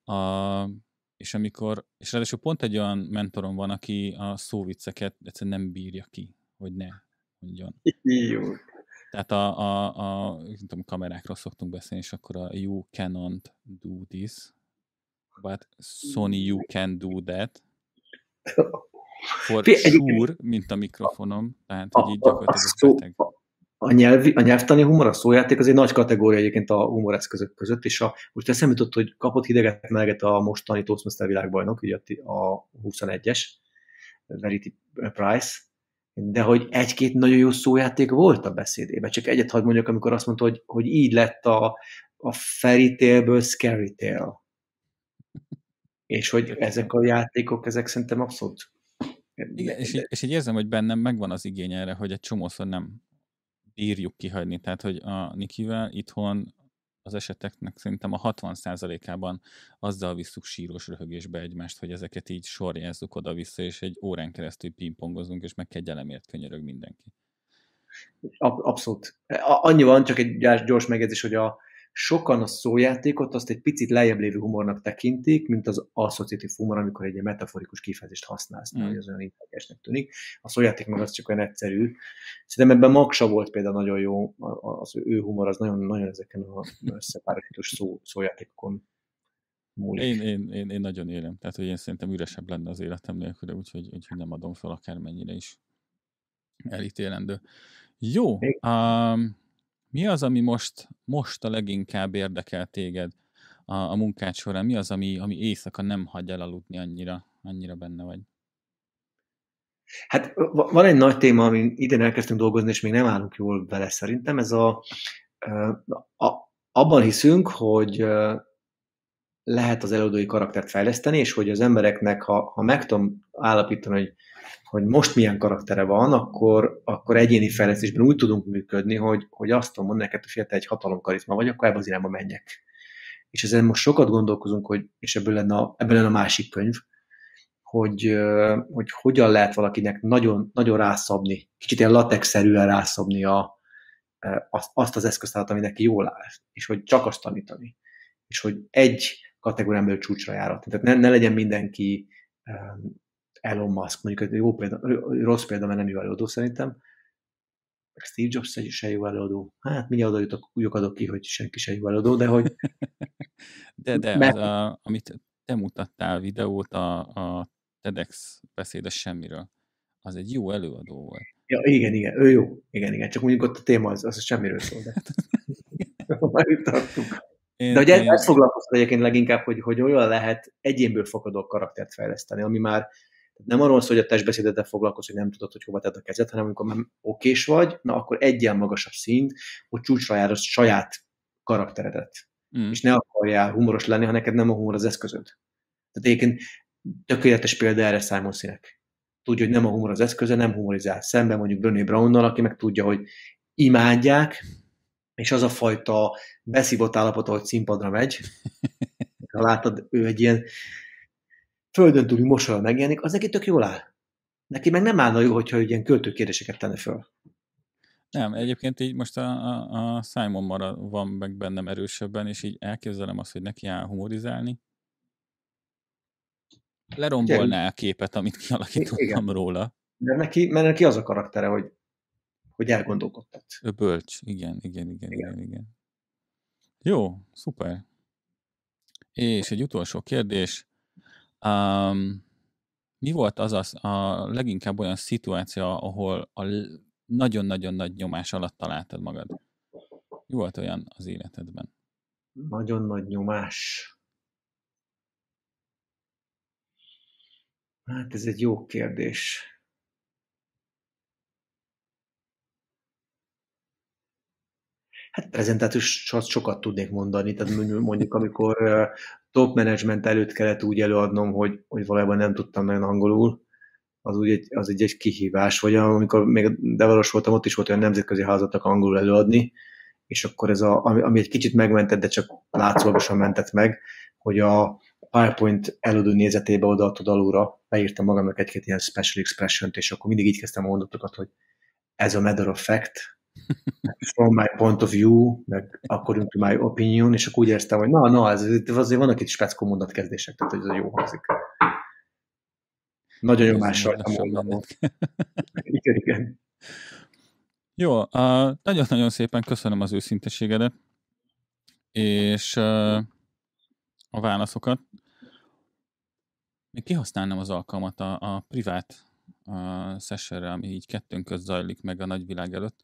A, és amikor, és ráadásul pont egy olyan mentorom van, aki a szóvicceket egyszerűen nem bírja ki, hogy ne mondjon. Jó. Tehát a, a, a nem tudom, kamerákról szoktunk beszélni, és akkor a you cannot do this, but Sony you can do that. For sure, mint a mikrofonom, tehát hogy így gyakorlatilag a, a, a, nyelvi, a nyelvtani humor, a szójáték az egy nagy kategória egyébként a humoreszközök között, és a, most eszembe jutott, hogy kapott hideget meleget a mostani Toastmaster világbajnok, ugye a 21-es, Verity Price, de hogy egy-két nagyon jó szójáték volt a beszédében. Csak egyet hadd mondjak, amikor azt mondta, hogy, hogy így lett a, a fairy tale-ből scary tale. És hogy ezek a játékok, ezek szerintem abszolút... Igen, és így, és így érzem, hogy bennem megvan az igény erre, hogy egy csomószor nem bírjuk kihagyni. Tehát, hogy a Nikivel itthon az eseteknek szerintem a 60%-ában azzal visszük síros röhögésbe egymást, hogy ezeket így sorjázzuk oda-vissza, és egy órán keresztül pingpongozunk, és meg kegyelemért könyörög mindenki. Abszolút. Annyi van, csak egy gyors megjegyzés, hogy a, sokan a szójátékot azt egy picit lejjebb lévő humornak tekintik, mint az asszociatív humor, amikor egy metaforikus kifejezést használsz, mm. az olyan intelligensnek tűnik. A szójáték meg az csak olyan egyszerű. Szerintem ebben Maksa volt például nagyon jó, az ő humor az nagyon, nagyon ezeken a összepárosítós szó, szójátékokon múlik. Én, én, én, én, nagyon élem, tehát hogy én szerintem üresebb lenne az életem nélkül, úgyhogy, úgyhogy nem adom fel akármennyire is elítélendő. Jó, um, Mi az, ami most, most a leginkább érdekel téged a, a munkád során? Mi az, ami, ami éjszaka nem hagy el aludni annyira, annyira benne vagy? Hát van egy nagy téma, amin idén elkezdtünk dolgozni, és még nem állunk jól vele szerintem. Ez a, a abban hiszünk, hogy lehet az előadói karaktert fejleszteni, és hogy az embereknek, ha, ha meg tudom állapítani, hogy, hogy most milyen karaktere van, akkor, akkor egyéni fejlesztésben úgy tudunk működni, hogy, hogy azt tudom mondani neked, hogy te egy hatalomkarizma vagy, akkor ebbe az irányba menjek. És ezen most sokat gondolkozunk, hogy, és ebből lenne a, ebből lenne a másik könyv, hogy, hogy hogyan lehet valakinek nagyon, nagyon rászabni, kicsit ilyen latexszerűen rászabni a, azt az eszköztárat, ami neki jól áll, és hogy csak azt tanítani, és hogy egy kategórián belül csúcsra járat. Tehát ne, ne legyen mindenki Elon Musk, mondjuk egy jó példa, rossz példa, mert nem jó előadó szerintem, Steve Jobs egy se jó előadó. Hát mindjárt oda jutok, úgy adok ki, hogy senki se jó előadó, de hogy... (laughs) de, de, mert... az a, amit te mutattál videót a, a TEDx beszédes semmiről, az egy jó előadó volt. Ja, igen, igen, ő jó. Igen, igen, csak mondjuk ott a téma az, az semmiről szól, de (laughs) (laughs) már itt tartunk. Én, de hogy én... ez foglalkoztat egyébként leginkább, hogy, hogy olyan lehet egyénből fakadó karaktert fejleszteni, ami már nem arról szól, hogy a testbeszédeddel foglalkoz, hogy nem tudod, hogy hova tedd a kezed, hanem amikor már okés vagy, na akkor egyen magasabb szint, hogy csúcsra jár a saját karakteredet. Mm. És ne akarjál humoros lenni, ha neked nem a humor az eszközöd. Tehát egyébként tökéletes példa erre Simon Sinek tudja, hogy nem a humor az eszköze, nem humorizál. Szemben mondjuk Brené Brownnal, aki meg tudja, hogy imádják, és az a fajta beszívott állapot, hogy színpadra megy, (laughs) ha látod, ő egy ilyen földön túli mosolyal megjelenik, az neki tök jól áll. Neki meg nem állna jó, hogyha ilyen költőkérdéseket tenne föl. Nem, egyébként így most a, a, a Simon marad, van meg bennem erősebben, és így elképzelem azt, hogy neki áll humorizálni, lerombolná a képet, amit kialakítottam Igen. róla. De neki, mert neki az a karaktere, hogy, hogy elgondolkodtat. Ő bölcs, igen, igen, igen, igen, igen. igen. Jó, szuper. És egy utolsó kérdés. Um, mi volt az a, a leginkább olyan szituáció, ahol a nagyon-nagyon nagy nyomás alatt találtad magad? Mi volt olyan az életedben? Nagyon nagy nyomás. Hát ez egy jó kérdés. Hát prezentátus sokat tudnék mondani, tehát mondjuk amikor top management előtt kellett úgy előadnom, hogy, hogy valójában nem tudtam nagyon angolul, az úgy egy, az egy, egy kihívás, vagy amikor még devalos voltam, ott is volt olyan nemzetközi házatnak angolul előadni, és akkor ez a, ami, ami egy kicsit megmentett, de csak látszólagosan mentett meg, hogy a, PowerPoint előadó nézetébe odaadtad alulra, beírtam magamnak egy-két ilyen special expression és akkor mindig így kezdtem a mondatokat, hogy ez a matter of fact, from my point of view, meg according to my opinion, és akkor úgy éreztem, hogy na, na, ez, azért vannak itt speckó mondatkezdések, tehát hogy ez jó hangzik. Nagyon jó más rajta Igen, igen. Jó, uh, nagyon-nagyon szépen köszönöm az őszinteségedet, és uh, a válaszokat. Még kihasználnám az alkalmat a, a privát a sessionre, ami így kettőnk közt zajlik meg a nagyvilág előtt,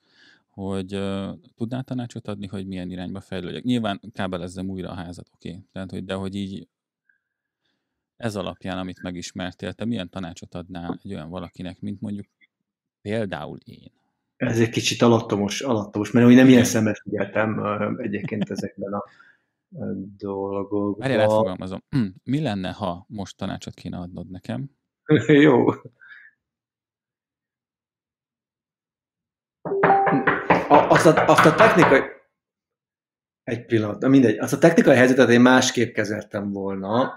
hogy uh, tudnál tanácsot adni, hogy milyen irányba fejlődjek. Nyilván kábelezzem újra a házat, oké. Okay. Tehát, hogy, de hogy így ez alapján, amit megismertél, te milyen tanácsot adnál egy olyan valakinek, mint mondjuk például én? Ez egy kicsit alattomos, alattomos mert úgy nem ilyen szemet figyeltem egyébként ezekben a dolgokba. Várjál, átfogalmazom. (clears throat) Mi lenne, ha most tanácsot kéne adnod nekem? (laughs) Jó. Azt, a, azt a technikai... Egy pillanat, de mindegy. Azt a technikai helyzetet én másképp kezeltem volna,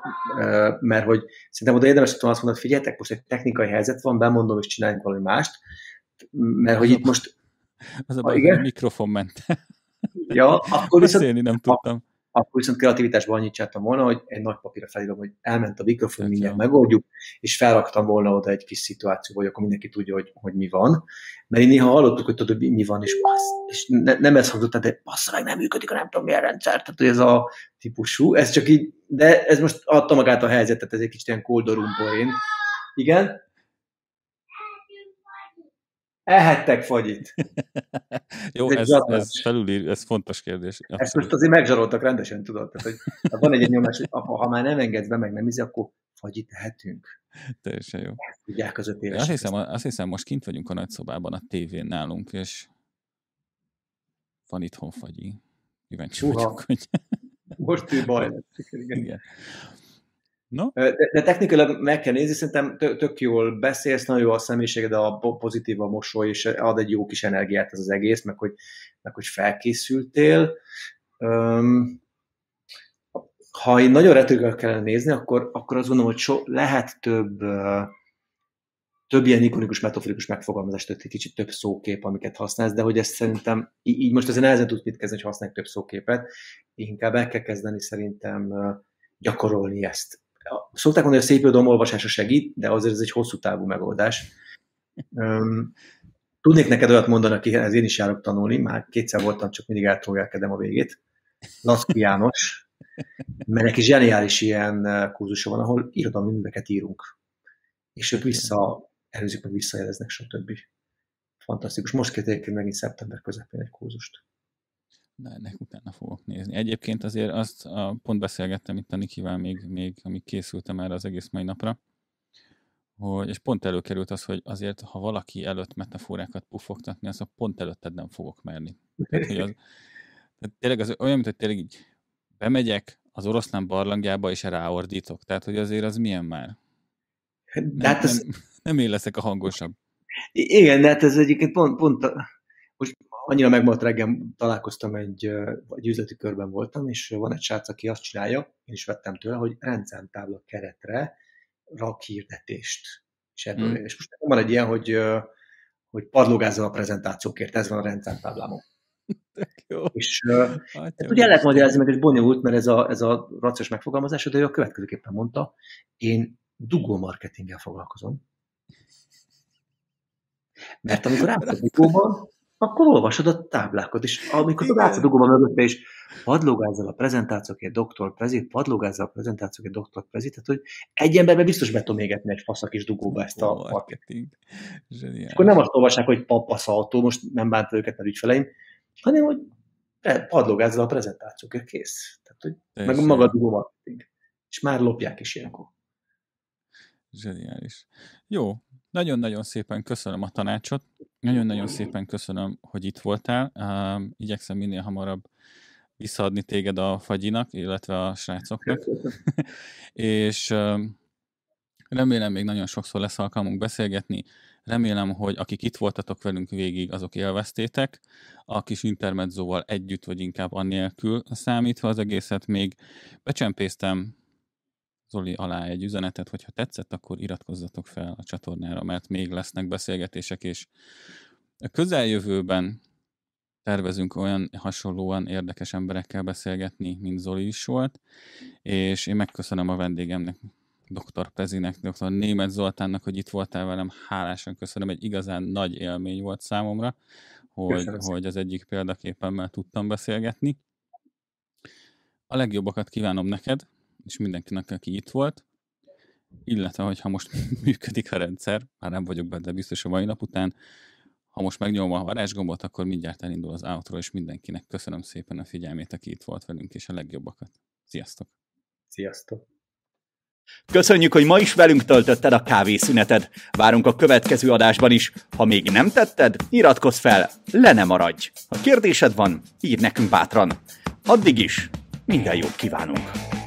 mert hogy szerintem oda érdemes tudom azt mondani, figyeljetek, most egy technikai helyzet van, bemondom, és csináljunk valami mást, mert hogy itt most... Az a baj, hogy a mikrofon ment. Ja, akkor viszont... Beszélni nem tudtam akkor viszont kreativitásban annyit csináltam volna, hogy egy nagy papírra felírom, hogy elment a mikrofon, mindjárt megoldjuk, és felraktam volna oda egy kis szituáció, hogy akkor mindenki tudja, hogy, hogy mi van. Mert én néha hallottuk, hogy tudod, mi van, és, passz, és ne, nem ez hangzott, de passz, meg nem működik, nem tudom milyen rendszer, tehát hogy ez a típusú, ez csak így, de ez most adta magát a helyzetet, ez egy kicsit ilyen koldorumpor én. Igen? Ehettek fagyit. (laughs) Jó, ez, ez, ez felüli, ez fontos kérdés. Abszolút. Ezt most azért megzsaroltak rendesen, tudod? Tehát, hogy van egy nyomás, hogy ha már nem engedsz be, meg nem izi, akkor fagyit tehetünk. Teljesen jó. Tudják az öt Azt hiszem, azt hiszem, most kint vagyunk a nagyszobában a tévén nálunk, és van itthon fagyi. Kíváncsi Uha. vagyok, hogy... Most ő baj. Igen. No? De, de technikailag meg kell nézni, szerintem tök jól beszélsz, nagyon jó a személyiséged, a pozitív a mosoly, és ad egy jó kis energiát ez az egész, meg hogy, meg hogy felkészültél. Um, ha én nagyon retorikai kellene nézni, akkor, akkor azt gondolom, hogy so, lehet több, uh, több ilyen ikonikus, metaforikus megfogalmazást, egy kicsit több szókép, amiket használsz, de hogy ezt szerintem így most azért nehezen tudsz mit kezdeni, hogy használj több szóképet, inkább el kell kezdeni szerintem gyakorolni ezt szokták mondani, hogy a szép irodalom olvasása segít, de azért ez egy hosszú távú megoldás. Tudnék neked olyat mondani, akihez én is járok tanulni, már kétszer voltam, csak mindig eltolgálkedem a végét. Laszki János, mert neki zseniális ilyen kurzusa van, ahol irodalmi műveket írunk. És ők vissza, előzik meg visszajeleznek, stb. Fantasztikus. Most kezdték megint szeptember közepén egy kurzust de ennek utána fogok nézni. Egyébként azért azt a, pont beszélgettem itt a Nikivel még, még amíg készültem erre az egész mai napra, hogy, és pont előkerült az, hogy azért, ha valaki előtt metaforákat pufogtatni, az a pont előtted nem fogok merni. Tehát, hogy az, tehát tényleg az olyan, mint hogy tényleg így bemegyek az oroszlán barlangjába, és ráordítok. Tehát, hogy azért az milyen már? Nem, de hát ez... nem, nem én leszek a hangosabb. Igen, de hát ez egyébként pont, pont most annyira megmaradt reggel, találkoztam egy, egy üzleti körben voltam, és van egy srác, aki azt csinálja, én is vettem tőle, hogy rendszámtábla keretre rak hirdetést. És, ebből, hmm. és most van egy ilyen, hogy, hogy padlógázzal a prezentációkért, ez van a rendszámtáblámon. (laughs) Jó. És hát jó, ugye lehet magyarázni, meg ez bonyolult, mert ez a, ez a raciós megfogalmazás, de ő a következőképpen mondta, én dugó marketinggel foglalkozom. Mert amikor átadok dugóban, akkor olvasod a táblákat, és amikor látsz a dugóban mögötte is, padlógázzal a prezentációkért doktor prezi, padlógázzal a prezentációkért doktor prezi, tehát hogy egy emberben biztos be tudom égetni egy faszak is dugóba ezt a marketing. És akkor nem azt olvassák, hogy papaszaltó, most nem bánt őket, mert ügyfeleim, hanem hogy padlógázzal a prezentációkért kész. Tehát, hogy meg maga a dugó marketing. És már lopják is ilyenkor. Zseniális. Jó, nagyon-nagyon szépen köszönöm a tanácsot. Nagyon-nagyon szépen köszönöm, hogy itt voltál. Uh, igyekszem minél hamarabb visszaadni téged a fagyinak, illetve a srácoknak. (laughs) és uh, remélem még nagyon sokszor lesz alkalmunk beszélgetni. Remélem, hogy akik itt voltatok velünk végig, azok élveztétek. A kis intermedzóval együtt, vagy inkább annélkül számítva az egészet még becsempésztem Zoli alá egy üzenetet, hogy ha tetszett, akkor iratkozzatok fel a csatornára, mert még lesznek beszélgetések, és a közeljövőben tervezünk olyan hasonlóan érdekes emberekkel beszélgetni, mint Zoli is volt, és én megköszönöm a vendégemnek, dr. Prezinek, dr. Német Zoltánnak, hogy itt voltál velem, hálásan köszönöm, egy igazán nagy élmény volt számomra, hogy, hogy az egyik példaképemmel tudtam beszélgetni. A legjobbakat kívánom neked, és mindenkinek, aki itt volt, illetve, hogyha most (laughs) működik a rendszer, már nem vagyok benne biztos a mai nap után, ha most megnyomom a varázsgombot, akkor mindjárt elindul az outro, és mindenkinek köszönöm szépen a figyelmét, aki itt volt velünk, és a legjobbakat. Sziasztok! Sziasztok! Köszönjük, hogy ma is velünk töltötted a kávészüneted. Várunk a következő adásban is. Ha még nem tetted, iratkozz fel, le ne maradj. Ha kérdésed van, írd nekünk bátran. Addig is minden jót kívánunk!